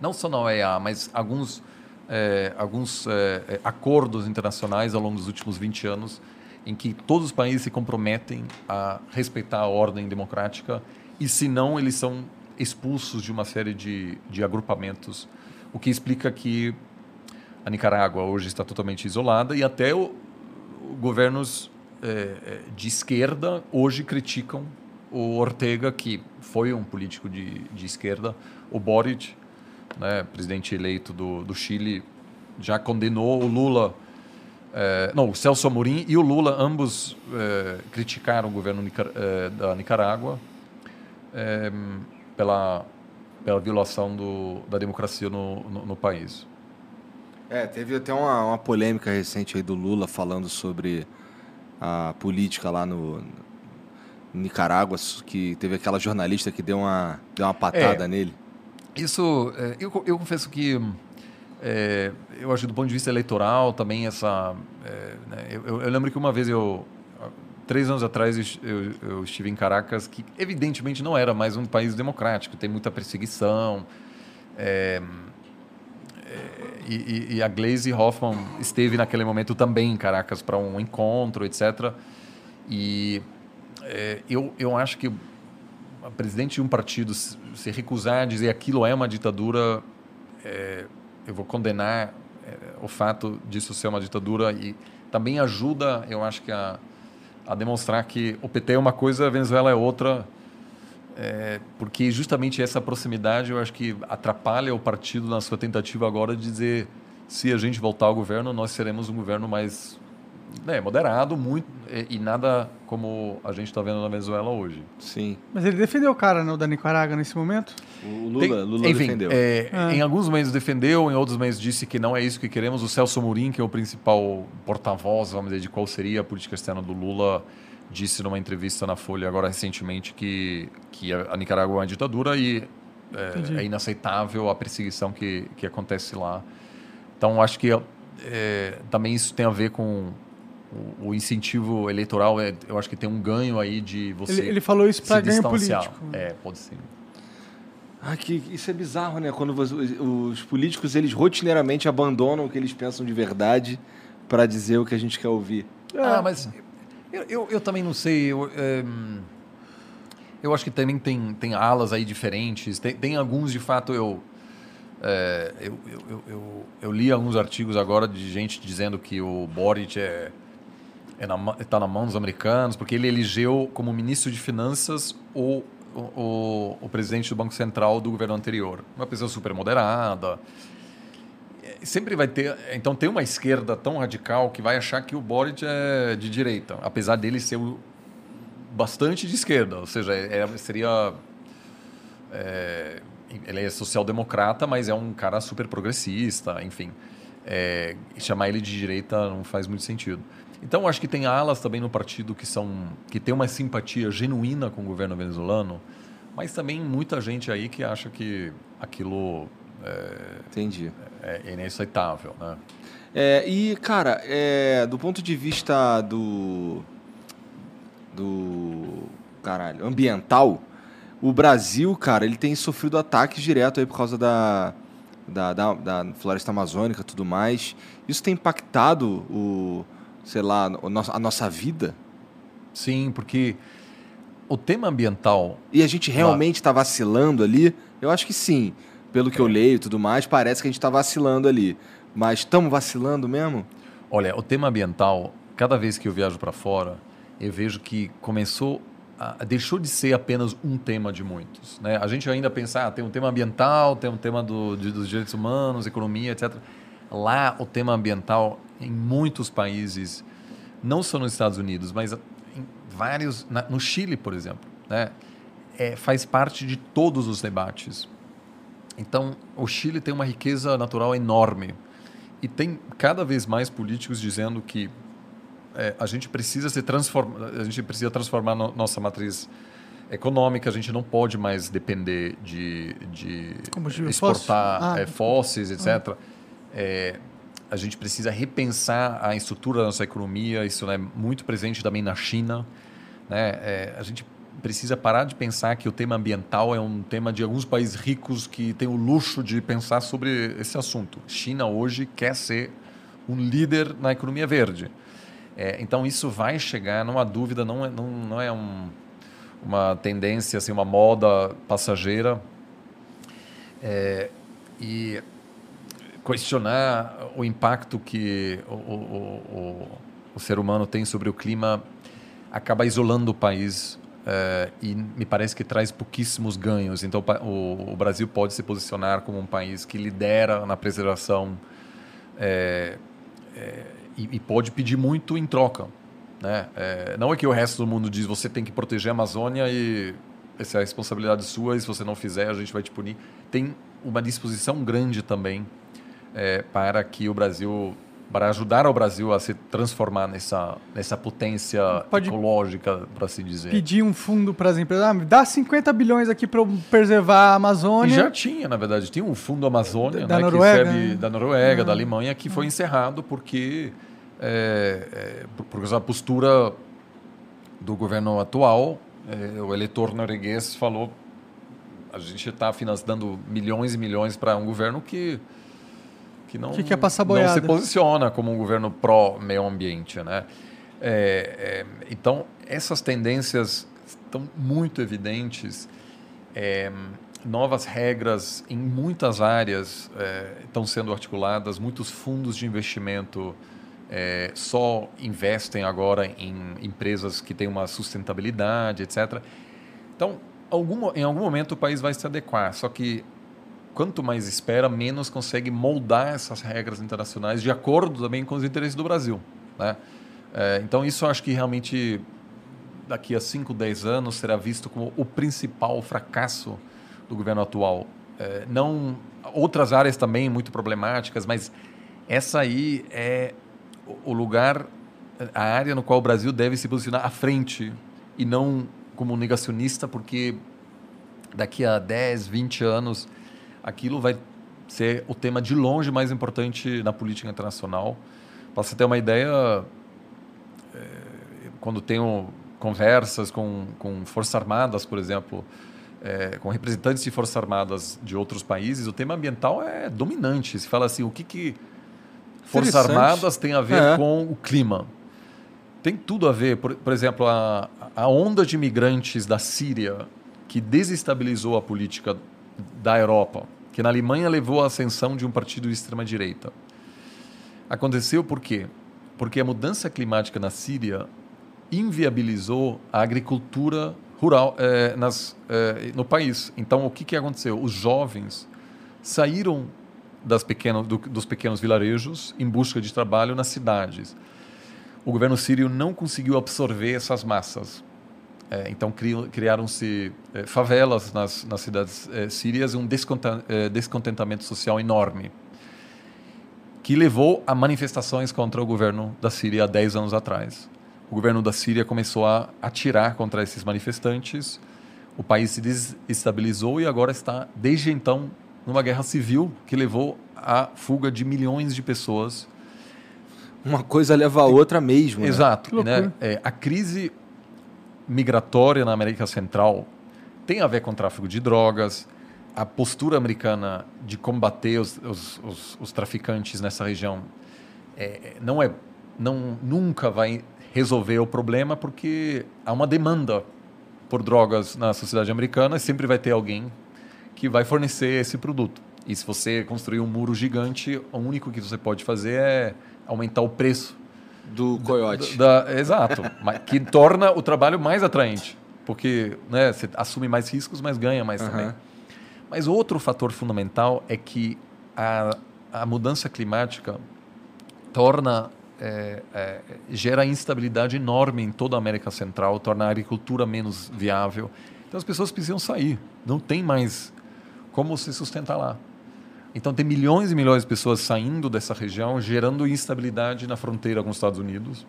não só na OEA, mas alguns, eh, alguns eh, eh, acordos internacionais ao longo dos últimos 20 anos, em que todos os países se comprometem a respeitar a ordem democrática e, se não, eles são expulsos de uma série de, de agrupamentos, o que explica que a Nicarágua hoje está totalmente isolada e até o, governos eh, eh, de esquerda hoje criticam o Ortega, que foi um político de, de esquerda, o Boric, né, presidente eleito do, do Chile, já condenou o Lula, eh, não, o Celso Amorim e o Lula, ambos eh, criticaram o governo Nicar- eh, da Nicarágua eh, pela, pela violação do, da democracia no, no, no país. É, teve até uma, uma polêmica recente aí do Lula falando sobre a política lá no Nicarágua, que teve aquela jornalista que deu uma, deu uma patada É. nele. Isso, é, eu, eu confesso que é, eu acho do ponto de vista eleitoral também essa, é, né, eu, eu- lembro que uma vez eu três anos atrás eu, eu- eu estive em Caracas, que evidentemente não era mais um país democrático, tem muita perseguição. E, e- a Glaze Hoffman esteve naquele momento também em Caracas para um encontro, etc. E é, eu, eu acho que a presidente de um partido se recusar a dizer aquilo é uma ditadura, é, eu vou condenar é, o fato disso ser uma ditadura e também ajuda, eu acho que a, a demonstrar que o PT é uma coisa, a Venezuela é outra, é, porque justamente essa proximidade eu acho que atrapalha o partido na sua tentativa agora de dizer se a gente voltar ao governo, nós seremos um governo mais né, moderado, muito e, e nada como a gente está vendo na Venezuela hoje. Sim. Mas ele defendeu o cara, né, o da Nicarágua, nesse momento? O Lula, Tem- Lula enfim, defendeu. é, Ah. Em alguns momentos defendeu, em outros momentos disse que não é isso que queremos. O Celso Amorim, que é o principal porta-voz, vamos dizer, de qual seria a política externa do Lula, disse numa entrevista na Folha agora recentemente que, que a Nicarágua é uma ditadura e é, é inaceitável a perseguição que, que acontece lá. Então, acho que é, também isso tem a ver com o, o incentivo eleitoral. É, eu acho que tem um ganho aí de você Ele, ele falou isso se ganho político. É, pode ser. Ah, que, isso é bizarro, né? Quando você- os políticos, eles rotineiramente abandonam o que eles pensam de verdade para dizer o que a gente quer ouvir. Ah, mas eu, eu, eu também não sei. Eu, é, eu acho que também tem, tem alas aí diferentes. Tem, tem alguns, de fato, eu, é, eu, eu, eu, eu, li alguns artigos agora de gente dizendo que o Boric é, é na, tá na mão dos americanos, porque ele elegeu como ministro de Finanças o, o, o, o presidente do Banco Central do governo anterior. Uma pessoa super moderada. É, Sempre vai ter. Então, tem uma esquerda tão radical que vai achar que o Boric é de direita, apesar dele ser bastante de esquerda. Ou seja, é- seria. é, ele é social-democrata, mas é um cara super progressista, enfim. É, chamar ele de direita não faz muito sentido. Então, acho que tem alas também no partido que são que tem uma simpatia genuína com o governo venezuelano, mas também muita gente aí que acha que aquilo é, Entendi. é inaceitável, né? É, e, cara, é, do ponto de vista do. do caralho, ambiental, o Brasil, cara, ele tem sofrido ataques direto aí por causa da, da, da, da floresta amazônica e tudo mais. Isso tem impactado o, sei lá, a nossa vida? Sim, porque o tema ambiental E a gente realmente está vacilando ali? Eu acho que sim. Pelo que eu leio e tudo mais, parece que a gente está vacilando ali. Mas estamos vacilando mesmo? Olha, o tema ambiental, cada vez que eu viajo para fora, eu vejo que começou a, deixou de ser apenas um tema de muitos. Né? A gente ainda pensa, ah, tem um tema ambiental, tem um tema do, de- dos direitos humanos, economia, etc. Lá, o tema ambiental, em muitos países, não só nos Estados Unidos, mas em vários, na- no Chile, por exemplo, né? É, faz parte de todos os debates. Então, o Chile tem uma riqueza natural enorme e tem cada vez mais políticos dizendo que é, a gente precisa se transformar, a gente precisa transformar no- nossa matriz econômica, a gente não pode mais depender de, de exportar fóssil? Ah. é, fósseis, etc. É, a gente precisa repensar a estrutura da nossa economia, isso é muito presente também na China. Né? É, a gente precisa parar de pensar que o tema ambiental é um tema de alguns países ricos que têm o luxo de pensar sobre esse assunto. China hoje quer ser um líder na economia verde. É, então isso vai chegar, não há dúvida, não é, não, não é um, uma tendência, assim, uma moda passageira. É, e questionar o impacto que o, o, o, o ser humano tem sobre o clima acaba isolando o país eh, e me parece que traz pouquíssimos ganhos. Então, o, o Brasil pode se posicionar como um país que lidera na preservação eh, eh, e, e pode pedir muito em troca. Né? Eh, não é que o resto do mundo diz você tem que proteger a Amazônia e essa é a responsabilidade sua e se você não fizer a gente vai te punir. Tem uma disposição grande também eh, para que o Brasil para ajudar o Brasil a se transformar nessa nessa potência Pode ecológica, para assim dizer. Pedir um fundo para as empresas. Ah, dá 50 bilhões aqui para preservar a E Amazônia. já tinha, na verdade, tinha um fundo Amazônia, Da né, Noruega, recebe né? da Noruega, da Ah. Alemanha, que foi encerrado porque é, é, por, por causa da postura do governo atual, é, o eleitor norueguês falou a gente está financiando milhões e milhões para um governo que que não, Que quer passar não se posiciona como um governo pró meio ambiente, né? É, é, então essas tendências estão muito evidentes. É, novas regras em muitas áreas é, estão sendo articuladas. Muitos fundos de investimento é, só investem agora em empresas que têm uma sustentabilidade, etc. Então, algum, em algum momento o país vai se adequar. Só que quanto mais espera, menos consegue moldar essas regras internacionais de acordo também com os interesses do Brasil. Né? É, então, isso eu acho que realmente daqui a 5, 10 anos será visto como o principal fracasso do governo atual. É, não outras áreas também muito problemáticas, mas essa aí é o- lugar, a área no qual o Brasil deve se posicionar à frente e não como negacionista, porque daqui a 10, 20 anos aquilo vai ser o tema de longe mais importante na política internacional. Para você ter uma ideia, eh, quando tenho conversas com, com forças armadas, por exemplo, eh, com representantes de forças armadas de outros países, o tema ambiental é dominante. Se fala assim, o que, que forças armadas tem a ver É. com o clima? Tem tudo a ver. Por, por exemplo, a, a onda de imigrantes da Síria que desestabilizou a política da Europa, que na Alemanha levou à ascensão de um partido de extrema-direita. Aconteceu por quê? Porque a mudança climática na Síria inviabilizou a agricultura rural eh, nas, eh, no país. Então, o que, que aconteceu? Os jovens saíram das pequenos, do- dos pequenos vilarejos em busca de trabalho nas cidades. O governo sírio não conseguiu absorver essas massas. Eh, então, cri- criaram-se eh, favelas nas, nas cidades eh, sírias e um eh, descontentamento social enorme que levou a manifestações contra o governo da Síria há 10 anos atrás. O governo da Síria começou a atirar contra esses manifestantes, o país se desestabilizou e agora está, desde então, numa guerra civil que levou à fuga de milhões de pessoas. Uma coisa leva a outra mesmo. né? Exato. Né? É, a crise migratória na América Central tem a ver com tráfico de drogas, a postura americana de combater os, os, os, os traficantes nessa região é, não é, não nunca vai resolver o problema porque há uma demanda por drogas na sociedade americana e sempre vai ter alguém que vai fornecer esse produto. E se você construir um muro gigante, o único que você pode fazer é aumentar o preço Do coiote. da, exato, mas que torna o trabalho mais atraente, porque né, você assume mais riscos, mas ganha mais também. Aham. Mas outro fator fundamental é que a, a mudança climática torna é, é, gera instabilidade enorme em toda a América Central, torna a agricultura menos viável. Então as pessoas precisam sair, não tem mais como se sustentar lá. Então tem milhões e milhões de pessoas saindo dessa região, gerando instabilidade na fronteira com os Estados Unidos,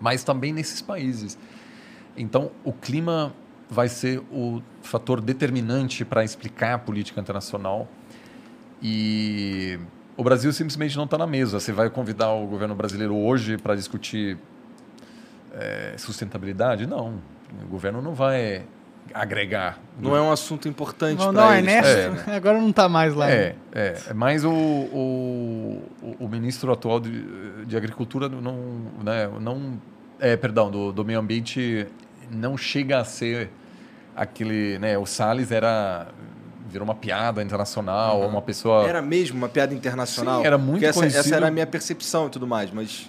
mas também nesses países. Então o clima vai ser o fator determinante para explicar a política internacional e o Brasil simplesmente não está na mesa. Você vai convidar o governo brasileiro hoje para discutir eh, sustentabilidade? Não, o governo não vai agregar. Não é um assunto importante Não, pra não, eles. Ernesto, agora não tá mais lá. É, é, é mais o, o, o- ministro atual de, de Agricultura não, né, não é, perdão, do, do meio ambiente não chega a ser aquele, né, o Salles era virou uma piada internacional, uma pessoa Era mesmo uma piada internacional? Sim, era muito Porque essa, essa conhecido. era a minha percepção e tudo mais, mas...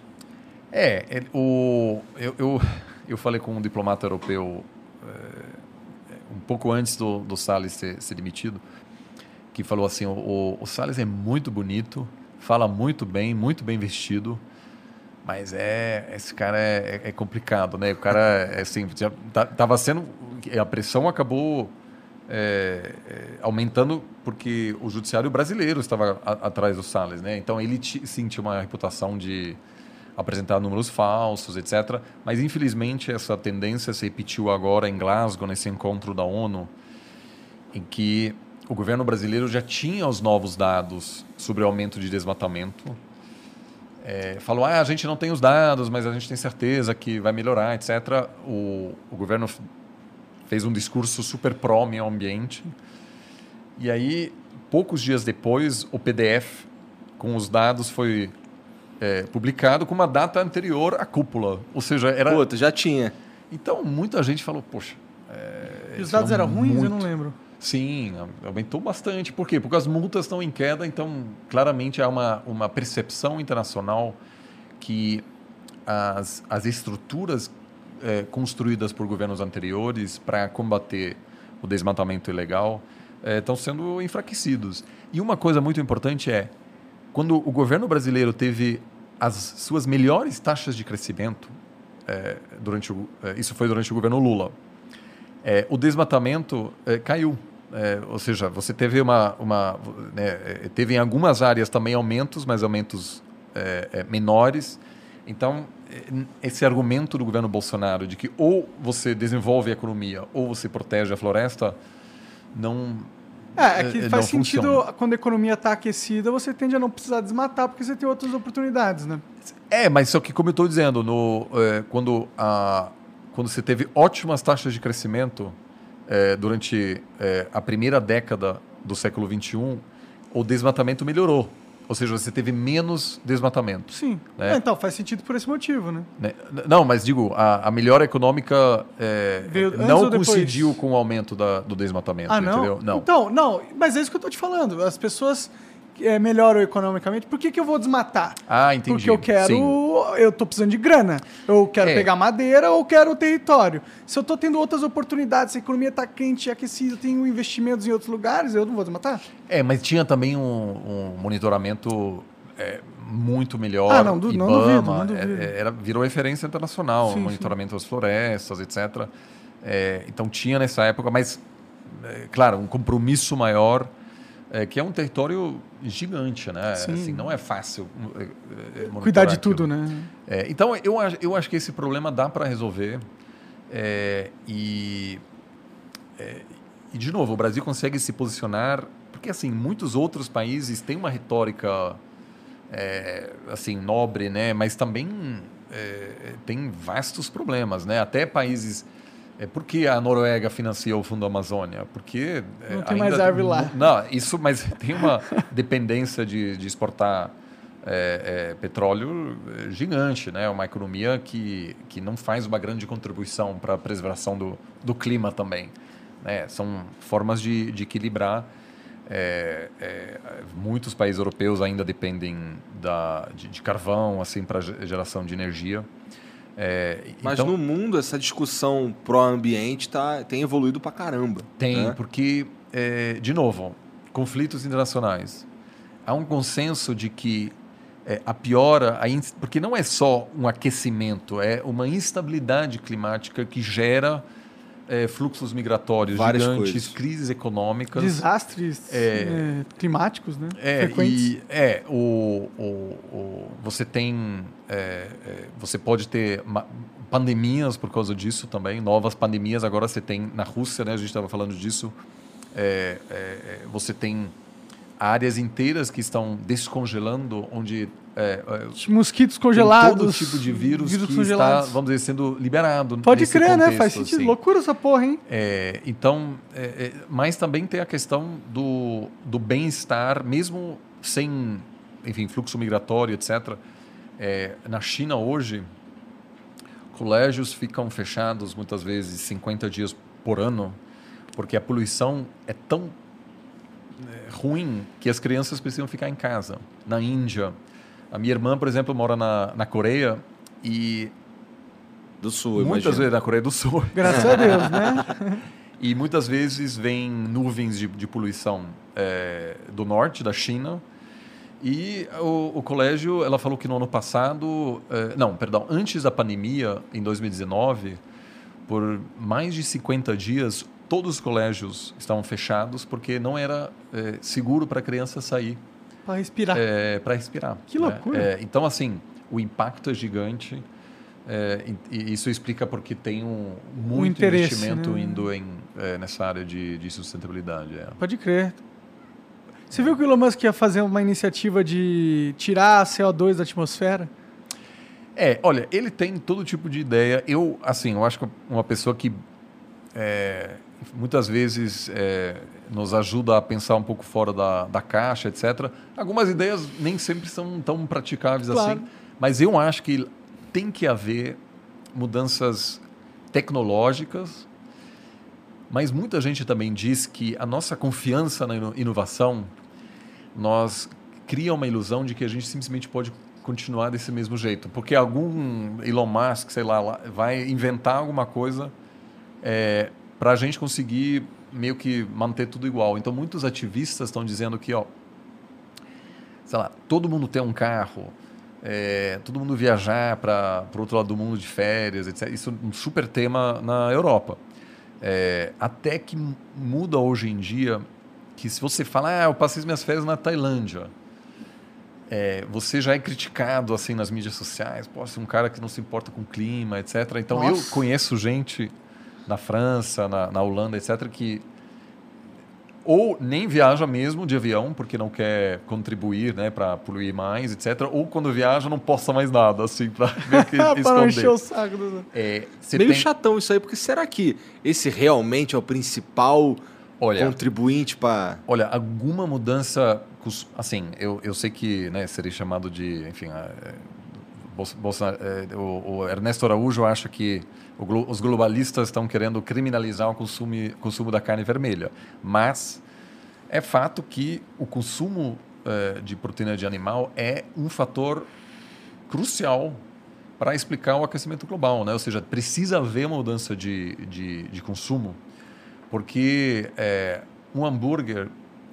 É, ele- o, eu, eu, eu falei com um diplomata europeu é, um pouco antes do, do Salles ser, ser demitido, que falou assim, o, o, o Salles é muito bonito, fala muito bem, muito bem vestido, mas é esse cara é, é- é complicado, né? O cara é assim, já tá- tava sendo a pressão acabou é, é, aumentando porque o judiciário brasileiro estava a- atrás do Salles, né? Então ele tinha uma reputação de apresentar números falsos, etc. Mas infelizmente essa tendência se repetiu agora em Glasgow nesse encontro da ONU, em que o governo brasileiro já tinha os novos dados sobre o aumento de desmatamento. É, falou, ah, a gente não tem os dados, mas a gente tem certeza que vai melhorar, etc. O, o governo fez um discurso super pró meio ambiente. E aí, poucos dias depois, o PDF com os dados foi é, publicado com uma data anterior à cúpula. Ou seja, era. Puta, já tinha. Então, muita gente falou, poxa. E os isso é dados eram ruins? Eu muito- não lembro. Sim, aumentou bastante. Por quê? Porque as multas estão em queda, então claramente há uma, uma percepção internacional que as, as estruturas eh, construídas por governos anteriores para combater o desmatamento ilegal eh, estão sendo enfraquecidos. E uma coisa muito importante é, quando o governo brasileiro teve as suas melhores taxas de crescimento, eh, durante o, eh, isso foi durante o governo Lula, é, o desmatamento é, caiu. É, ou seja, você teve uma, uma né, é, teve em algumas áreas também aumentos, mas aumentos é, é, menores. Então, é, esse argumento do governo Bolsonaro de que ou você desenvolve a economia ou você protege a floresta, não É, é que É, faz sentido funciona. quando a economia está aquecida, você tende a não precisar desmatar porque você tem outras oportunidades, né? É, mas só que como eu estou dizendo, no, é, quando, a, quando você teve ótimas taxas de crescimento é, durante é, a primeira década do século XXI, o desmatamento melhorou. Ou seja, você teve menos desmatamento. Sim. É. É, então, faz sentido por esse motivo, né? né? Não, mas digo, a, a melhora econômica é, ou não coincidiu com o aumento da- do desmatamento, Ah, não? entendeu? Não. Então, não, mas é isso que eu tô te falando. As pessoas é, melhoram economicamente. Por que, que eu vou desmatar? Ah, entendi. Porque eu quero. Sim. Eu tô precisando de grana. Eu quero É. pegar madeira ou quero território. Se eu tô tendo outras oportunidades, se a economia tá quente aquecida, tenho investimentos em outros lugares, eu não vou desmatar? É, mas tinha também um, um monitoramento é, muito melhor. Ah, não, não IBAMA, duvido, não duvido. é- é- era, virou referência internacional, Sim, monitoramento das florestas, etc. É, então tinha nessa época, mas, é, claro, um compromisso maior, é, que é um território gigante, né? Sim. Assim, não é fácil é, é, monitorar Cuidar de aquilo. tudo, né? É, então, eu, acho- eu acho que esse problema dá para resolver. é, e, é, e, de novo, o Brasil consegue se posicionar. Porque, assim, muitos outros países têm uma retórica, é, assim, nobre, né? Mas também é, tem vastos problemas, né? Até países é, por que a Noruega financia o Fundo Amazônia? Porque é, Não tem mais árvore lá. Não, isso, mas tem uma dependência de, de exportar é, é, petróleo é, gigante, né? Uma economia que, que não faz uma grande contribuição para a preservação do, do clima também. Né? São formas de, de equilibrar. É, é, muitos países europeus ainda dependem da, de, de carvão assim para geração de energia. É, Mas então, no mundo, essa discussão pró-ambiente tá, tem evoluído pra caramba. Tem, né? porque, é, de novo, conflitos internacionais. Há um consenso de que é, a piora, a porque não é só um aquecimento, é uma instabilidade climática que gera é, fluxos migratórios Várias gigantes, coisas. crises econômicas. Desastres É. é, climáticos, né? É, Frequentes. e, é o, o, o- você tem, é, é, você pode ter pandemias por causa disso também, novas pandemias. Agora você tem na Rússia, né? A gente estava falando disso. é, você tem áreas inteiras que estão descongelando, onde é, é, Mosquitos congelados. todo tipo de vírus, que está, vamos dizer, sendo liberado. Pode crer, né? contexto, Faz sentido. assim. Loucura essa porra, hein? É, então, é, é, mas também tem a questão do, do bem-estar, mesmo sem, enfim, fluxo migratório, etc. É, na China hoje, colégios ficam fechados muitas vezes 50 dias por ano, porque a poluição é tão ruim que as crianças precisam ficar em casa. Na Índia, a minha irmã, por exemplo, mora na, na Coreia e Do sul, muitas imagina. vezes na Coreia do Sul. Graças a Deus, né? E muitas vezes vem nuvens de, de poluição é, do norte da China. E o, o colégio, ela falou que no ano passado, é, não, perdão, antes da pandemia, em 2019, por mais de 50 dias, todos os colégios estavam fechados porque não era é, seguro para a criança sair pra respirar. para respirar. Que né? loucura. É, então, assim, o impacto é gigante. é, e e isso explica porque tem um muito interesse, investimento né? indo em, é, nessa área de, de sustentabilidade. é. Pode crer. Você viu que o Elon Musk ia fazer uma iniciativa de tirar a CO2 da atmosfera? É, olha, ele tem todo tipo de ideia. Eu, assim, eu acho que uma pessoa que é, muitas vezes é, nos ajuda a pensar um pouco fora da, da caixa, etc. Algumas ideias nem sempre são tão praticáveis Claro. assim, mas eu acho que tem que haver mudanças tecnológicas, mas muita gente também diz que a nossa confiança na ino- inovação nós cria uma ilusão de que a gente simplesmente pode continuar desse mesmo jeito, porque algum Elon Musk, sei lá, lá, vai inventar alguma coisa para a gente conseguir meio que manter tudo igual. Então muitos ativistas estão dizendo que, ó, sei lá, todo mundo ter um carro, é, todo mundo viajar para o outro lado do mundo de férias, etc. Isso é um super tema na Europa. É, até que muda hoje em dia que se você fala, ah, eu passei as minhas férias na Tailândia, é, você já é criticado assim nas mídias sociais, pô, você é um cara que não se importa com o clima, etc. Então eu Nossa. conheço gente na França, na, na Holanda, etc., que ou nem viaja mesmo de avião porque não quer contribuir, né, para poluir mais, etc. Ou quando viaja não posta mais nada, assim, para ver que pra não encher o esconder. saco. Do... É, você Meio tem- chatão isso aí, porque será que esse realmente é o principal Olha, contribuinte para Olha, alguma mudança, assim, eu, eu sei que né, seria chamado de, enfim, é, É, o, o Ernesto Araújo acha que o os globalistas estão querendo criminalizar o consumo, consumo da carne vermelha, mas é fato que o consumo é, de proteína de animal é um fator crucial para explicar o aquecimento global, né? Ou seja, precisa haver uma mudança de, de, de consumo, porque é, um hambúrguer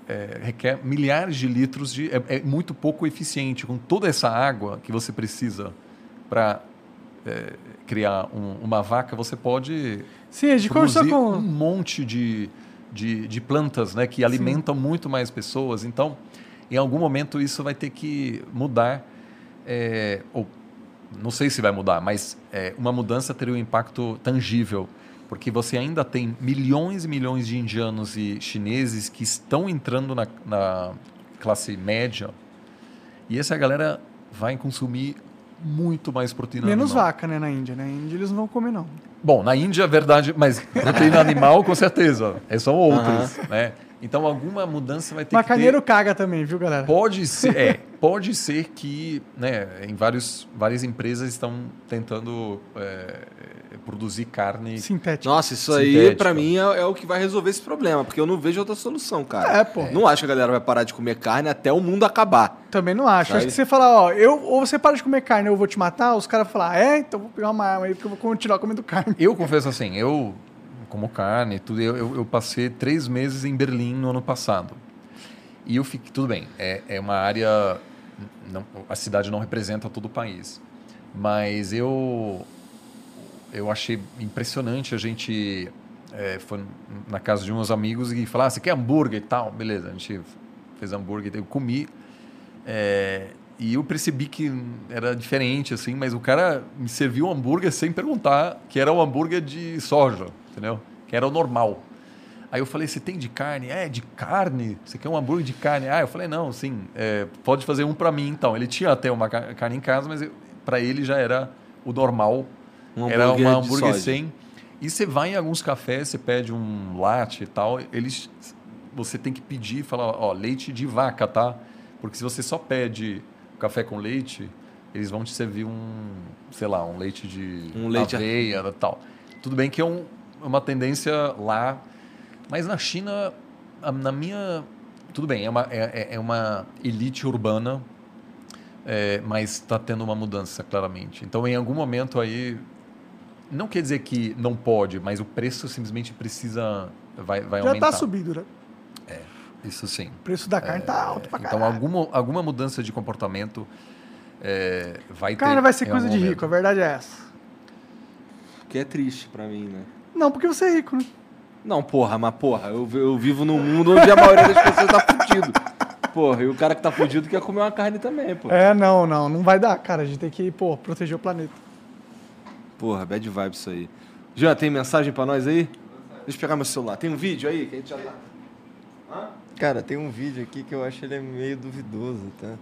é, requer milhares de litros de é, é muito pouco eficiente com toda essa água que você precisa para é, criar um- uma vaca você pode Sim, conversou produzir um com. monte de, de, de plantas né, que alimentam muito mais pessoas. Então, em algum momento, isso vai ter que mudar. é, ou não sei se vai mudar, mas é, uma mudança teria um impacto tangível. Porque você ainda tem milhões e milhões de indianos e chineses que estão entrando na, na classe média. E essa galera vai consumir muito mais proteína Menos animal. vaca, né, na Índia, né? Na Índia eles não vão comer, não. Bom, na Índia é verdade, mas proteína animal com certeza. É, são outros, né? Então alguma mudança vai ter Mas que ter. caga também, viu, galera? Pode ser, é, pode ser que, né, em vários, várias empresas estão tentando é, produzir carne. Sintético. Nossa, isso aí Sintético. pra mim é, é o que vai resolver esse problema, porque eu não vejo outra solução, cara. É, pô. Não acho que a galera vai parar de comer carne até o mundo acabar. Também não acho. Sabe? Acho que você falar, ó, eu, ou você para de comer carne ou eu vou te matar, os caras vão falar, é, então vou pegar uma arma aí porque eu vou continuar comendo carne. Eu confesso assim, eu como carne, tudo, eu, eu, eu passei três meses em Berlim no ano passado. E eu fiquei, tudo bem, é, é uma área, não, a cidade não representa todo o país, mas eu eu achei impressionante a gente é, foi na casa de uns amigos e falar, ah, você quer hambúrguer e tal, beleza, a gente fez hambúrguer, eu comi é, e eu percebi que era diferente, assim, mas o cara me serviu um hambúrguer sem perguntar que era um hambúrguer de soja, entendeu? Que era o normal. Aí eu falei, você tem de carne? É, de carne? Você quer um hambúrguer de carne? Ah, eu falei, não, sim, é, pode fazer um para mim então. Ele tinha até uma ca- carne em casa, mas para ele já era o normal. Um era uma hambúrguer sem. E você vai em alguns cafés, você pede um latte e tal, eles você tem que pedir e falar, ó, leite de vaca, tá? Porque se você só pede café com leite, eles vão te servir um, sei lá, um leite de Um leite- aveia e tal. Tudo bem que é um- uma tendência lá, mas na China, na minha... Tudo bem, é uma, é, é- é uma elite urbana, é, mas está tendo uma mudança, claramente. Então, em algum momento aí, não quer dizer que não pode, mas o preço simplesmente precisa, vai, vai Já aumentar. tá subindo, né? Isso sim. O preço da carne tá alto pra Então, caralho. alguma, alguma mudança de comportamento é, vai ter. Carne vai ser coisa de momento. rico, a verdade é essa. Que é triste pra mim, né? Não, porque você é rico, né? Não, porra, mas porra, eu, eu vivo num mundo onde a maioria das pessoas tá fudido. Porra, e o cara que tá fudido quer comer uma carne também, pô. É, não, não, não vai dar, cara. A gente tem que, pô, proteger o planeta. Porra, bad vibe isso aí. Jean, tem mensagem pra nós aí? Deixa eu pegar meu celular. Tem um vídeo aí que a gente já tá. Cara, tem um vídeo aqui que eu acho ele é meio duvidoso, tá?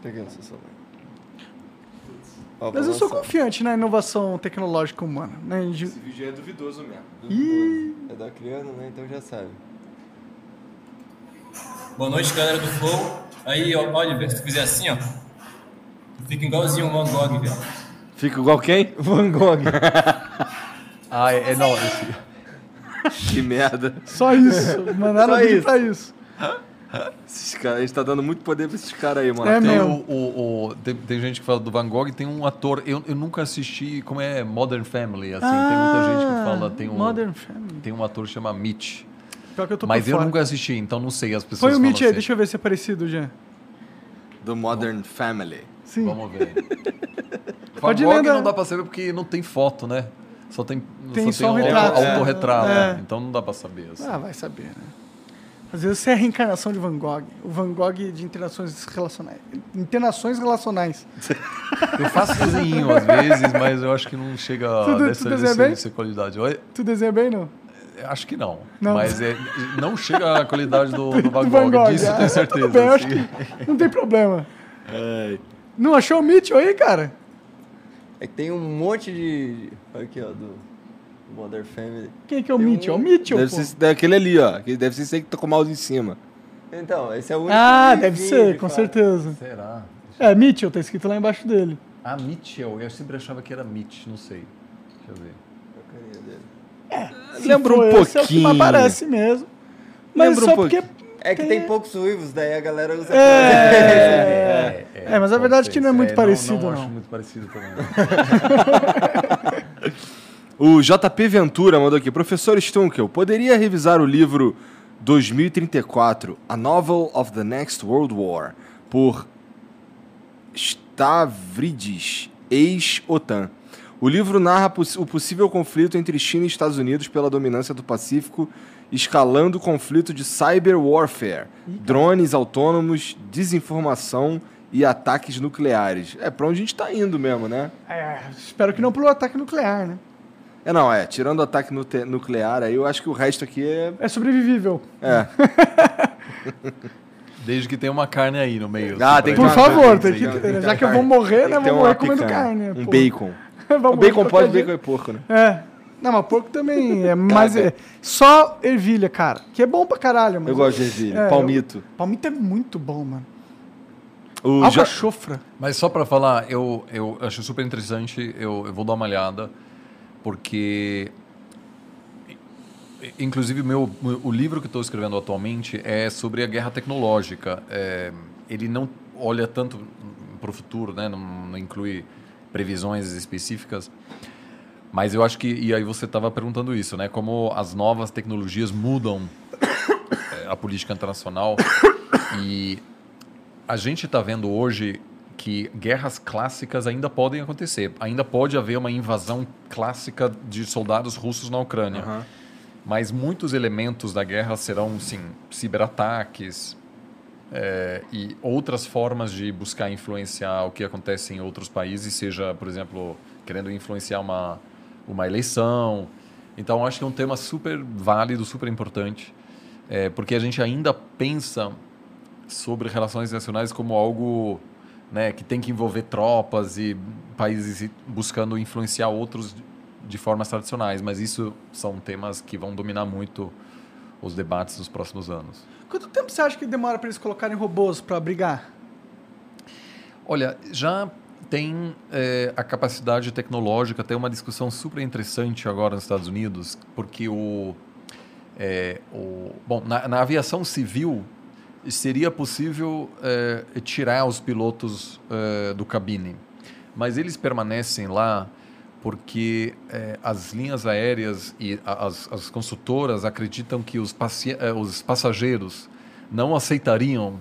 Peguei no seu celular. Ó, Mas eu sou lançar. confiante na inovação tecnológica humana. Né? De- Esse vídeo é duvidoso mesmo. Duvidoso. É da Criano, né? Então já sabe. Boa noite, galera do Flow. Aí, ó, Oliver, se tu fizer assim, ó, tu fica igualzinho o Van Gogh, velho. Fica igual quem? Van Gogh. Ah, é, é não. esse- Que merda. Só isso. Mandaram Só isso. pra isso. Esses caras, a gente tá dando muito poder pra esses caras aí, mano. É Tem, o, o- o- tem, tem gente que fala do Van Gogh, tem um ator. Eu, eu nunca assisti como é Modern Family, assim. tem muita gente que fala. Tem um, Ah, Modern Family. tem um ator que chama Mitch. Pior que eu tô Mas eu fora. nunca assisti, então não sei as pessoas. Põe o Mitch aí, assim. deixa eu ver se é parecido, Jean. Do Modern Family. Sim. Vamos ver. Van Gogh lembrar. não dá pra saber porque não tem foto, né? Só tem, Tem só um tem retrato. auto- autorretrato. É. né? Então não dá pra saber. assim. Ah, vai saber, né? Às vezes você é a reencarnação de Van Gogh. O Van Gogh de internações relacionais. Internações relacionais. Eu faço desenho às vezes, mas eu acho que não chega Tu de- dessa, tu dessa, bem? dessa qualidade. Oi? Tu desenha bem, não? Acho que não. Não. Mas é, não chega à qualidade do, do Van Do Gogh. Disso eu ah, tenho certeza. Tudo bem, eu acho assim. que não tem problema. Não achou o Mitchell aí, cara? É que tem um monte de. Olha aqui, ó, do Modern Family. Quem que é o Tem Mitchell? É um- o Mitchell, Deve pô. ser daquele ali, ó. Que Deve ser esse aí que tá com o mouse em cima. Então, esse é o único. Ah, que deve ser, de com fato. certeza. Será? É, Mitchell, tá escrito lá embaixo dele. Ah, Mitchell. Eu sempre achava que era Mitch, não sei. Deixa eu ver. A carinha dele. Se Lembra um esse, É o que pouquinho. mais parece mesmo. Mas Lembra um só pouquinho. porque... É que tem poucos ruivos, daí a galera usa. É, é, mas a verdade é que não é muito parecido, não. não. acho muito parecido também. O JP Ventura mandou aqui. Professor Stunkel, poderia revisar o livro 2034, A Novel of the Next World War, por Stavridis, ex-OTAN. O livro narra o possível conflito entre China e Estados Unidos pela dominância do Pacífico, escalando o conflito de cyber warfare, drones autônomos, desinformação e ataques nucleares. É pra onde a gente tá indo mesmo, né? É, espero que não pelo ataque nuclear, né? É, não, é. Tirando o ataque nuclear, aí eu acho que o resto aqui é. É sobrevivível. É. Desde que tenha uma carne aí no meio. Ah, tem Por que ter uma favor, tem tem que ter, tem que Já que eu vou morrer, né? Vou morrer comendo carne. Um pô. bacon. O bacon de pode, bacon é porco, né? É. Não, mas porco também é mais. É, só ervilha, cara. Que é bom pra caralho, mano. Eu gosto de ervilha. É, Palmito. Palmito é muito bom, mano. O Alga Jo- chofra. Mas só para falar, eu, eu acho super interessante, eu, eu vou dar uma olhada, porque. i- Inclusive, o meu, o livro que estou escrevendo atualmente é sobre a guerra tecnológica. É, ele não olha tanto para o futuro, né? não, não inclui previsões específicas. Mas eu acho que. E aí você estava perguntando isso, né? Como as novas tecnologias mudam eh, a política internacional. E a gente está vendo hoje que guerras clássicas ainda podem acontecer. Ainda pode haver uma invasão clássica de soldados russos na Ucrânia. Aham. Mas muitos elementos da guerra serão, sim, ciberataques eh, e outras formas de buscar influenciar o que acontece em outros países, seja, por exemplo, querendo influenciar uma, uma eleição. Então, acho que é um tema super válido, super importante, eh, porque a gente ainda pensa sobre relações nacionais como algo né, que tem que envolver tropas e países buscando influenciar outros de formas tradicionais, mas isso são temas que vão dominar muito os debates nos próximos anos. Quanto tempo você acha que demora pra eles colocarem robôs pra brigar? Olha, já tem eh, a capacidade tecnológica, tem uma discussão super interessante agora nos Estados Unidos, porque o, eh, o bom na, na aviação civil seria possível eh, tirar os pilotos do cabine, mas eles permanecem lá porque as linhas aéreas e as, as consultoras acreditam que os, os passageiros não aceitariam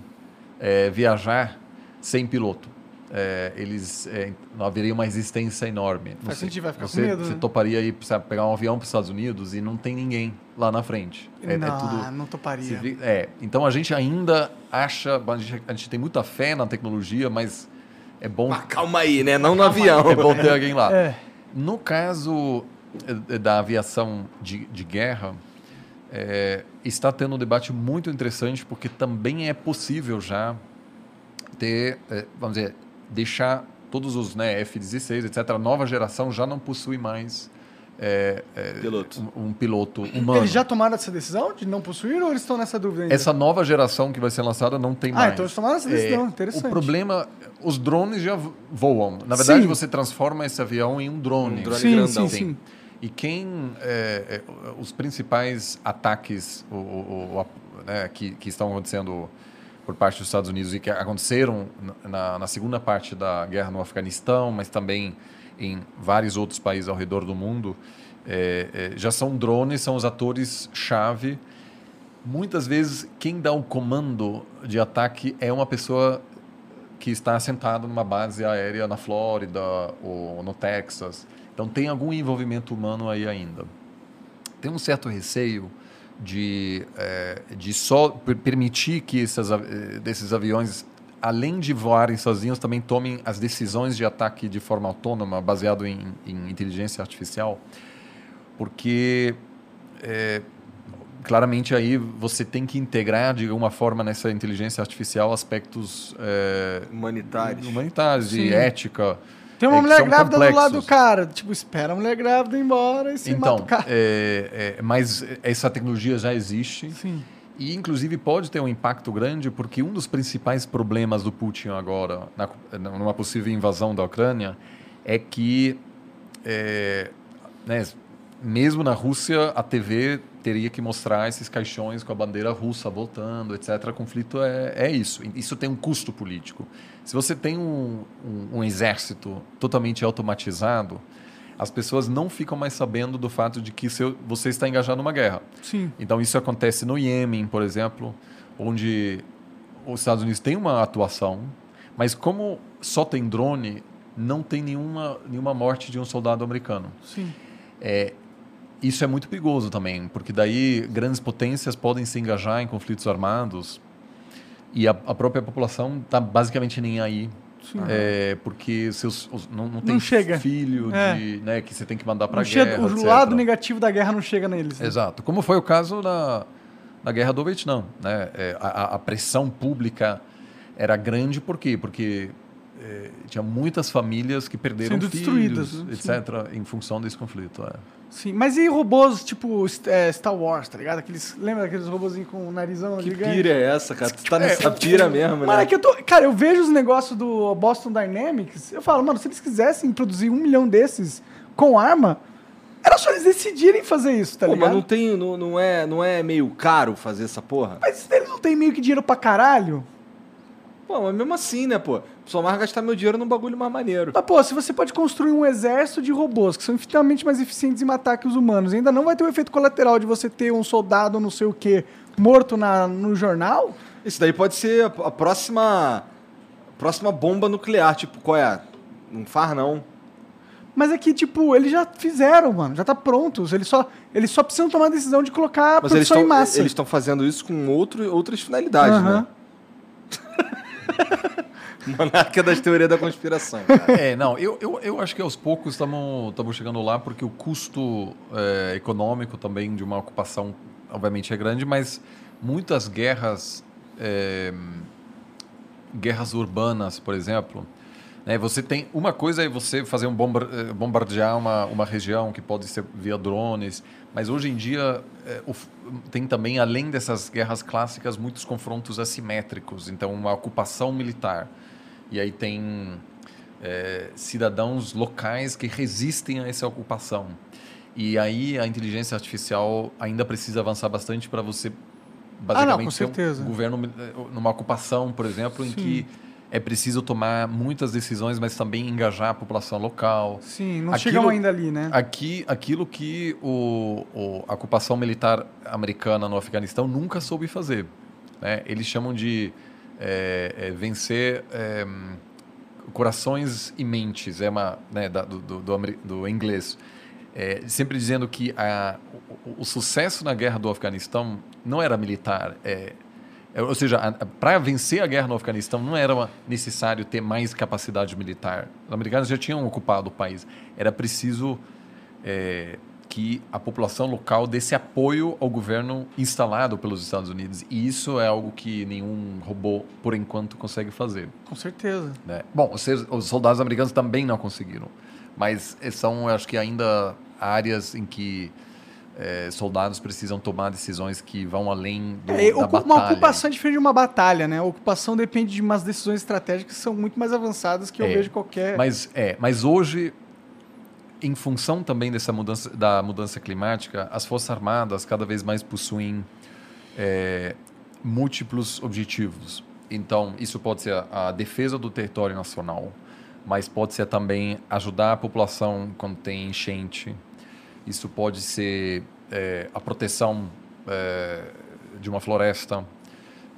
viajar sem piloto. Eh, eles eh, não haveria uma resistência enorme. Faz sei, sentido, vai ficar com você, medo, Você né? toparia ir sabe, pegar um avião para os Estados Unidos e não tem ninguém lá na frente. É, é não, tudo não toparia. Civil- É, então a gente ainda acha, a gente, a gente tem muita fé na tecnologia, mas é bom, Ah, calma aí, né? Não no avião. é bom ter alguém lá. É. No caso eh, da aviação de, de guerra, está tendo um debate muito interessante, porque também é possível já ter, vamos dizer, deixar todos os né, F-16, etc., a nova geração já não possui mais eh, eh, Piloto. Um, um piloto humano. Eles já tomaram essa decisão de não possuir ou eles estão nessa dúvida ainda? Essa nova geração que vai ser lançada não tem Ah, mais. então eles tomaram essa decisão, interessante. O problema, os drones já vo- voam. Na verdade, Sim. você transforma esse avião em um drone. Um drone sim, grandão. sim, sim. E quem é, é, os principais ataques o, o- o- a- né, que, que estão acontecendo por parte dos Estados Unidos e que aconteceram na, na segunda parte da guerra no Afeganistão, mas também em vários outros países ao redor do mundo, é, é, já são drones, são os atores chave. Muitas vezes quem dá o comando de ataque é uma pessoa que está assentada numa base aérea na Flórida ou no Texas. Então tem algum envolvimento humano aí ainda. Tem um certo receio de, eh, de só per- permitir que esses, eh, desses aviões, além de voarem sozinhos, também tomem as decisões de ataque de forma autônoma, baseado em, em inteligência artificial, porque eh, claramente aí você tem que integrar de alguma forma nessa inteligência artificial aspectos eh, Humanitários. humanitários Sim. e ética. Tem uma é, mulher grávida do lado do complexos. cara. Tipo, espera a mulher grávida ir embora e se mata Então, o cara. é, é, mas essa tecnologia já existe Sim. e, inclusive, pode ter um impacto grande porque um dos principais problemas do Putin agora, na, numa possível invasão da Ucrânia, é que, é, né, mesmo na Rússia, a TV teria que mostrar esses caixões com a bandeira russa voltando, etc. O conflito é, é isso. Isso tem um custo político. Se você tem um, um, um exército totalmente automatizado, as pessoas não ficam mais sabendo do fato de que seu, você está engajado numa guerra. Sim. Então isso acontece no Iêmen, por exemplo, onde os Estados Unidos têm uma atuação, mas como só tem drone, não tem nenhuma, nenhuma morte de um soldado americano. Sim. É, isso é muito perigoso também, porque daí grandes potências podem se engajar em conflitos armados e a, a própria população está basicamente nem aí. Sim. É, porque seus, os- não, não tem Não chega. filho É. de, né, que você tem que mandar para Não guerra. o etc. lado negativo da guerra não chega neles. né? Exato. Como foi o caso da, na guerra do Vietnã. Né? É, a, a- a pressão pública era grande, por quê? Porque é, tinha muitas famílias que perderam Sendo filhos, né? etc., em função desse conflito. é. Sim, mas e robôs tipo é, Star Wars, tá ligado? Aqueles, lembra daqueles robôzinhos com o narizão Que gigante? pira é essa, cara? Tu tá nessa pira mesmo, Mano, é né? que eu tô. Cara, eu vejo os negócios do Boston Dynamics, eu falo, mano, se eles quisessem produzir um milhão desses com arma, era só eles decidirem fazer isso, tá Pô, ligado? mas não tem. Não, não, é, não é meio caro fazer essa porra? Mas eles não têm meio que dinheiro pra caralho. Pô, mas mesmo assim, né, pô? Só mais gastar meu dinheiro num bagulho mais maneiro. Mas, pô, se você pode construir um exército de robôs que são infinitamente mais eficientes em matar que os humanos, ainda não vai ter o efeito colateral de você ter um soldado não sei o quê morto na, no jornal, Isso daí pode ser a, a próxima. Próxima bomba nuclear. Tipo, qual é? Não faz, não. mas é que, tipo, eles já fizeram, mano, já tá prontos. Eles só, eles só precisam tomar a decisão de colocar a Mas eles produção em estão massa. eles estão fazendo isso com outro, outras finalidades, Aham. né? Monarca das teorias da conspiração. cara. É, não, eu, eu, eu acho que aos poucos estamos chegando lá, porque o custo é, econômico também de uma ocupação, obviamente, é grande, mas muitas guerras, é, guerras urbanas, por exemplo, né, você tem uma coisa é você fazer um bombar, eh, bombardear uma, uma região que pode ser via drones, mas hoje em dia eh, o tem também além dessas guerras clássicas muitos confrontos assimétricos, então uma ocupação militar. E aí tem eh, cidadãos locais que resistem a essa ocupação. E aí a inteligência artificial ainda precisa avançar bastante para você basicamente com ter um governo eh, numa ocupação, por exemplo, em que é preciso tomar muitas decisões, mas também engajar a população local. Sim, não Aquilo- chegam ainda ali, né? Aqui, aquilo que o, o- a ocupação militar americana no Afeganistão nunca soube fazer. né? Eles chamam de é, é, vencer é, corações e mentes, é uma, né, da- do, do, do do inglês. É, sempre dizendo que a, o, o sucesso na guerra do Afeganistão não era militar. É, ou seja, para vencer a guerra no Afeganistão não era necessário ter mais capacidade militar. Os americanos já tinham ocupado o país. Era preciso é, que a população local desse apoio ao governo instalado pelos Estados Unidos. E isso é algo que nenhum robô, por enquanto, consegue fazer. Com certeza. né? Bom, os, soldados americanos também não conseguiram. Mas eh, são, acho que ainda áreas em que eh, soldados precisam tomar decisões que vão além do, É, da ocu- batalha. uma ocupação é diferente de uma batalha, né? A ocupação depende de umas decisões estratégicas que são muito mais avançadas que eu É, vejo qualquer. Mas, é, mas hoje, em função também dessa mudança, da mudança climática, as Forças Armadas cada vez mais possuem é, múltiplos objetivos. Então, isso pode ser a, a defesa do território nacional, mas pode ser também ajudar a população quando tem enchente. Isso pode ser é, a proteção é, de uma floresta.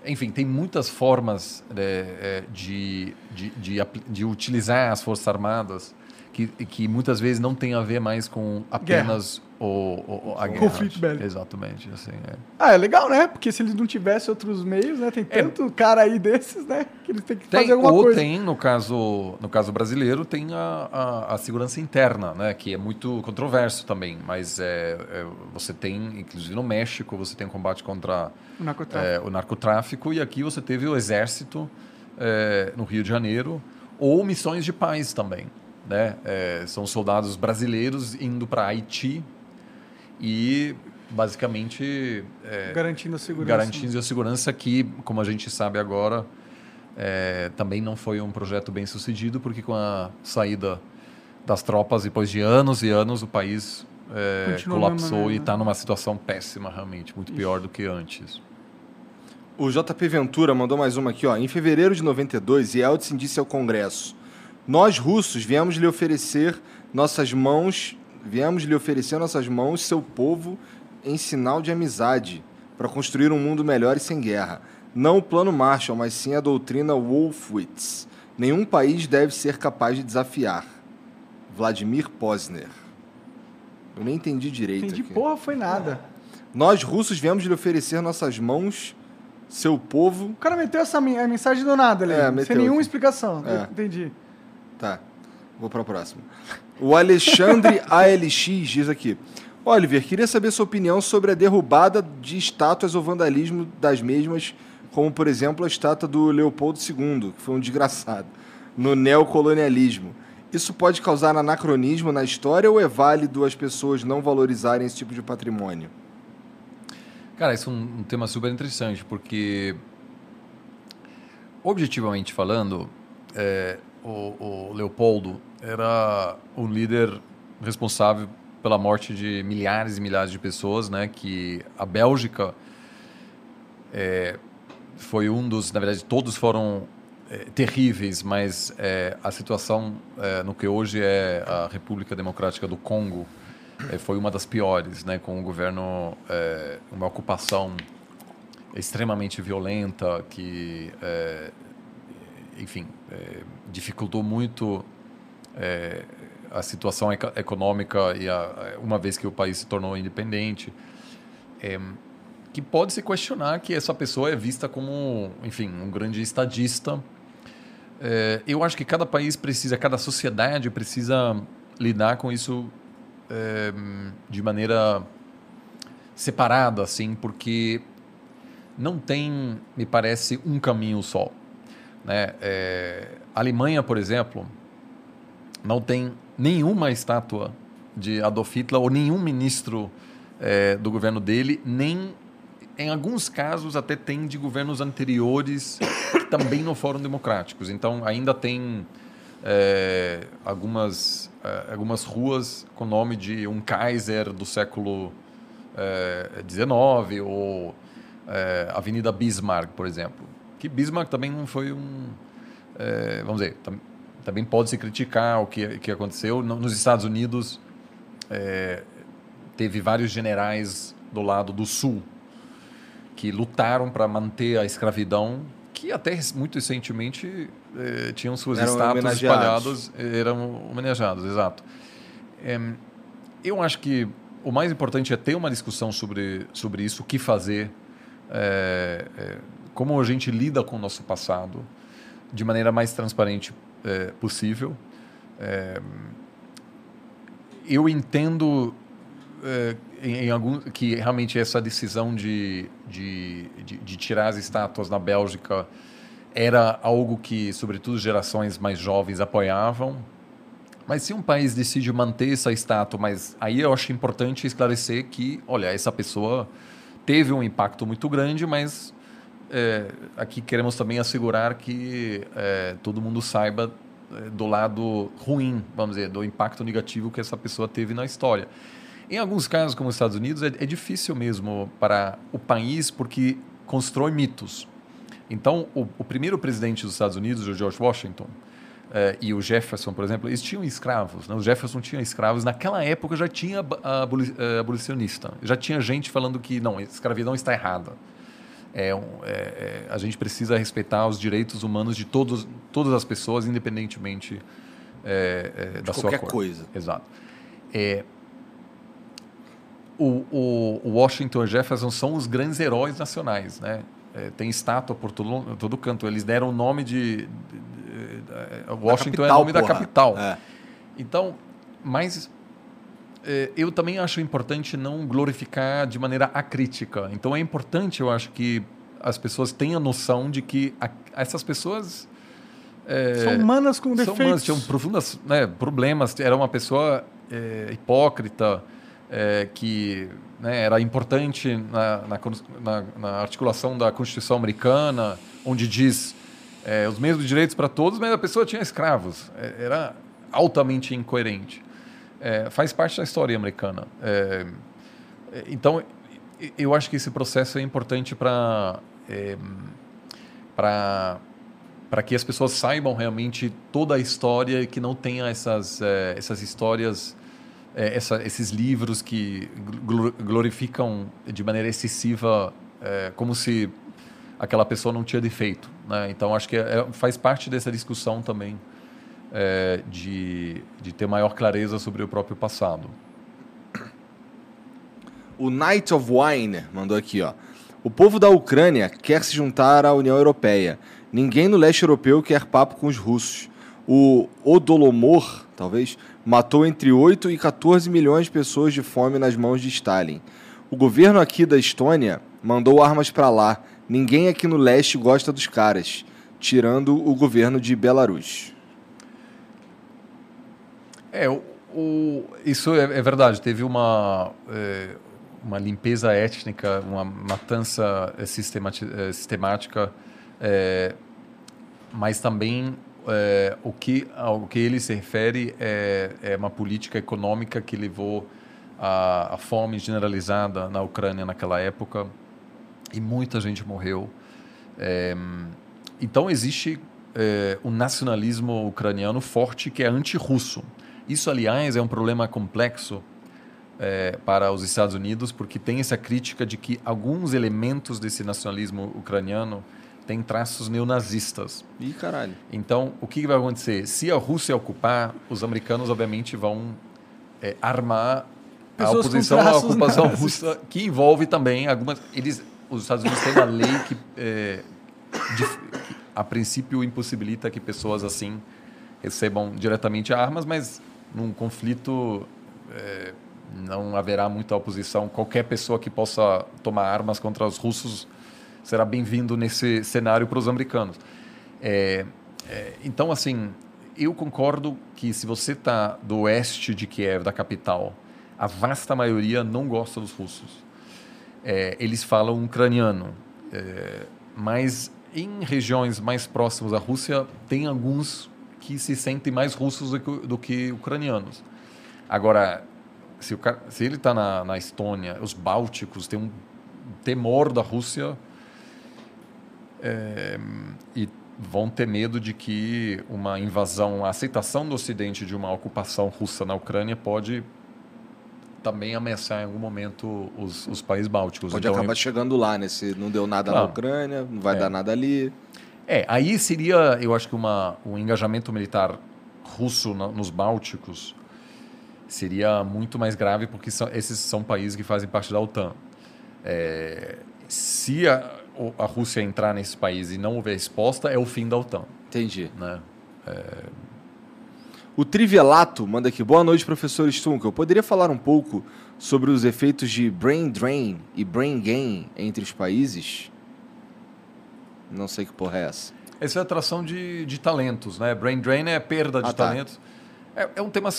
Enfim, tem muitas formas né, é, de, de, de, de utilizar as Forças Armadas que, que muitas vezes não tem a ver mais com apenas o, o- a guerra. Conflito bélico. Exatamente. Assim, é. Ah, é legal, né? Porque se eles não tivessem outros meios, né? Tem tanto cara aí desses, né? Que eles têm que Tem, fazer alguma ou coisa. tem, no caso, no caso brasileiro, tem a, a, a segurança interna, né, que é muito controverso também. Mas é, é, você tem, inclusive no México, você tem um combate contra O narcotráfico. é, o narcotráfico e aqui você teve o exército é, no Rio de Janeiro ou missões de paz também, né? É, são soldados brasileiros indo para Haiti e basicamente é, Garantindo a segurança. garantindo a segurança que, como a gente sabe agora, é, também não foi um projeto bem sucedido, porque com a saída das tropas, depois de anos e anos, o país é, colapsou e está numa situação péssima, realmente, muito pior do que antes. O JP Ventura mandou mais uma aqui, ó. Em fevereiro de 92, Yeltsin disse ao Congresso: Nós russos viemos lhe oferecer nossas mãos, viemos lhe oferecer nossas mãos, seu povo, em sinal de amizade, para construir um mundo melhor e sem guerra. Não o plano Marshall, mas sim a doutrina Wolfowitz. Nenhum país deve ser capaz de desafiar. Vladimir Posner. Eu nem entendi direito. Entendi, aqui. porra, foi nada. Nós russos viemos lhe oferecer nossas mãos, seu povo, O cara meteu essa men- a mensagem do nada ali, É, sem nenhuma aqui. explicação. É. Entendi. Tá. Vou para o próximo. O Alexandre ALX diz aqui: Oliver, queria saber sua opinião sobre a derrubada de estátuas ou vandalismo das mesmas, como por exemplo a estátua do Leopoldo II, que foi um desgraçado, no neocolonialismo. Isso pode causar anacronismo na história ou é válido as pessoas não valorizarem esse tipo de patrimônio? Cara, isso é um, um tema super interessante, porque, objetivamente falando, é, o, o Leopoldo era um líder responsável pela morte de milhares e milhares de pessoas, né? Que a Bélgica é, foi um dos, na verdade, todos foram é, terríveis, mas é, a situação é, no que hoje é a República Democrática do Congo é, foi uma das piores, né? Com o governo, é, uma ocupação extremamente violenta que, enfim, dificultou muito a situação eco econômica e a, uma vez que o país se tornou independente, é, que pode se questionar que essa pessoa é vista como, enfim, um grande estadista. É, eu acho que cada país precisa, cada sociedade precisa lidar com isso é, de maneira separada, assim, porque não tem, me parece, um caminho só. Né? É, a Alemanha, por exemplo, não tem nenhuma estátua de Adolf Hitler ou nenhum ministro é, do governo dele, nem em alguns casos até tem de governos anteriores que também não foram democráticos. Então ainda tem é, algumas é, algumas ruas com nome de um Kaiser do século XIX ou Avenida Bismarck, por exemplo. Que Bismarck também não foi um vamos dizer também pode se criticar o que, que aconteceu. Nos Estados Unidos, é, teve vários generais do lado do sul que lutaram para manter a escravidão, que até muito recentemente é, tinham suas eram estátuas espalhadas, eram homenageados, exato. É, eu acho que o mais importante é ter uma discussão sobre, sobre isso, o que fazer, é, é, como a gente lida com o nosso passado de maneira mais transparente é, possível. É, eu entendo é, em, em, algum, que realmente essa decisão de, de, de, de, tirar as estátuas na Bélgica era algo que, sobretudo, gerações mais jovens apoiavam. Mas se um país decide manter essa estátua, mas aí eu acho importante esclarecer que, olha, essa pessoa teve um impacto muito grande, mas é, aqui queremos também assegurar que é, todo mundo saiba é, do lado ruim, vamos dizer, do impacto negativo que essa pessoa teve na história. Em alguns casos, como os Estados Unidos, é, é difícil mesmo para o país porque constrói mitos. Então, o, o primeiro presidente dos Estados Unidos, o George Washington, é, e o Jefferson, por exemplo, eles tinham escravos. Né? O Jefferson tinha escravos. Naquela época já tinha abolicionista. Já tinha gente falando que não, escravidão está errada. É, é, é, a gente precisa respeitar os direitos humanos de todos, todas as pessoas, independentemente é, é da sua cor. coisa. Exato. É, o, o, Washington e Jefferson são os grandes heróis nacionais, né? tem estátua por todo, todo canto. Eles deram o nome de, de, de, Washington capital, é o nome porra. da capital. Então, mas eu também acho importante não glorificar de maneira acrítica. Então é importante, eu acho, que as pessoas tenham noção de que a, essas pessoas é, são humanas com defeitos. São humanas, tinham profundos né, problemas. Era uma pessoa é, hipócrita, é, que né, era importante na, na, na, articulação da Constituição americana, onde diz os mesmos direitos para todos, mas a pessoa tinha escravos. Era altamente incoerente é, faz parte da história americana. É, então, eu acho que esse processo é importante para é, para para que as pessoas saibam realmente toda a história e que não tenha essas é, essas histórias é, essa, esses livros que glorificam de maneira excessiva é, como se aquela pessoa não tinha defeito né? então acho que é, faz parte dessa discussão também é, de, de ter maior clareza sobre o próprio passado. O Knight of Wine mandou aqui, ó. O povo da Ucrânia quer se juntar à União Europeia. Ninguém no leste europeu quer papo com os russos. o Odolomor, talvez, matou entre 8 e 14 milhões de pessoas de fome nas mãos de Stalin. O governo aqui da Estônia mandou armas para lá. Ninguém aqui no leste gosta dos caras, tirando o governo de Belarus. É, o, o- isso é, é verdade. Teve uma, é, uma limpeza étnica, uma matança é, é, sistemática, é, mas também é, o que ao que ele se refere é, é uma política econômica que levou à, fome generalizada na Ucrânia naquela época e muita gente morreu. Então existe é, um nacionalismo ucraniano forte que é anti-russo. Isso, aliás, é um problema complexo é, para os Estados Unidos, porque tem essa crítica de que alguns elementos desse nacionalismo ucraniano têm traços neonazistas. Ih, caralho. Então, o que vai acontecer? Se a Rússia ocupar, os americanos, obviamente, vão é, armar a Pessoas com oposição à ocupação nazistas. russa, que envolve também algumas. Eles, os Estados Unidos têm uma lei que, é, dif- que, a princípio, impossibilita que pessoas assim recebam diretamente armas, mas num conflito é, não haverá muita oposição. Qualquer pessoa que possa tomar armas contra os russos será bem-vindo nesse cenário para os americanos. É, é, então, assim, eu concordo que se você está do oeste de Kiev, da capital, a vasta maioria não gosta dos russos. É, eles falam ucraniano, é, mas em regiões mais próximas à Rússia, tem alguns que se sentem mais russos do que, do que ucranianos. Agora, se, o se ele está na, na Estônia, os bálticos têm um temor da Rússia é, e vão ter medo de que uma invasão, a aceitação do Ocidente de uma ocupação russa na Ucrânia pode também ameaçar em algum momento os, os países bálticos. Pode Então, acabar chegando lá, né? Se não deu nada na. Ucrânia, não vai É. dar nada ali. É, aí seria, eu acho que uma, um engajamento militar russo na- nos Bálticos seria muito mais grave, porque são- esses são países que fazem parte da OTAN. É, se a, a Rússia entrar nesse país e não houver resposta, é o fim da OTAN. Entendi. Né? O Trivelato manda aqui. Boa noite, professor Stunkel. Poderia falar um pouco sobre os efeitos de brain drain e brain gain entre os países? Não sei que porra é essa. Essa é a atração de, de talentos, né? Brain drain é perda de Ah, tá. talentos. É, é um tema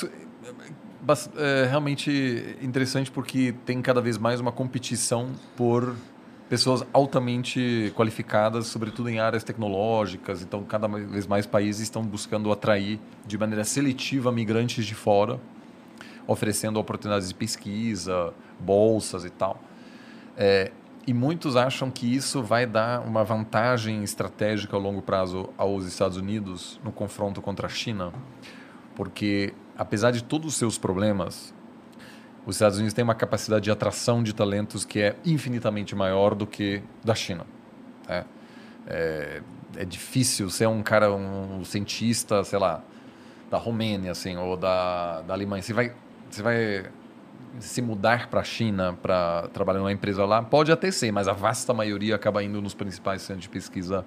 é, realmente interessante porque tem cada vez mais uma competição por pessoas altamente qualificadas, sobretudo em áreas tecnológicas. Então, cada vez mais países estão buscando atrair de maneira seletiva migrantes de fora, oferecendo oportunidades de pesquisa, bolsas e tal. É, e muitos acham que isso vai dar uma vantagem estratégica a longo prazo aos Estados Unidos no confronto contra a China, porque apesar de todos os seus problemas, os Estados Unidos têm uma capacidade de atração de talentos que é infinitamente maior do que da China. né? É, é difícil ser um cara, um cientista, sei lá, da Romênia, assim, ou da, da Alemanha. Você vai, você vai se mudar para a China para trabalhar numa empresa lá, pode até ser, mas a vasta maioria acaba indo nos principais centros de pesquisa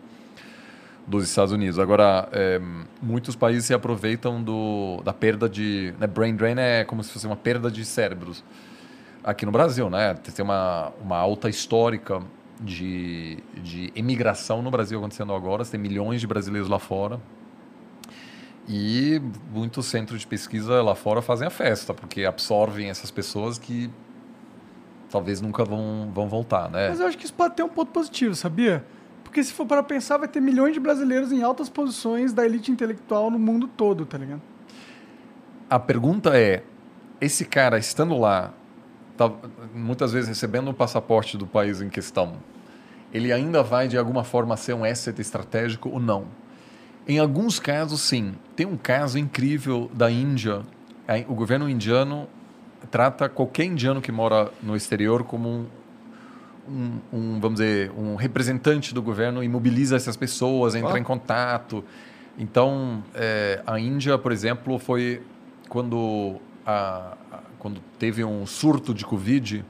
dos Estados Unidos. Agora, é, muitos países se aproveitam do, da perda de... Né, brain drain é como se fosse uma perda de cérebros. Aqui no Brasil, né? Tem uma, uma alta histórica de, de imigração no Brasil acontecendo agora. Tem milhões de brasileiros lá fora. E muitos centros de pesquisa lá fora fazem a festa, porque absorvem essas pessoas que talvez nunca vão, vão voltar, né? Mas eu acho que isso pode ter um ponto positivo, sabia? Porque se for para pensar, vai ter milhões de brasileiros em altas posições da elite intelectual no mundo todo, tá ligado? A pergunta é: esse cara estando lá, tá, muitas vezes recebendo o passaporte do país em questão, ele ainda vai de alguma forma ser um asset estratégico ou não? Em alguns casos, sim. Tem um caso incrível da Índia. O governo indiano trata qualquer indiano que mora no exterior como um, um, um, vamos dizer, um representante do governo e mobiliza essas pessoas, entra em contato. Então, eh, a Índia, por exemplo, foi quando, a, a- quando teve um surto de Covid.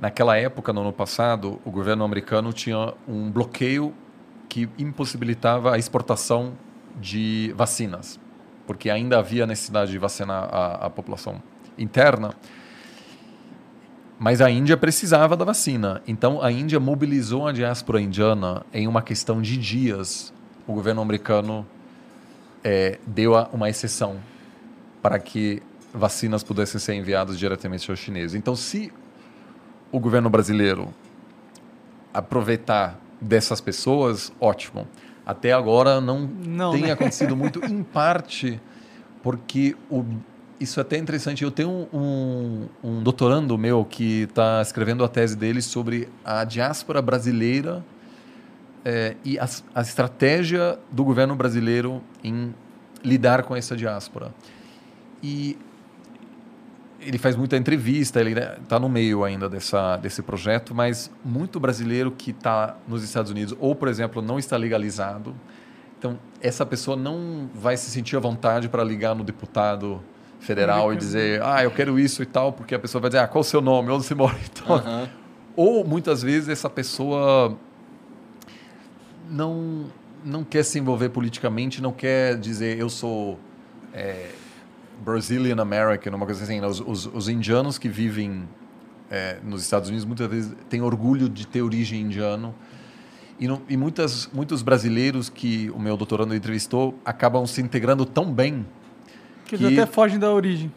Naquela época, no ano passado, o governo americano tinha um bloqueio que impossibilitava a exportação de vacinas, porque ainda havia necessidade de vacinar a, a população interna. Mas a Índia precisava da vacina. Então a Índia mobilizou a diáspora indiana em uma questão de dias. O governo americano é, deu uma exceção para que vacinas pudessem ser enviadas diretamente aos chineses. Então, se o governo brasileiro aproveitar dessas pessoas, ótimo. Até agora não, Não, tem né? acontecido muito, em parte porque o, isso é até interessante. Eu tenho um, um doutorando meu que está escrevendo a tese dele sobre a diáspora brasileira eh, e a, a estratégia do governo brasileiro em lidar com essa diáspora. E ele faz muita entrevista, ele está no meio ainda dessa, desse projeto, mas muito brasileiro que está nos Estados Unidos, ou, por exemplo, não está legalizado, então essa pessoa não vai se sentir à vontade para ligar no deputado federal e dizer, ah, eu quero isso e tal, porque a pessoa vai dizer, ah, qual o seu nome, onde você mora e tal. Aham. Ou muitas vezes essa pessoa não não quer se envolver politicamente, não quer dizer eu sou é, Brazilian American, uma coisa assim. Os, os, os indianos que vivem é, nos Estados Unidos muitas vezes têm orgulho de ter origem indiano. E, não- e muitas, muitos brasileiros que o meu doutorando entrevistou acabam se integrando tão bem Que eles que- até fogem da origem.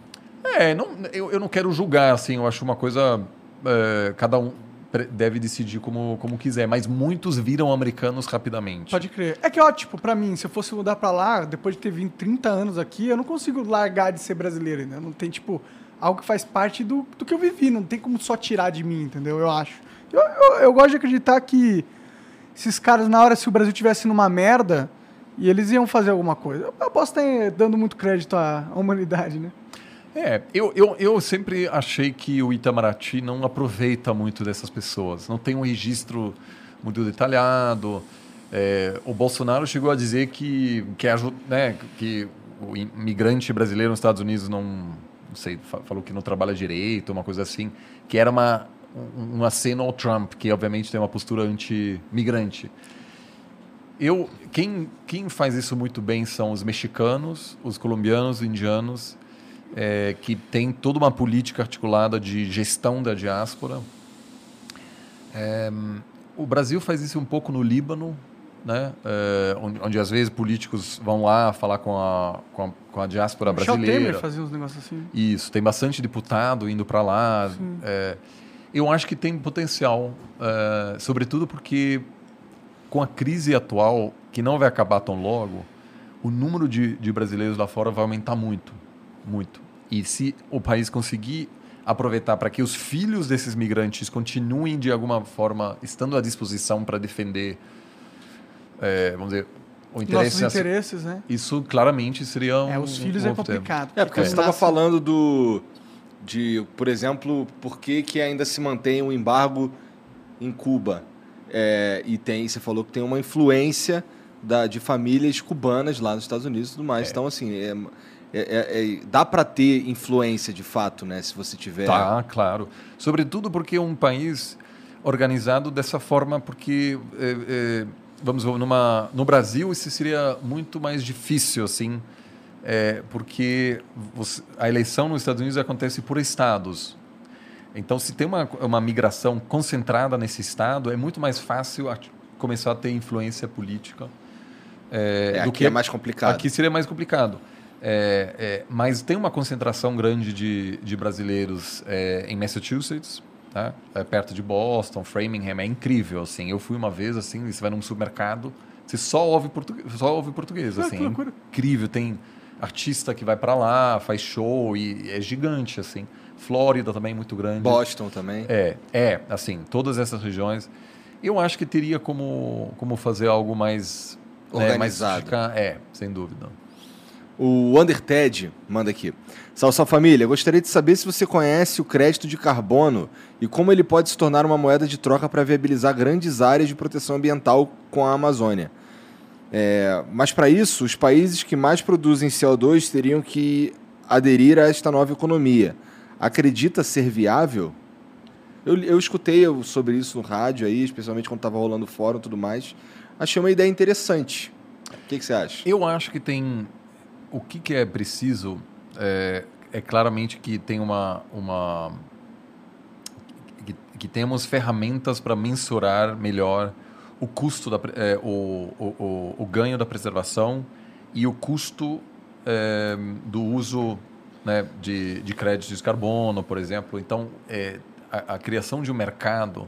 é, não, eu, eu não quero julgar, assim, eu acho uma coisa. é, cada um deve decidir como, como quiser, mas muitos viram americanos rapidamente. Pode crer. É que, ó, tipo, pra mim, se eu fosse mudar pra lá, depois de ter vindo 30 anos aqui, eu não consigo largar de ser brasileiro ainda. Não tem, tipo, algo que faz parte do, do que eu vivi. Não tem como só tirar de mim, entendeu? Eu acho. Eu, eu, eu gosto de acreditar que esses caras, na hora, se o Brasil tivesse numa merda, e eles iam fazer alguma coisa. Eu, posso estar dando muito crédito à humanidade, né? É, eu, eu, eu sempre achei que o Itamaraty não aproveita muito dessas pessoas. Não tem um registro muito detalhado. É, o Bolsonaro chegou a dizer que, que, aju- né, que o imigrante brasileiro nos Estados Unidos não, não sei, fa- falou que não trabalha direito, uma coisa assim, que era uma, um, um aceno ao Trump, que obviamente tem uma postura anti-migrante. Eu, quem, quem faz isso muito bem são os mexicanos, os colombianos, os indianos, é, que tem toda uma política articulada de gestão da diáspora. É, o Brasil faz isso um pouco no Líbano, né? É, onde, onde às vezes políticos vão lá falar com a, com a, com a diáspora Michel brasileira. Temer fazia uns negócios assim. Isso, tem bastante deputado indo para lá. É, eu acho que tem potencial, é, sobretudo porque com a crise atual, que não vai acabar tão logo, o número de, de brasileiros lá fora vai aumentar muito, muito. E se o país conseguir aproveitar para que os filhos desses migrantes continuem de alguma forma estando à disposição para defender, é, vamos dizer, o interesse Nossos interesses, né? isso claramente seria um É, os filhos um é complicado. É, porque Quando você estava falando do. De, por exemplo, por que, que ainda se mantém um embargo em Cuba? É, e tem, você falou que tem uma influência da, de famílias cubanas lá nos Estados Unidos e tudo mais. Então, assim, é, é- é- é- dá para ter influência de fato, né? Se você tiver. Tá, claro. Sobretudo porque é um país organizado dessa forma, porque é, é, vamos numa, no Brasil isso seria muito mais difícil, assim, é, porque você- a eleição nos Estados Unidos acontece por estados. Então, se tem uma, uma migração concentrada nesse estado, é muito mais fácil a- começar a ter influência política. Do aqui que é mais complicado. Aqui seria mais complicado. É, é, mas tem uma concentração grande de, de brasileiros é, em Massachusetts, tá? É, perto de Boston, Framingham, é incrível. Assim, eu fui uma vez assim, você vai num supermercado, você só ouve português, só ouve português, Ah, assim, é incrível. Tem artista que vai para lá, faz show e é gigante assim. Flórida também é muito grande. Boston também. É, é, assim, todas essas regiões. Eu acho que teria como, como fazer algo mais né, mais Organizado. é, sem dúvida. O Underted manda aqui. Salve, salve família. Gostaria de saber se você conhece o crédito de carbono e como ele pode se tornar uma moeda de troca para viabilizar grandes áreas de proteção ambiental com a Amazônia. É, mas para isso, os países que mais produzem CO2 teriam que aderir a esta nova economia. Acredita ser viável? Eu, eu escutei sobre isso no rádio aí, especialmente quando estava rolando o fórum e tudo mais. Achei uma ideia interessante. O que, que você acha? Eu acho que tem. O que, que é preciso é, é claramente que tem uma. uma que, que temos ferramentas para mensurar melhor o custo, da, é, o, o, o, o ganho da preservação e o custo é, do uso né, de, de créditos de carbono, por exemplo. Então, é, a, a criação de um mercado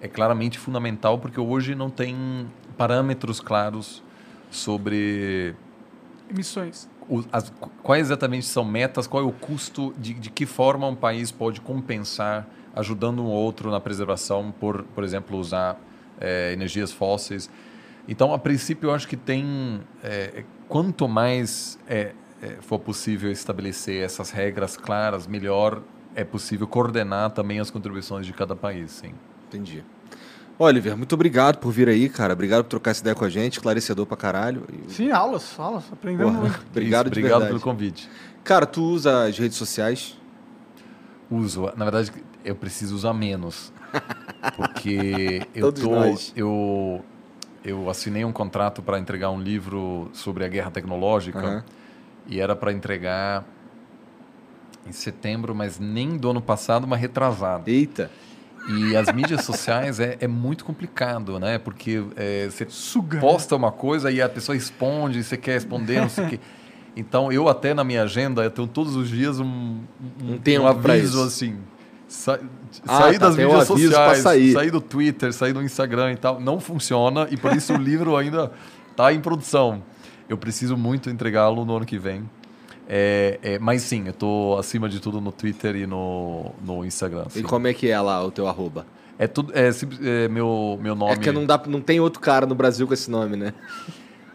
é claramente fundamental porque hoje não tem parâmetros claros sobre Emissões. As- quais exatamente são metas, qual é o custo, de, de que forma um país pode compensar ajudando um outro na preservação, por, por exemplo, usar eh, energias fósseis. Então, a princípio, eu acho que tem. eh, quanto mais eh, eh, for possível estabelecer essas regras claras, melhor é possível coordenar também as contribuições de cada país. Sim. Entendi. Oliver, muito obrigado por vir aí, cara. Obrigado por trocar essa ideia com a gente. Esclarecedor pra caralho. Sim, aulas, aulas. Aprendemos Porra, muito. obrigado Isso, de obrigado verdade. pelo convite. Cara, tu usa as redes sociais? Uso. Na verdade, eu preciso usar menos. Porque eu tô, nós. eu eu assinei um contrato para entregar um livro sobre a guerra tecnológica Aham. e era para entregar em setembro, mas nem do ano passado, mas retrasado. Eita. E as mídias sociais é, é muito complicado, né? Porque é, você Suga. posta uma coisa e a pessoa responde, você quer responder, não sei o quê. Então, eu até na minha agenda, eu tenho todos os dias um, Um tempo pra aviso assim. Sa Ah, sair tá, das um mídias pra sociais, sair. sair do Twitter, sair do Instagram e tal. Não funciona e por isso o livro ainda está em produção. Eu preciso muito entregá-lo no ano que vem. É, é, mas sim, eu estou acima de tudo no Twitter e no, no Instagram. E sim. como é que é lá o teu arroba? É tudo. É, é meu, meu nome. É que não, dá, não tem outro cara no Brasil com esse nome, né?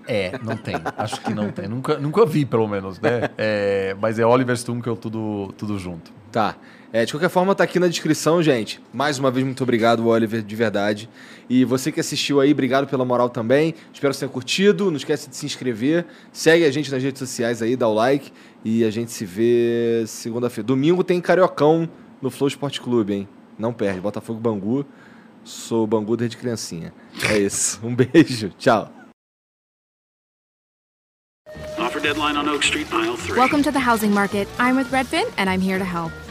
É, não tem. Acho que não tem. Nunca, nunca vi, pelo menos, né? É, mas é Oliver Stunkel tudo, tudo junto. Tá. É, de qualquer forma, tá aqui na descrição, gente. Mais uma vez, muito obrigado, Oliver, de verdade. E você que assistiu aí, obrigado pela moral também. Espero que você tenha curtido. Não esquece de se inscrever. Segue a gente nas redes sociais aí, dá o like. E a gente se vê segunda-feira. Domingo tem Cariocão no Flow Esporte Clube, hein? Não perde. Botafogo Bangu. Sou Bangu desde criancinha. É isso. Um beijo. Tchau. Offer deadline on Oak Street, aisle 3. Welcome to the housing market. I'm with Redfin and I'm here to help.